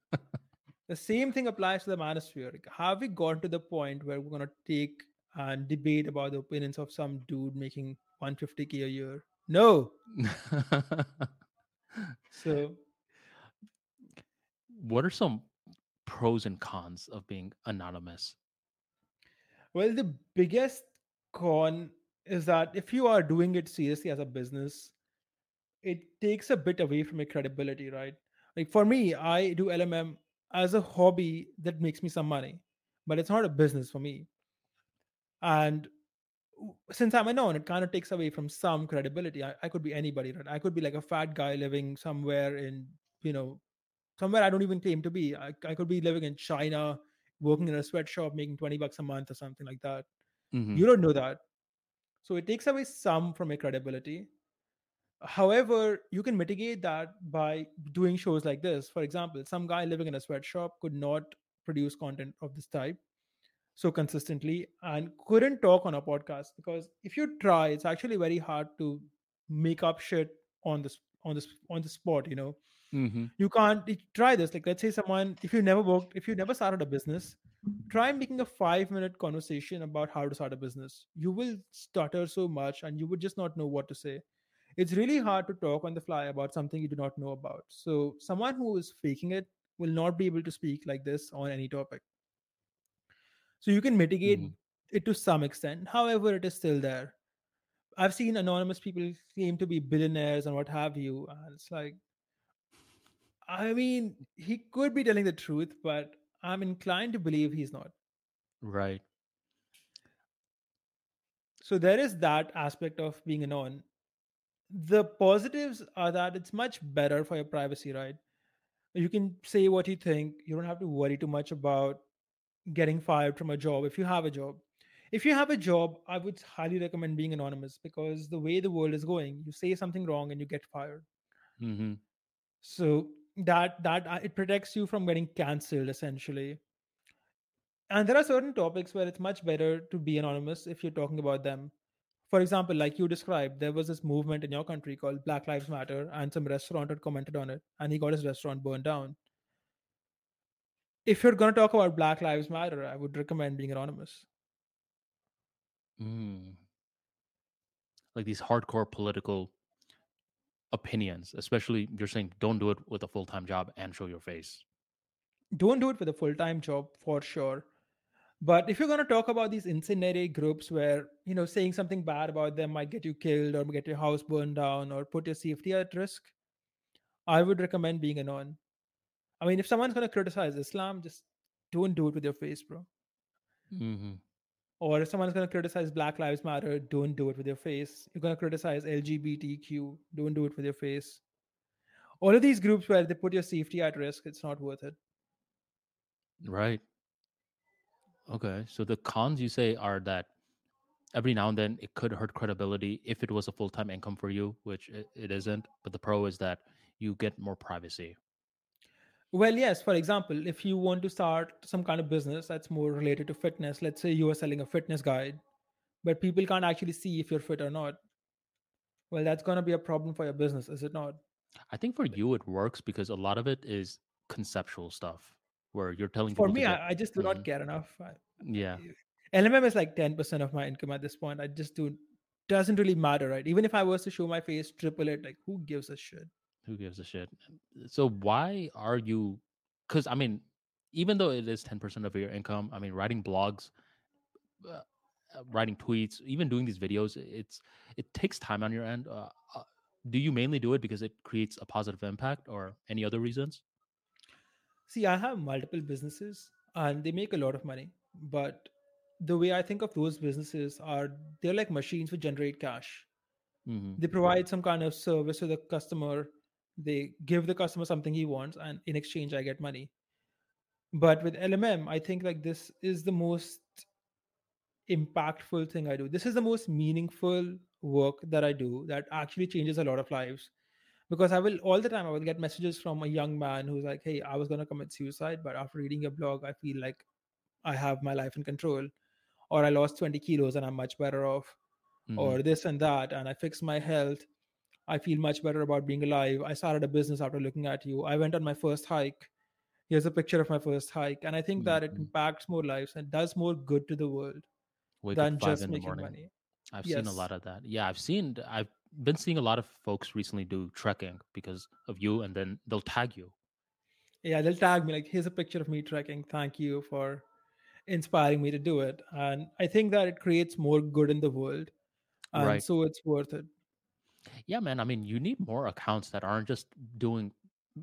The same thing applies to the manosphere. Have we gone to the point where we're gonna take and debate about the opinions of some dude making 150k a year? No. So what are some pros and cons of being anonymous? well, the biggest con is that if you are doing it seriously as a business, it takes a bit away from your credibility, right? Like for me, I do LMM as a hobby that makes me some money, but it's not a business for me. And since I'm a known, it kind of takes away from some credibility. I, I could be anybody, right? I could be like a fat guy living somewhere in, you know, somewhere I don't even claim to be. I, I could be living in China, working in a sweatshop, making 20 bucks a month or something like that. Mhm. You don't know that. So it takes away some from your credibility. However, you can mitigate that by doing shows like this. For example, some guy living in a sweatshop could not produce content of this type so consistently and couldn't talk on a podcast because if you try, it's actually very hard to make up shit on this on this on the spot. You know, Mhm. you can't try this. Like, let's say someone if you never worked, if you never started a business, try making a five minute conversation about how to start a business. You will stutter so much and you would just not know what to say it's really hard to talk on the fly about something you do not know about. So, someone who is faking it will not be able to speak like this on any topic. So, you can mitigate Mhm. it to some extent. However, it is still there. I've seen anonymous people claim to be billionaires and what have you. And it's like, I mean, he could be telling the truth, but I'm inclined to believe he's not. Right. So, there is that aspect of being anon. The positives are that it's much better for your privacy, right? you can say what you think you don't have to worry too much about getting fired from a job if you have a job. If you have a job i would highly recommend being anonymous because the way the world is going you say something wrong and you get fired. Hmm so that that uh, it protects you from getting cancelled essentially. And there are certain topics where it's much better to be anonymous if you're talking about them for example like you described there was this movement in your country called black lives matter and some restaurant had commented on it and he got his restaurant burned down if you're going to talk about black lives matter i would recommend being anonymous Mm. Like these hardcore political opinions, especially you're saying don't do it with a full time job and show your face. don't do it with a full-time job for sure but if you're going to talk about these incendiary groups where you know saying something bad about them might get you killed or get your house burned down or put your safety at risk i would recommend being anon i mean if someone's going to criticize islam just don't do it with your face bro Mm-hmm. Or if someone's going to criticize Black Lives Matter, don't do it with your face. You're going to criticize LGBTQ, don't do it with your face. All of these groups where they put your safety at risk, it's not worth it. Right. Okay. So the cons you say are that every now and then it could hurt credibility if it was a full time income for you, which it, it isn't. But the pro is that you get more privacy. Well, yes, for example, if you want to start some kind of business that's more related to fitness, let's say you are selling a fitness guide, but people can't actually see if you're fit or not. Well, that's going to be a problem for your business, is it not? I think for you it works because a lot of it is conceptual stuff where you're telling For me. I, I just do Mhm. not care enough. I, Yeah. LMM is like 10% of my income at this point. I just do doesn't really matter, right? Even if I was to show my face, triple it, like who gives a shit? Who gives a shit? So why are you? Because I mean, even though it is ten percent of your income, I mean, writing blogs, uh, uh, writing tweets, even doing these videos, it's it takes time on your end. Uh, uh, do you mainly do it because it creates a positive impact, or any other reasons? See, I have multiple businesses and they make a lot of money, but the way I think of those businesses are they're like machines which generate cash. hmm They provide some kind of service to the customer. They give the customer something he wants, and in exchange, I get money. But with LMM, I think like this is the most impactful thing I do. This is the most meaningful work that I do that actually changes a lot of lives. Because I will all the time I will get messages from a young man who's like, Hey, I was gonna commit suicide, but after reading your blog, I feel like I have my life in control. Or I lost 20 kilos and I'm much better off. hmm Or this and that, and I fixed my health. I feel much better about being alive. I started a business after looking at you. I went on my first hike. Here's a picture of my first hike. And I think that it Mhm. impacts more lives and does more good to the world Wake than just making morning. money. I've seen a lot of that. Yeah, I've seen. I've been seeing a lot of folks recently do trekking because of you, and then they'll tag you. Yeah, they'll tag me like, here's a picture of me trekking. Thank you for inspiring me to do it. And I think that it creates more good in the world. And Right. so it's worth it. Yeah, man. I mean, you need more accounts that aren't just doing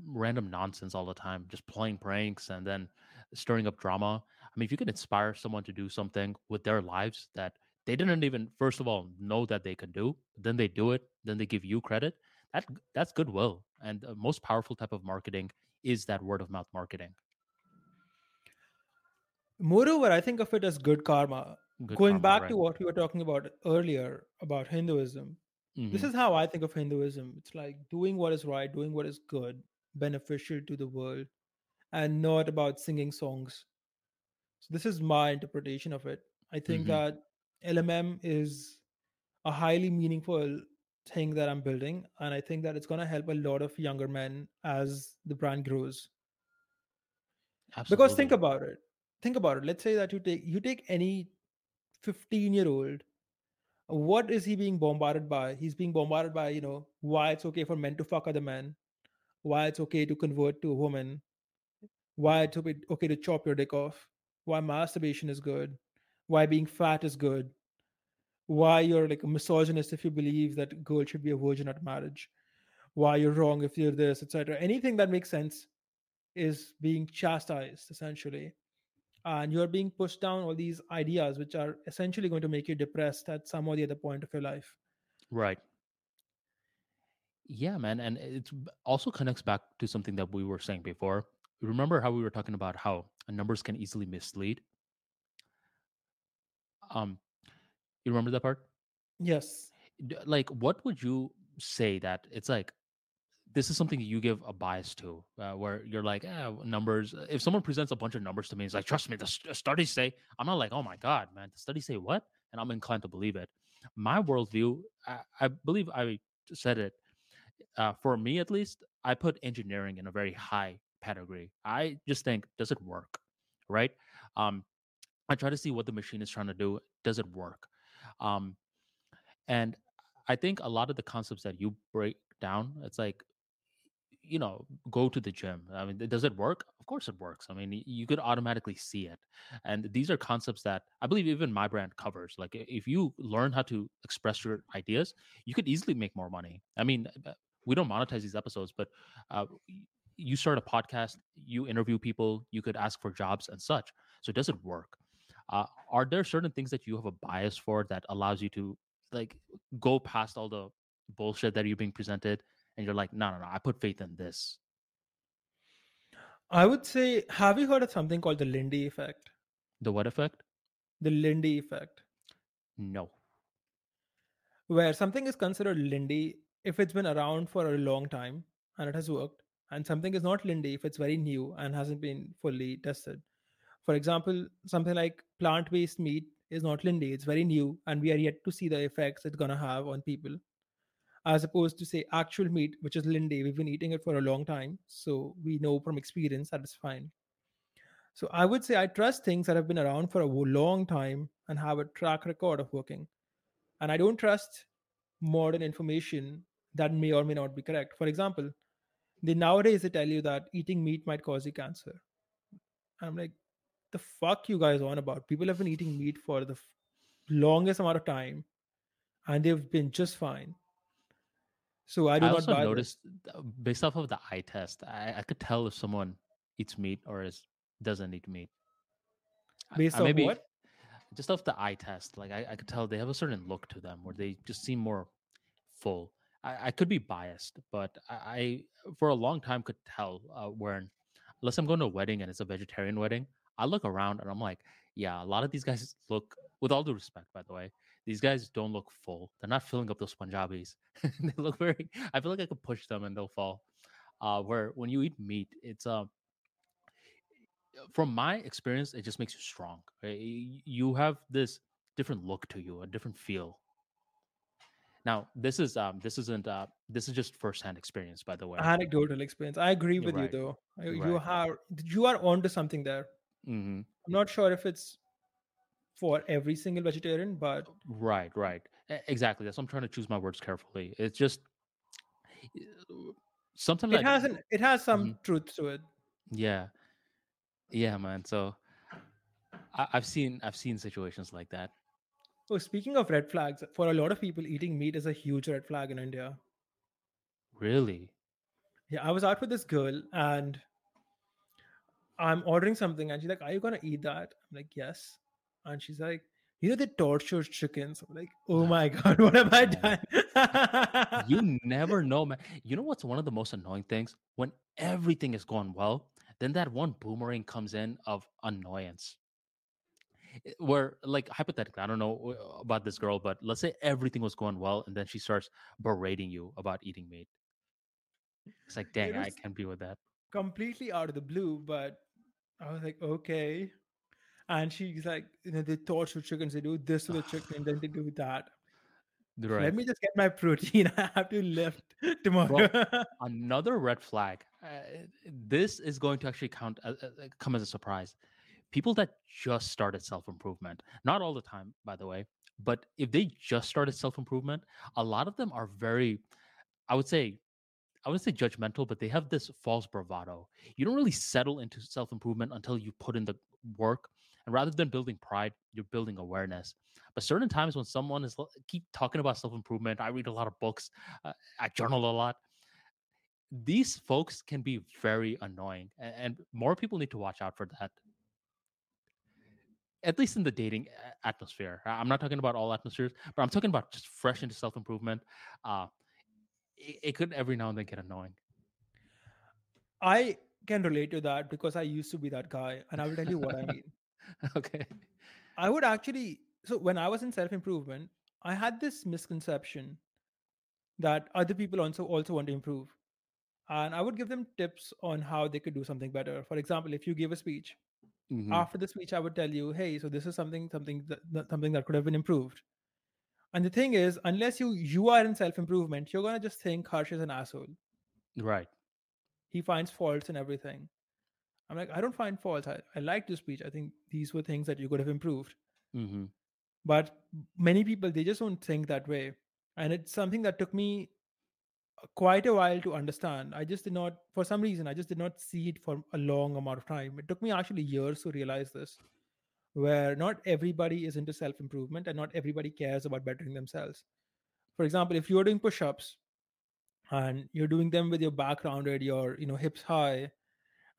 random nonsense all the time, just playing pranks and then stirring up drama. I mean, if you can inspire someone to do something with their lives that they didn't even, first of all, know that they can do, then they do it, then they give you credit. That that's goodwill, and the most powerful type of marketing is that word of mouth marketing. Moreover, I think of it as good karma. Good Going karma, back right? to what we were talking about earlier about Hinduism, this Mhm. is how I think of Hinduism. It's like doing what is right, doing what is good, beneficial to the world, and not about singing songs. So this is my interpretation of it. I think Mhm. that LMM is a highly meaningful thing that I'm building, and I think that it's going to help a lot of younger men as the brand grows. Absolutely. Because think about it. Think about it. Let's say that you take you take any 15 year old what is he being bombarded by? He's being bombarded by, you know, why it's okay for men to fuck other men, why it's okay to convert to a woman, why it's okay okay to chop your dick off, why masturbation is good, why being fat is good, why you're like a misogynist if you believe that a girl should be a virgin at marriage, why you're wrong if you're this, etc. Anything that makes sense is being chastised essentially. And you're being pushed down all these ideas which are essentially going to make you depressed at some or the other point of your life. Right. Yeah, man, and it also connects back to something that we were saying before. Remember how we were talking about how numbers can easily mislead? Um, you remember that part? Yes. D- Like, what would you say that it's like? This is something you give a bias to, uh, where you're like, eh, numbers. If someone presents a bunch of numbers to me, it's like, trust me, the st- studies say. I'm not like, oh my god, man, the studies say what, and I'm inclined to believe it. My worldview, I, I believe I said it uh, for me at least, I put engineering in a very high pedigree I just think, does it work? Right? Um, I try to see what the machine is trying to do. Does it work? Um, and I think a lot of the concepts that you break down, it's like, you know, go to the gym. I mean, does it work? Of course it works. I mean, you could automatically see it. And these are concepts that I believe even my brand covers. Like, if you learn how to express your ideas, you could easily make more money. I mean, uh, we don't monetize these episodes, but uh, you start a podcast, you interview people, you could ask for jobs and such. So, does it work? Uh, are there certain things that you have a bias for that allows you to like go past all the bullshit that you're being presented, and you're like, no, no, no, I put faith in this. I would say, have you heard of something called the Lindy effect? The what effect? The Lindy effect, No. where something is considered Lindy if it's been around for a long time and it has worked, and something is not Lindy if it's very new and hasn't been fully tested. For example, something like plant based meat is not Lindy, it's very new, and we are yet to see the effects it's going to have on people. As opposed to, say, actual meat, which is Lindy, we've been eating it for a long time, so we know from experience that it's fine. So I would say I trust things that have been around for a long time and have a track record of working. And I don't trust modern information that may or may not be correct. For example, they nowadays they tell you that eating meat might cause you cancer. I'm like, the fuck you guys on about? People have been eating meat for the f- longest amount of time, and they've been just fine. So I do I not also buy this. noticed uh, based off of the eye test, I, I could tell if someone eats meat or is doesn't eat meat. Based I off maybe what? just off the eye test, like I, I could tell they have a certain look to them where they just seem more full. I, I could be biased, but I, I for a long time could tell uh, when unless I'm going to a wedding and it's a vegetarian wedding, I look around and I'm like, yeah, a lot of these guys look, with all due respect, by the way, these guys don't look full. They're not filling up those Punjabis. they look very. I feel like I could push them and they'll fall. Uh, where when you eat meat, it's um from my experience, it just makes you strong. You have this different look to you, a different feel. Now, this is um this isn't uh this is just firsthand experience, by the way. Anecdotal experience. I agree You're with you right. though. Uh, You Right. are you are onto something there. Hmm I'm not sure if it's for every single vegetarian, but Right, right. Exactly. That's I'm trying to choose my words carefully. It's just sometimes it like has an, it has some Mhm. truth to it. yeah, yeah, man. So I, I've seen I've seen situations like that. Oh, speaking of red flags, for a lot of people, eating meat is a huge red flag in India. Really? Yeah, I was out with this girl and I'm ordering something, and she's like, "Are you gonna eat that?" I'm like, "Yes," and she's like, "You know they torture chickens." I'm like, "Oh my god, what have I done?" You never know, man. You know what's one of the most annoying things? When everything is going well, then that one boomerang comes in of annoyance. Where, like, hypothetically, I don't know uh, about this girl, but let's say everything was going well, and then she starts berating you about eating meat. It's like, dang, know, I can't be with that. completely out of the blue, but I was like, okay. And she's like, you know, they torture chickens, they do this to the chicken, then they do that. Right. Let me just get my protein. I have to lift tomorrow. Another red flag. Uh, this is going to actually count as, uh, uh, come as a surprise. People that just started self improvement, not all the time, by the way, but if they just started self improvement, a lot of them are very, I would say, I wouldn't say judgmental, but they have this false bravado. You don't really settle into self improvement until you put in the work. And rather than building pride, you're building awareness. But certain times when someone is keep talking about self improvement, I read a lot of books, uh, I journal a lot. These folks can be very annoying, a- and more people need to watch out for that. At least in the dating atmosphere. I- I'm not talking about all atmospheres, but I'm talking about just fresh into self improvement. Uh, it, it could every now and then get annoying. I can relate to that because I used to be that guy, and I will tell you what I mean. okay. I would actually so when I was in self improvement, I had this misconception that other people also also want to improve, and I would give them tips on how they could do something better. For example, if you give a speech, Mhm. after the speech, I would tell you, "Hey, so this is something something that- something that could have been improved." And the thing is, unless you you are in self improvement, you're gonna just think Harsh is an asshole. Right. He finds faults in everything. I'm like, I don't find faults. I, I like the speech. I think these were things that you could have improved. hmm but many people they just don't think that way and it's something that took me uh, quite a while to understand i just did not for some reason i just did not see it for a long amount of time it took me actually years to realize this where not everybody is into self improvement and not everybody cares about bettering themselves for example if you're doing push-ups and you're doing them with your back rounded your you know hips high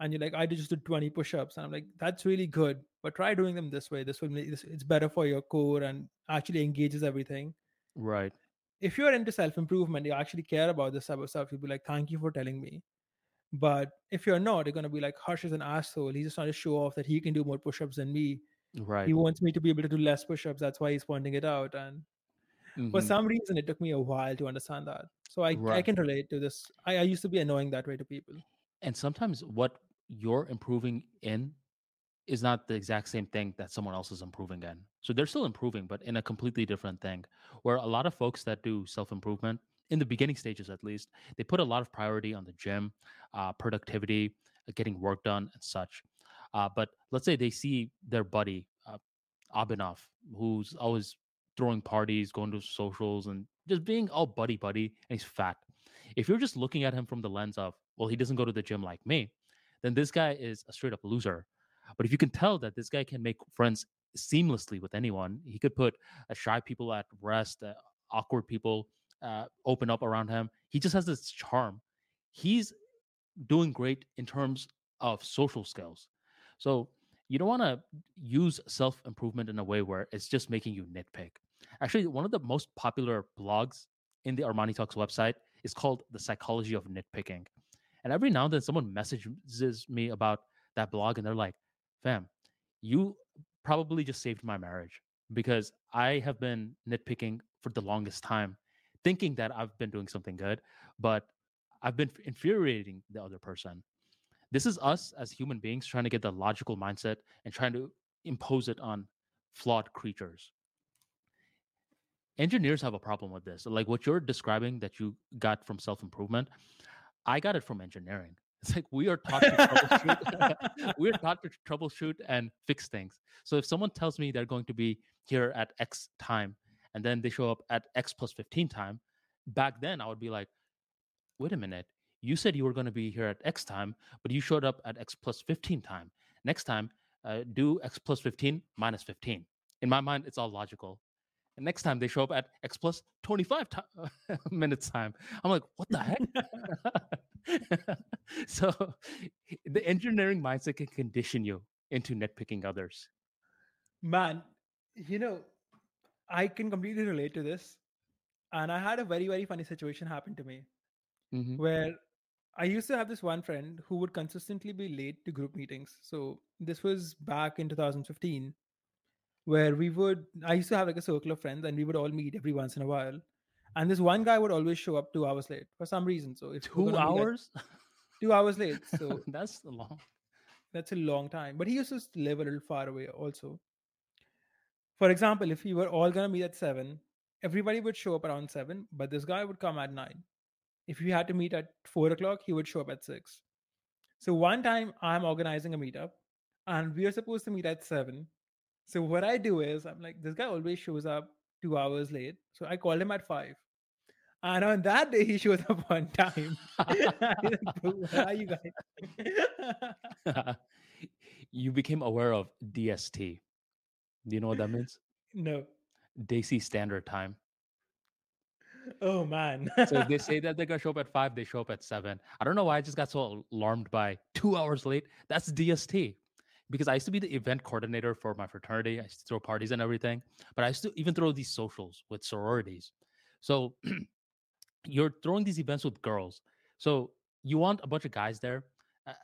and you're like i just did 20 push-ups and i'm like that's really good but try doing them this way. This will make this it's better for your core and actually engages everything. Right. If you're into self improvement, you actually care about this type of stuff. You'll be like, thank you for telling me. But if you're not, you're gonna be like, Harsh is an asshole. He's just trying to show off that he can do more push-ups than me. Right. He wants me to be able to do less push-ups. That's why he's pointing it out. And for Mhm. some reason, it took me a while to understand that. So I, I can relate to this. I, I used to be annoying that way to people. And sometimes what you're improving in is not the exact same thing that someone else is improving in. So they're still improving, but in a completely different thing. Where a lot of folks that do self improvement, in the beginning stages at least, they put a lot of priority on the gym, uh, productivity, uh, getting work done, and such. Uh, but let's say they see their buddy, uh, who's always throwing parties, going to socials, and just being all buddy buddy, and he's fat. If you're just looking at him from the lens of, well, he doesn't go to the gym like me, then this guy is a straight up loser. But if you can tell that this guy can make friends seamlessly with anyone, he could put uh, shy people at rest, uh, awkward people uh, open up around him. He just has this charm. He's doing great in terms of social skills. So you don't want to use self improvement in a way where it's just making you nitpick. Actually, one of the most popular blogs in the Armani Talks website is called The Psychology of Nitpicking. And every now and then someone messages me about that blog and they're like, fam, you probably just saved my marriage because I have been nitpicking for the longest time, thinking that I've been doing something good, but I've been infuriating the other person. This is us as human beings trying to get the logical mindset and trying to impose it on flawed creatures. Engineers have a problem with this. Like what you're describing that you got from self improvement, I got it from engineering. It's like we are taught to troubleshoot. we're taught to troubleshoot and fix things. So if someone tells me they're going to be here at X time and then they show up at X plus 15 time, back then I would be like, wait a minute. You said you were going to be here at X time, but you showed up at X plus 15 time. Next time, uh, do X plus 15 minus 15. In my mind, it's all logical. And next time they show up at X plus 25 ti- minutes time. I'm like, what the heck? so the engineering mindset can condition you into nitpicking others. Man, you know, I can completely relate to this. And I had a very, very funny situation happen to me Mhm. where I used to have this one friend who would consistently be late to group meetings. So this was back in 2015, where we would, I used to have like a circle of friends and we would all meet every once in a while. And this one guy would always show up two hours late for some reason. So we're Two gonna meet at- hours? two hours late. So That's a long. that's a long time. But he used to live a little far away also. For example, if we were all gonna meet at seven, everybody would show up around seven, but this guy would come at nine. If we had to meet at four o'clock, he would show up at six. So one time I'm organizing a meetup and we are supposed to meet at seven. So what I do is I'm like, this guy always shows up two hours late. So I call him at five. And on that day he shows up on time. He's like, "Bro, Where are you guys? you became aware of DST. Do you know what that means? no. Desi Standard Time. Oh man. So they say that they're gonna show up at five, they show up at seven. I don't know why I just got so alarmed by two hours late. That's DST. Because I used to be the event coordinator for my fraternity. I used to throw parties and everything, but I used to even throw these socials with sororities. So you're throwing these events with girls. So you want a bunch of guys there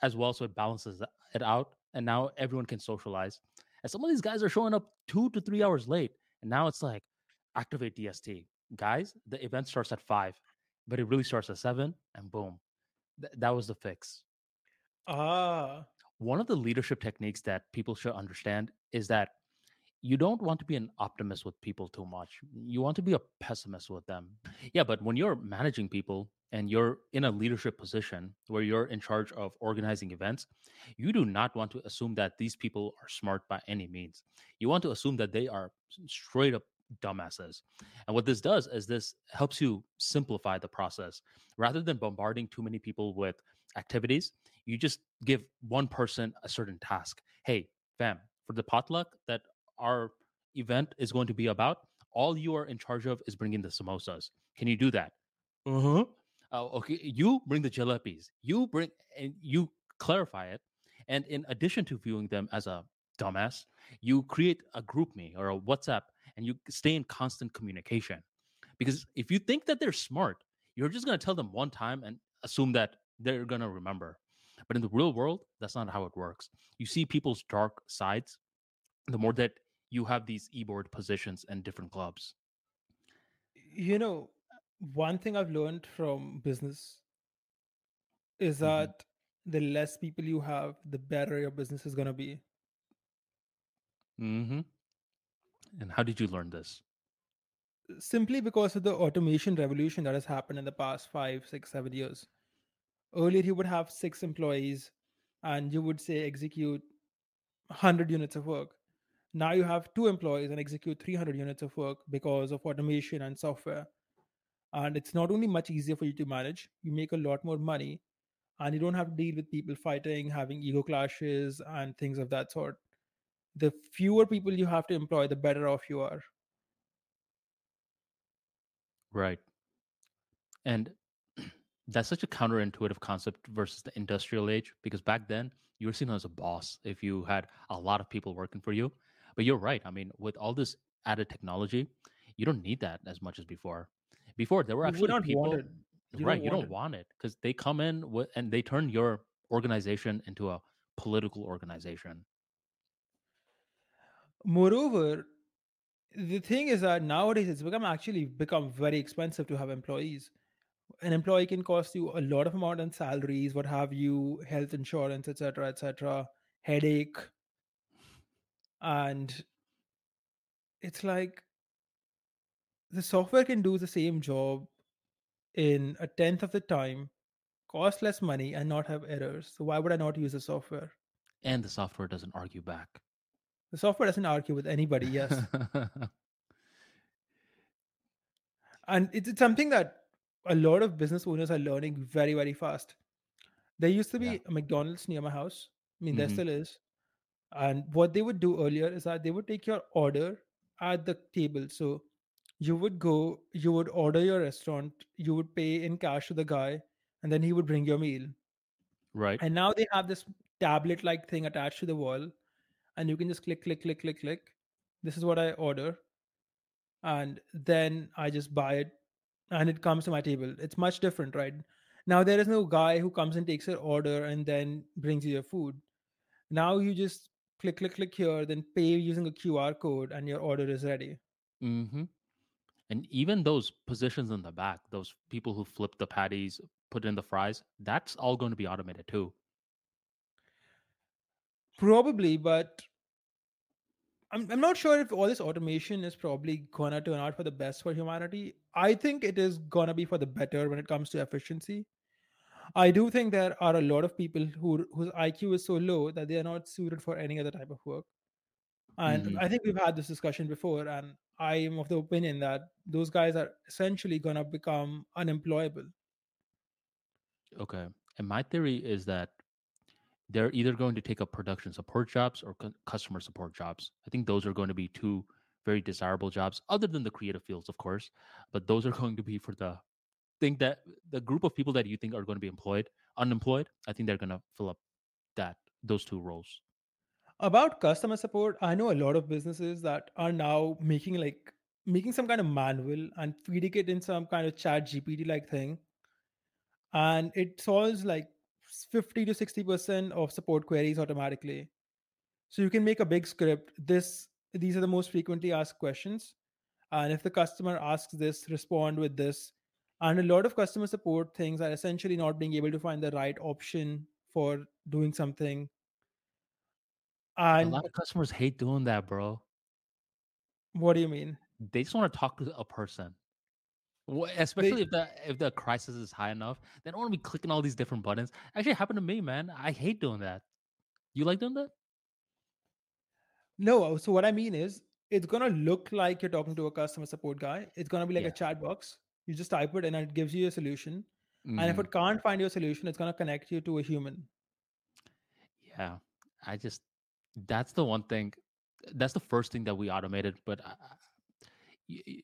as well, so it balances it out. And now everyone can socialize. And some of these guys are showing up two to three hours late. And now it's like, activate DST. Guys, the event starts at five, but it really starts at seven, and boom. Th- that was the fix. ah. One of the leadership techniques that people should understand is that you don't want to be an optimist with people too much. You want to be a pessimist with them. Yeah, but when you're managing people and you're in a leadership position where you're in charge of organizing events, you do not want to assume that these people are smart by any means. You want to assume that they are straight up dumbasses. And what this does is this helps you simplify the process. Rather than bombarding too many people with activities, you just give one person a certain task. Hey, fam, for the potluck that our event is going to be about, all you are in charge of is bringing the samosas. Can you do that? Uh-huh. Uh, okay, you bring the jalebis. You bring and you clarify it. And in addition to viewing them as a dumbass. You create a GroupMe or a WhatsApp and you stay in constant communication. Because if you think that they're smart, you're just going to tell them one time and assume that they're going to remember. But in the real world, that's not how it works. You see people's dark sides the more that you have these e-board positions and different clubs. You know, one thing I've learned from business is Mhm. that the less people you have, the better your business is going to be. Mm-hmm. And how did you learn this? Simply because of the automation revolution that has happened in the past five, six, seven years. Earlier, you would have six employees and you would say execute 100 units of work. Now you have two employees and execute 300 units of work because of automation and software. And it's not only much easier for you to manage, you make a lot more money and you don't have to deal with people fighting, having ego clashes, and things of that sort. The fewer people you have to employ, the better off you are. Right. And that's such a counterintuitive concept versus the industrial age because back then you were seen as a boss if you had a lot of people working for you. But you're right. I mean, with all this added technology, you don't need that as much as before. Before there were actually people want. You right, don't you want don't it. want it because they come in with, and they turn your organization into a political organization. Moreover, the thing is that nowadays it's become actually become very expensive to have employees. An employee can cost you a lot of amount in salaries, what have you, health insurance, etc., etc., headache, and it's like the software can do the same job in a tenth of the time, cost less money, and not have errors. So why would I not use the software? And the software doesn't argue back. The software doesn't argue with anybody, yes. and it's, it's something that a lot of business owners are learning very, very fast. There used to be Yeah. a McDonald's near my house. I mean, there Mhm. still is. And what they would do earlier is that they would take your order at the table. So you would go, you would order your restaurant, you would pay in cash to the guy, and then he would bring your meal. right. And now they have this tablet like thing attached to the wall, and you can just click, click, click, click, click. This is what I order. And then I just buy it and it comes to my table. It's much different, right? Now there is no guy who comes and takes your order and then brings you your food. Now you just click, click, click here, then pay using a QR code, and your order is ready. Mm-hmm. And even those positions in the back, those people who flip the patties, put in the fries, that's all going to be automated too. Probably, but I'm, I'm not sure if all this automation is probably gonna turn out for the best for humanity. I think it is gonna be for the better when it comes to efficiency. I do think there are a lot of people who whose IQ is so low that they are not suited for any other type of work. And Mhm. I think we've had this discussion before, and I am of the opinion that those guys are essentially gonna become unemployable. Okay. And my theory is that they're either going to take up production support jobs or cu- customer support jobs. I think those are going to be two very desirable jobs, other than the creative fields, of course. But those are going to be for the think that the group of people that you think are going to be employed, unemployed. I think they're going to fill up that those two roles. About customer support, I know a lot of businesses that are now making like making some kind of manual and feeding it in some kind of ChatGPT like thing. And it solves like 50 to 60% of support queries automatically. So you can make a big script. This these are the most frequently asked questions. And if the customer asks this, respond with this. And a lot of customer support things are essentially not being able to find the right option for doing something. And A lot of customers hate doing that, bro. what do you mean? They just want to talk to a person. Wh- Especially if the if the crisis is high enough, they don't want to be clicking all these different buttons. Actually, it happened to me, man. I hate doing that. You like doing that? No, so what I mean is it's gonna look like you're talking to a customer support guy. It's gonna be like Yeah. a chat box. You just type it and it gives you a solution. And if Mhm. it can't find your solution, it's gonna connect you to a human. Yeah, I just that's the one thing. That's the first thing that we automated. But I, I-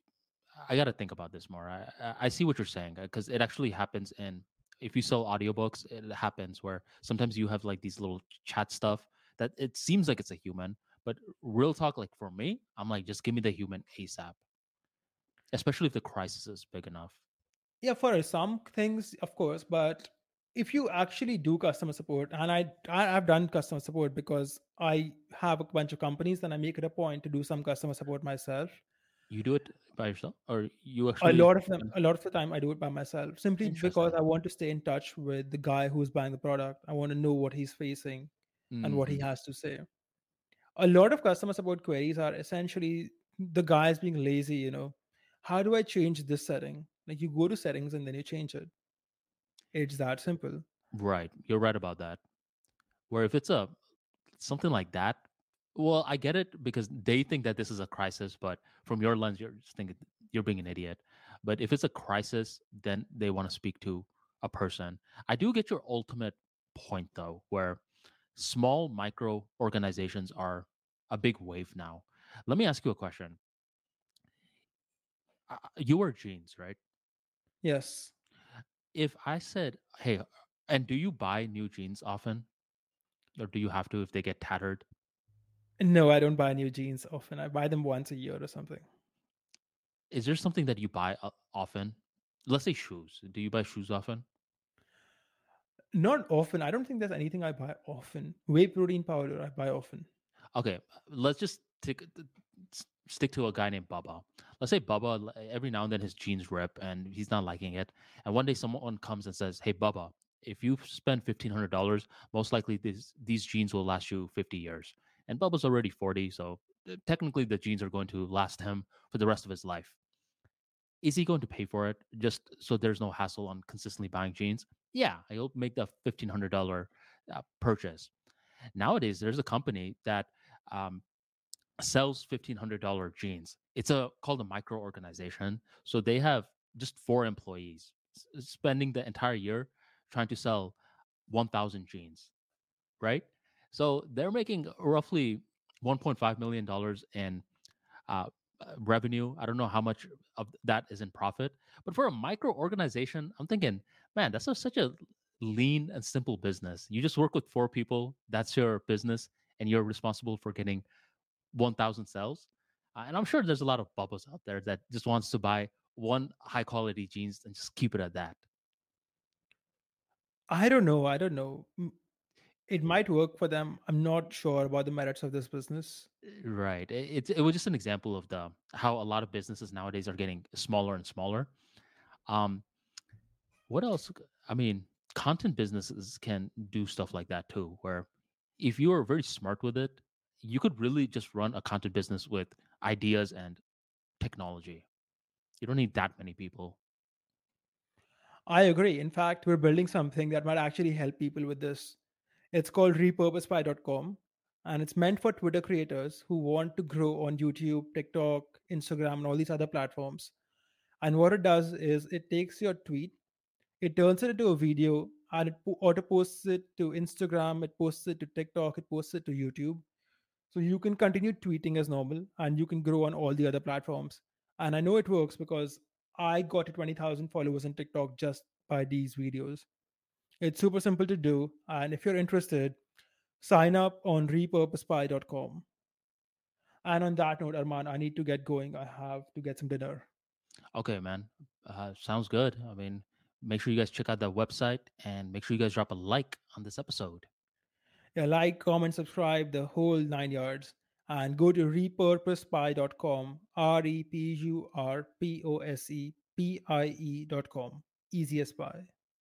I got to think about this more. I I- see what you're saying uh, because it actually happens in if you sell audiobooks, it happens where sometimes you have like these little chat stuff that it seems like it's a human, but real talk, like for me, I'm like, just give me the human ASAP. Especially if the crisis is big enough. Yeah, for some things, of course, but if you actually do customer support, and I, I have done customer support because I have a bunch of companies, and I make it a point to do some customer support myself. You do it by yourself, or you actually? A lot of them, a lot of the time, I do it by myself, simply because I want to stay in touch with the guy who's buying the product. I want to know what he's facing mm-hmm. and what he mm-hmm. has to say. A lot of customer support queries are essentially the guys being lazy. You know, how do I change this setting? Like you go to settings and then you change it. It's that simple. Right. You're right about that. Where if it's a something like that, well, I get it because they think that this is a crisis, but from your lens, you're just thinking you're being an idiot. But if it's a crisis, then they want to speak to a person. I do get your ultimate point though, where small micro organizations are a big wave now. Let me ask you a question. Uh, you wear jeans, right? Yes. If I said, "Hey," and do you buy new jeans often, or do you have to if they get tattered? No, I don't buy new jeans often. I buy them once a year or something. Is there something that you buy often? Let's say shoes. Do you buy shoes often? Not often. I don't think there's anything I buy often. Whey protein powder I buy often. Okay, let's just take, stick to a guy named Bubba. Let's say Bubba every now and then his jeans rip and he's not liking it. And one day someone comes and says, "Hey Bubba, if you spend fifteen hundred dollars, most likely these these jeans will last you fifty years." And Bubba's already 40, so uh, technically the jeans are going to last him for the rest of his life. Is he going to pay for it just so there's no hassle on consistently buying jeans? Yeah, he'll make the $1,500 uh, purchase. Nowadays, there's a company that um, sells $1,500 jeans. It's a called a micro organization. So they have just four employees spending the entire year trying to sell 1,000 jeans, right? So they're making roughly 1.5 million dollars in uh, revenue. I don't know how much of that is in profit, but for a micro organization, I'm thinking, man, that's a, such a lean and simple business. You just work with four people. That's your business, and you're responsible for getting 1,000 sales. Uh, and I'm sure there's a lot of bubbles out there that just wants to buy one high quality jeans and just keep it at that. I don't know. I don't know it might work for them. I'm not sure about the merits of this business. Right. It, it, it was just an example of the how a lot of businesses nowadays are getting smaller and smaller. Um, what else? I mean, content businesses can do stuff like that too, where if you are very smart with it, you could really just run a content business with ideas and technology. You don't need that many people. I agree. In fact, we're building something that might actually help people with this. It's called repurposepie.com and it's meant for Twitter creators who want to grow on YouTube, TikTok, Instagram, and all these other platforms. And what it does is it takes your tweet, it turns it into a video, and it auto posts it to Instagram, it posts it to TikTok, it posts it to YouTube. So you can continue tweeting as normal and you can grow on all the other platforms. And I know it works because I got to 20,000 followers on TikTok just by these videos. It's super simple to do. And if you're interested, sign up on repurposepie.com. And on that note, Arman, I need to get going. I have to get some dinner. Okay, man. Uh, sounds good. I mean, make sure you guys check out that website and make sure you guys drop a like on this episode. Yeah, like, comment, subscribe, the whole nine yards. And go to repurposepie.com, R E P U R P O S E P I E.com. Easiest buy.